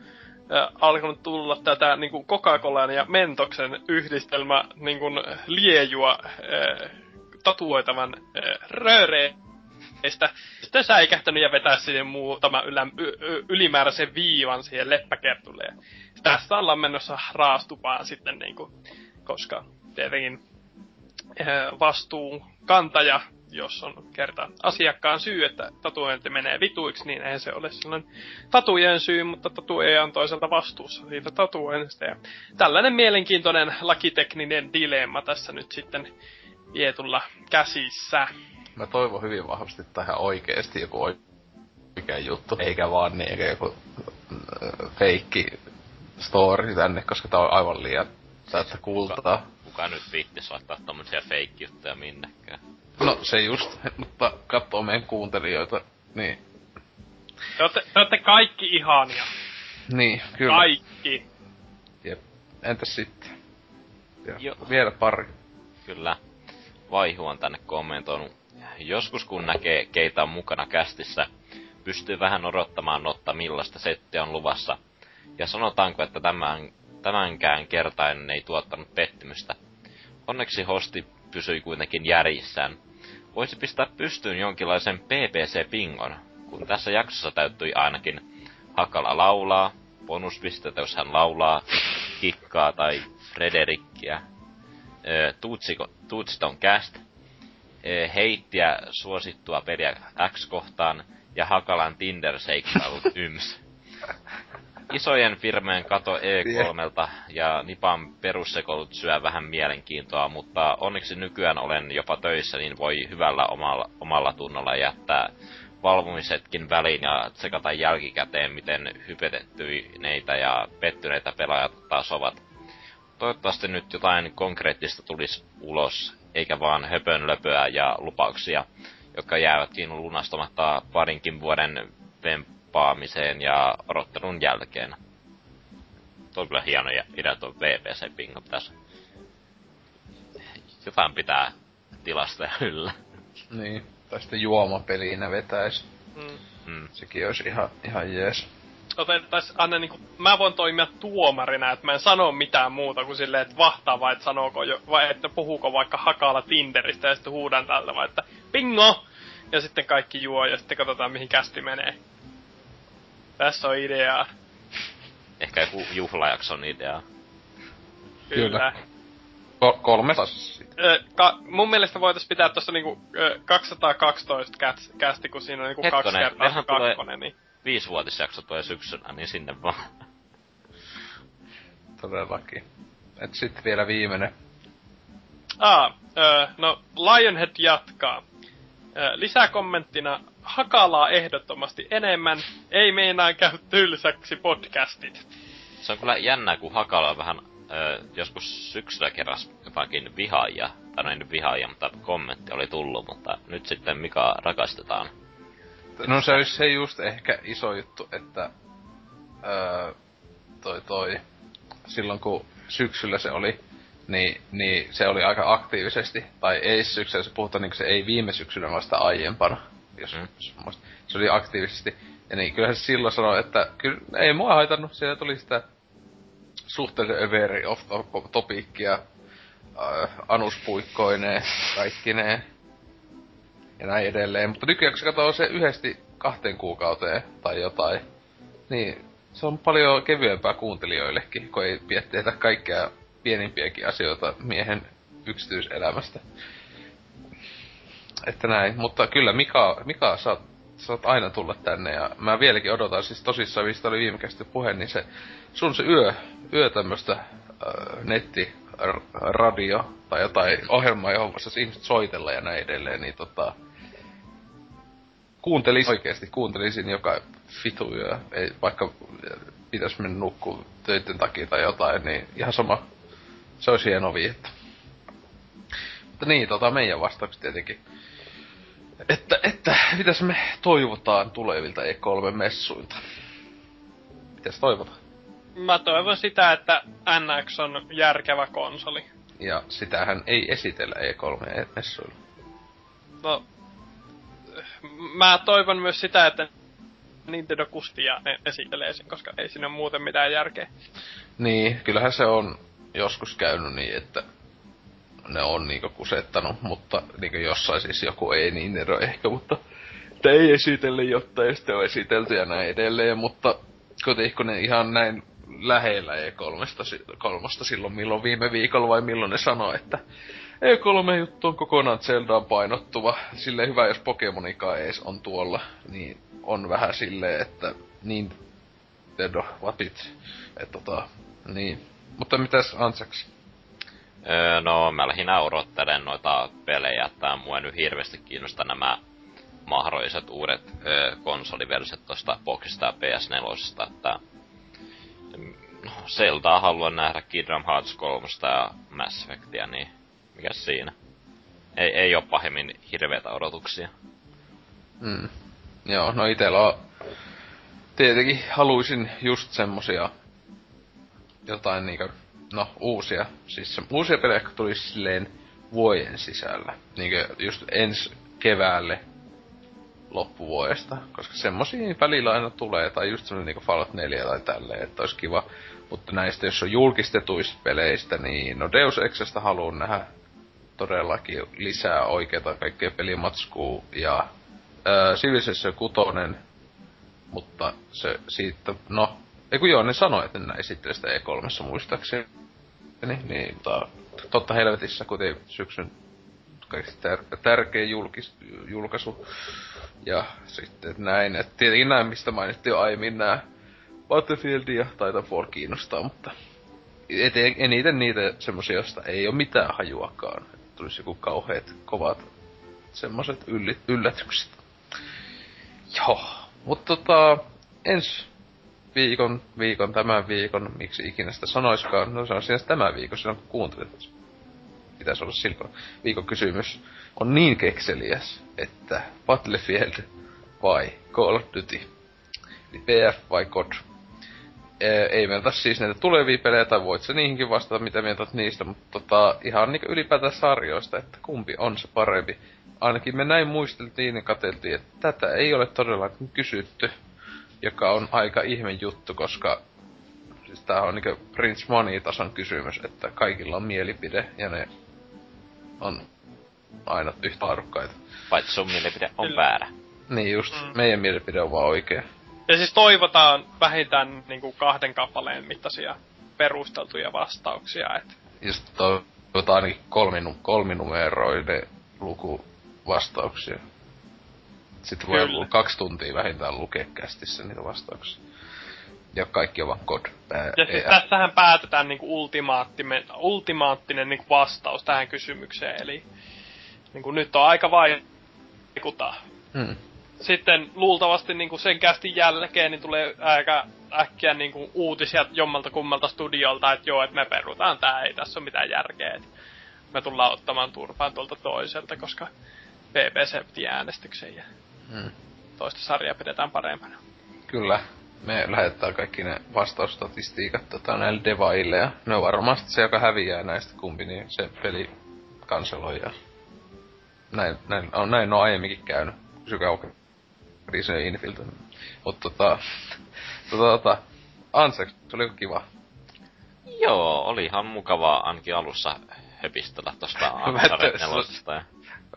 äh, alkanut tulla tätä niin kuin Coca-Colan ja Mentoksen yhdistelmä niin kuin liejua tatuoitavan äh, rööreistä. Sitten säikähtänyt ja vetää siihen muutama ylä, y, y, ylimääräisen viivan siihen leppäkertulle. Ja tästä ollaan menossa raastupaan sitten, niin kuin, koska tietenkin äh, vastuun kantaja jos on kerta asiakkaan syy, että tatuointi menee vituiksi, niin ei se ole sellainen tatujen syy, mutta tatuoja on toisaalta vastuussa siitä tatuoinnista. Ja tällainen mielenkiintoinen lakitekninen dilemma tässä nyt sitten Vietulla käsissä. Mä toivon hyvin vahvasti tähän oikeesti joku oikea juttu, eikä vaan niin, eikä joku äh, feikki story tänne, koska tää on aivan liian täyttä kultaa. Kuka, kuka nyt viittis laittaa tommosia feikki-juttuja minnekään? No se just, mutta katsoo meidän kuuntelijoita, niin... Te olette, te olette kaikki ihania. Niin, kyllä. Kaikki. Jep. Entäs sitten? Ja jo. Vielä pari. Kyllä. Vaihu on tänne kommentoinut. Joskus kun näkee, keitä on mukana kästissä, pystyy vähän odottamaan notta millaista settiä on luvassa. Ja sanotaanko, että tämän, tämänkään kertainen ei tuottanut pettymystä. Onneksi hosti pysyi kuitenkin järjissään. Voisi pistää pystyyn jonkinlaisen PPC-pingon, kun tässä jaksossa täyttyi ainakin Hakala laulaa, bonuspistettä jos hän laulaa, kikkaa tai Frederikkiä, Tuutsiton cast, heittiä suosittua peliä X-kohtaan ja Hakalan Tinder-seikkailut [laughs] yms isojen firmeen kato E3 ja Nipan perussekolut syö vähän mielenkiintoa, mutta onneksi nykyään olen jopa töissä, niin voi hyvällä omalla, omalla tunnolla jättää valvomisetkin väliin ja tsekata jälkikäteen, miten hypetettyneitä ja pettyneitä pelaajat taas ovat. Toivottavasti nyt jotain konkreettista tulisi ulos, eikä vaan höpönlöpöä ja lupauksia, jotka jäävätkin lunastamatta parinkin vuoden nappaamiseen ja odottelun jälkeen. Tuo on kyllä hieno idea tuo VPC Bingo tässä. Jotain pitää tilasta ja yllä. Niin, tai sitten juomapeliinä vetäis. Mm. Mm. Sekin olisi ihan, ihan jees. Otetais Anne niinku, mä voin toimia tuomarina, että mä en sano mitään muuta kuin silleen, että vahtaa vai että sanooko jo, vai että puhuuko vaikka hakalla Tinderistä ja sitten huudan tältä vai että bingo! Ja sitten kaikki juo ja sitten katsotaan mihin kästi menee. Tässä on ideaa. Ehkä joku juhlajakson idea. Kyllä. Kyllä. Ko- kolme Ö, ka- mun mielestä voitais pitää tossa niinku ö, 212 käts, kästi, kun siinä on niinku Hetkonen, kaksi kertaa kakkonen, niin... Viisivuotisjakso tulee syksynä, niin sinne vaan. Todellakin. Et sit vielä viimeinen. Aa, ö, no Lionhead jatkaa. Ö, lisäkommenttina hakalaa ehdottomasti enemmän, ei meinaa käy tylsäksi podcastit. Se on kyllä jännä, kun hakala vähän ö, joskus syksyllä keräs jotakin vihaajia, tai no ei nyt vihaajia, mutta kommentti oli tullut, mutta nyt sitten mikä rakastetaan. No se olisi se just ehkä iso juttu, että öö, toi toi, silloin kun syksyllä se oli, niin, niin se oli aika aktiivisesti, tai ei syksyllä, se puhutaan niin se ei viime syksynä vasta aiempana jos mm. se oli aktiivisesti. Ja niin kyllähän se silloin sanoi, että kyllä ei mua haitannut, siellä tuli sitä suhteellisen överi off topiikkia, äh, anuspuikkoineen, kaikkineen ja näin edelleen. Mutta nykyään kun se katsoo se yhdesti kahteen kuukauteen tai jotain, niin se on paljon kevyempää kuuntelijoillekin, kun ei pietteitä kaikkea pienimpiäkin asioita miehen yksityiselämästä että näin. Mutta kyllä Mika, Mika saat, saat aina tulla tänne ja mä vieläkin odotan, siis tosissaan mistä oli viime puhe, niin se sun se yö, yö tämmöstä äh, netti radio tai jotain ohjelmaa, johon voisi ihmiset soitella ja näin edelleen, niin tota, kuuntelisin oikeesti, kuuntelisin joka fitu yö, ei, vaikka pitäisi mennä nukkua töiden takia tai jotain, niin ihan sama. Se olisi hieno viettä. Mutta niin, tota meidän vastaukset tietenkin. Että, että, mitäs me toivotaan tulevilta E3-messuilta? Mitäs toivotaan? Mä toivon sitä, että NX on järkevä konsoli. Ja sitähän ei esitellä E3-messuilla. No, mä toivon myös sitä, että Nintendo kustia ne esittelee sen, koska ei siinä ole muuten mitään järkeä. Niin, kyllähän se on joskus käynyt niin, että ne on niinku kusettanut, mutta niinku jossain siis joku ei niin ero ehkä, mutta ei esitelle, jotta ei sitten ole esitelty ja näin edelleen, mutta kuitenkin ne ihan näin lähellä E3 kolmosta silloin milloin viime viikolla vai milloin ne sanoi, että E3-juttu on kokonaan Zeldaan painottuva. Silleen hyvä, jos Pokemonikaan ees on tuolla, niin on vähän silleen, että niin Nintendo, what it. Et tota, niin. Mutta mitäs Anseks? Öö, no, mä lähinnä odottelen noita pelejä, että mua nyt hirveästi kiinnostaa nämä mahdolliset uudet öö, konsoliversiot tosta Boxista ja PS4, että no, Zeldaa haluan nähdä Kingdom Hearts 3 ja Mass Effectia, niin mikä siinä? Ei, ei ole pahemmin hirveitä odotuksia. Mm. Joo, no itellä on... Tietenkin haluaisin just semmosia jotain niinkö, no uusia, siis uusia pelejä, jotka tulisi silleen vuoden sisällä. Niinkö just ensi keväälle loppuvuodesta, koska semmosia välillä aina tulee, tai just semmonen niinku Fallout 4 tai tälleen, että olisi kiva. Mutta näistä, jos on julkistetuista peleistä, niin no Deus Exestä haluan nähdä todellakin lisää oikeita kaikkea pelimatskua ja ää, Civilization 6, mutta se siitä, no, ei kun joo, ne sanoi, että ne esittelee sitä E3 muistaakseni. Niin, mutta totta helvetissä, kuten syksyn kaikista tär- tärkein julkis, julkaisu. Ja sitten näin, että tietenkin näin, mistä mainittiin jo aiemmin, nämä Battlefield ja Titanfall kiinnostaa, mutta eteen, eniten niitä semmosia, joista ei ole mitään hajuakaan. Tulisi joku kauheet, kovat semmoset ylli, yllätykset. Joo, mutta tota, ensi viikon, viikon, tämän viikon, miksi ikinä sitä sanoiskaan, no se on siinä tämä viikon, silloin kun kuuntelet. Pitäisi olla silloin. Viikon kysymys on niin kekseliäs, että Battlefield vai Call of Duty? Eli PF vai COD? ei meiltä siis näitä tulevia pelejä, tai voit sä niihinkin vastata, mitä mieltä niistä, mutta tota, ihan niinku ylipäätään sarjoista, että kumpi on se parempi. Ainakin me näin muisteltiin ja katseltiin, että tätä ei ole todellakin kysytty, joka on aika ihme juttu, koska siis tää on niinku Prince Money-tason kysymys, että kaikilla on mielipide, ja ne on aina yhtä arvokkaita. Paitsi sun mielipide on Kyllä. väärä. Niin just, mm. meidän mielipide on vaan oikea. Ja siis toivotaan vähintään niinku kahden kappaleen mittaisia perusteltuja vastauksia. Et. Just toivotaan ainakin kolmin, kolminumeroiden lukuvastauksia. Sitten voi olla kaksi tuntia vähintään lukea kästissä niitä vastauksia. Ja kaikki on vaan kod. Ää, ja siis tässähän päätetään niinku ultimaattinen, ultimaattinen niinku vastaus tähän kysymykseen. Eli niinku nyt on aika vaikuttaa. Hmm sitten luultavasti niin kuin sen kästin jälkeen niin tulee aika äkkiä niin kuin uutisia jommalta kummalta studiolta, että joo, että me perutaan tää, ei tässä ole mitään järkeä. Että me tullaan ottamaan turpaan tuolta toiselta, koska BBC piti äänestyksen ja hmm. toista sarjaa pidetään parempana. Kyllä. Me lähetetään kaikki ne vastausstatistiikat tota, näille devaille ja ne on varmasti se, joka häviää näistä kumpi, niin se peli kanseloi ja näin, näin, on, näin on aiemminkin käynyt. Kysykää Prison Infield. Mutta tota, [laughs] tota, tota, Ansek, se oli kiva. Joo, oli ihan mukavaa ainakin alussa höpistellä tosta [laughs] Uncharted 4.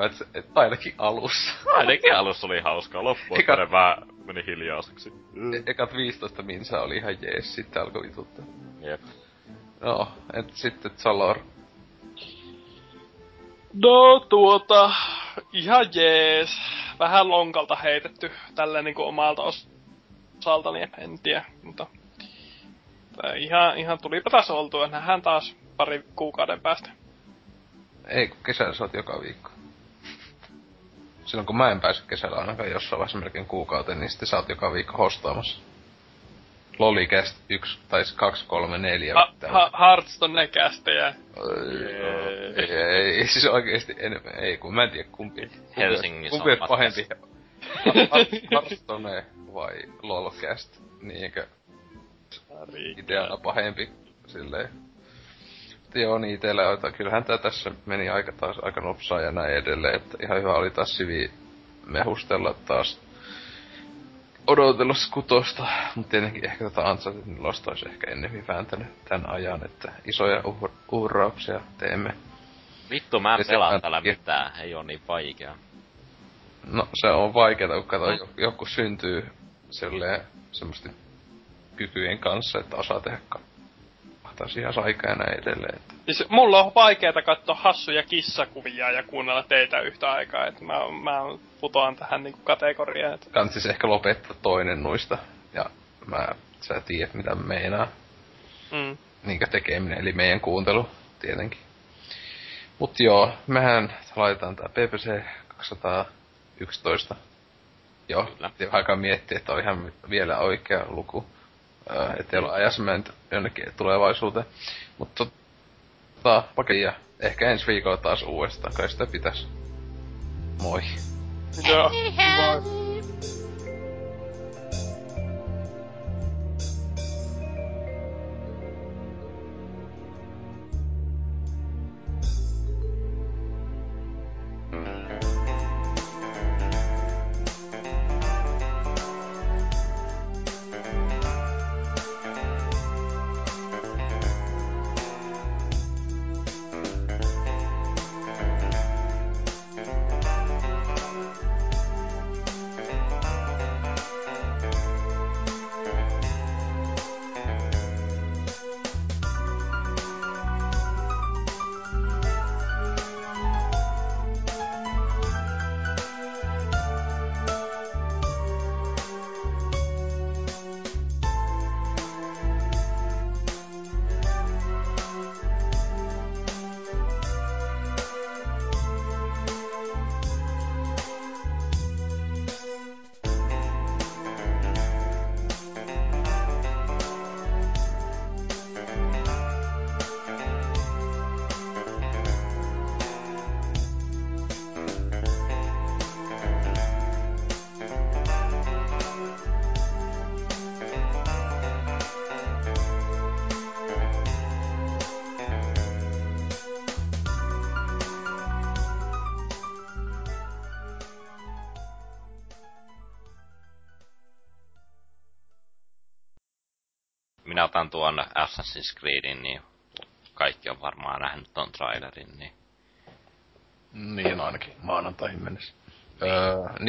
Et, et, ainakin alussa. ainakin alussa oli hauskaa. Loppuun vähän meni hiljaiseksi. E- ekat 15 minsa oli ihan jees, sitten alkoi vituttaa. Jep. No, et sitten Zalor. No tuota, ihan jees. Vähän lonkalta heitetty tälleen niinku omalta osaltani, en tiedä, mutta ihan, ihan tulipa taas oltua. Nähdään taas pari kuukauden päästä. Ei, kun kesällä sä oot joka viikko. Silloin kun mä en pääse kesällä ainakaan jossain vaiheessa melkein kuukauteen, niin sitten sä oot joka viikko hostaamassa. Lolicast 1 tai 2, 3, 4. Ha, ha, Hearthstone kästejä. Ei, ei, ei, siis oikeesti enemmän, ei kun mä en tiedä kumpi. Helsingissä kumpi on pahempi. Hearthstone vai Lolcast, niinkö? Ideana pahempi, silleen. Joo, niin itellä, jota kyllähän tää tässä meni aika taas aika nopsaa ja näin edelleen, että ihan hyvä oli taas sivi mehustella taas odotella kutosta, mutta tietenkin ehkä tätä Uncharted Lost olisi ehkä ennemmin vääntänyt tämän ajan, että isoja uhra- uhrauksia teemme. Vittu, mä en pelaa tällä mitään, ei oo niin vaikea. No, se on vaikeeta, kun kato, mm. joku syntyy silleen semmoisesti kykyjen kanssa, että osaa tehdä mahtaisi ihan aikaa ja näin edelleen. Siis mulla on vaikeeta katsoa hassuja kissakuvia ja kuunnella teitä yhtä aikaa, että mä, mä putoan tähän niinku kategoriaan. Että... Kantsis ehkä lopettaa toinen nuista, ja mä, sä tiedät mitä meinaa. Mm. Niinkä tekeminen, eli meidän kuuntelu, tietenkin. Mut joo, mehän laitetaan tää PPC 211. Joo, Kyllä. aikaa miettiä, että on ihan vielä oikea luku ettei ole ajassa mennyt jonnekin tulevaisuuteen. Mutta tota, pakia. Ehkä ensi viikolla taas uudestaan, kai sitä pitäis. Moi. Joo,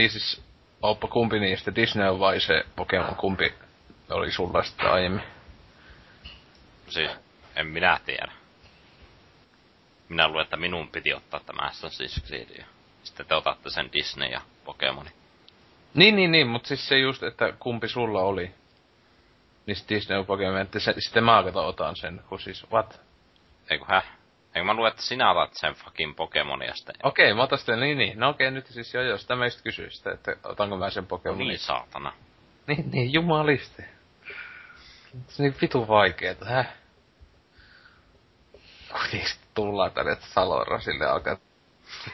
niin siis, oppa kumpi niistä, Disney vai se Pokemon, kumpi oli sulla sitten aiemmin? Siis, en minä tiedä. Minä luulen, että minun piti ottaa tämä Assassin's Creed ja sitten te otatte sen Disney ja Pokemoni. Niin, niin, niin, mutta siis se just, että kumpi sulla oli niistä Disney Pokemon, että se, sitten mä otan sen, kun siis, what? Eiku häh? Eikö mä luulen, että sinä otat sen fucking Pokemonia sitten? Okei, mä otan sitten, niin niin. No okei, nyt siis jo, jos sitä meistä kysyy sitä, että otanko mä sen Pokemonin. No niin, saatana. Niin, niin, jumalisti. Se niin vitu vaikeeta, häh? Kuitenkin tullaan tänne Salorasille alkaa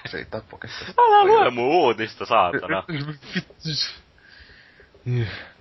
siitä Pokemon. Älä lue mun uutista, saatana. [laughs]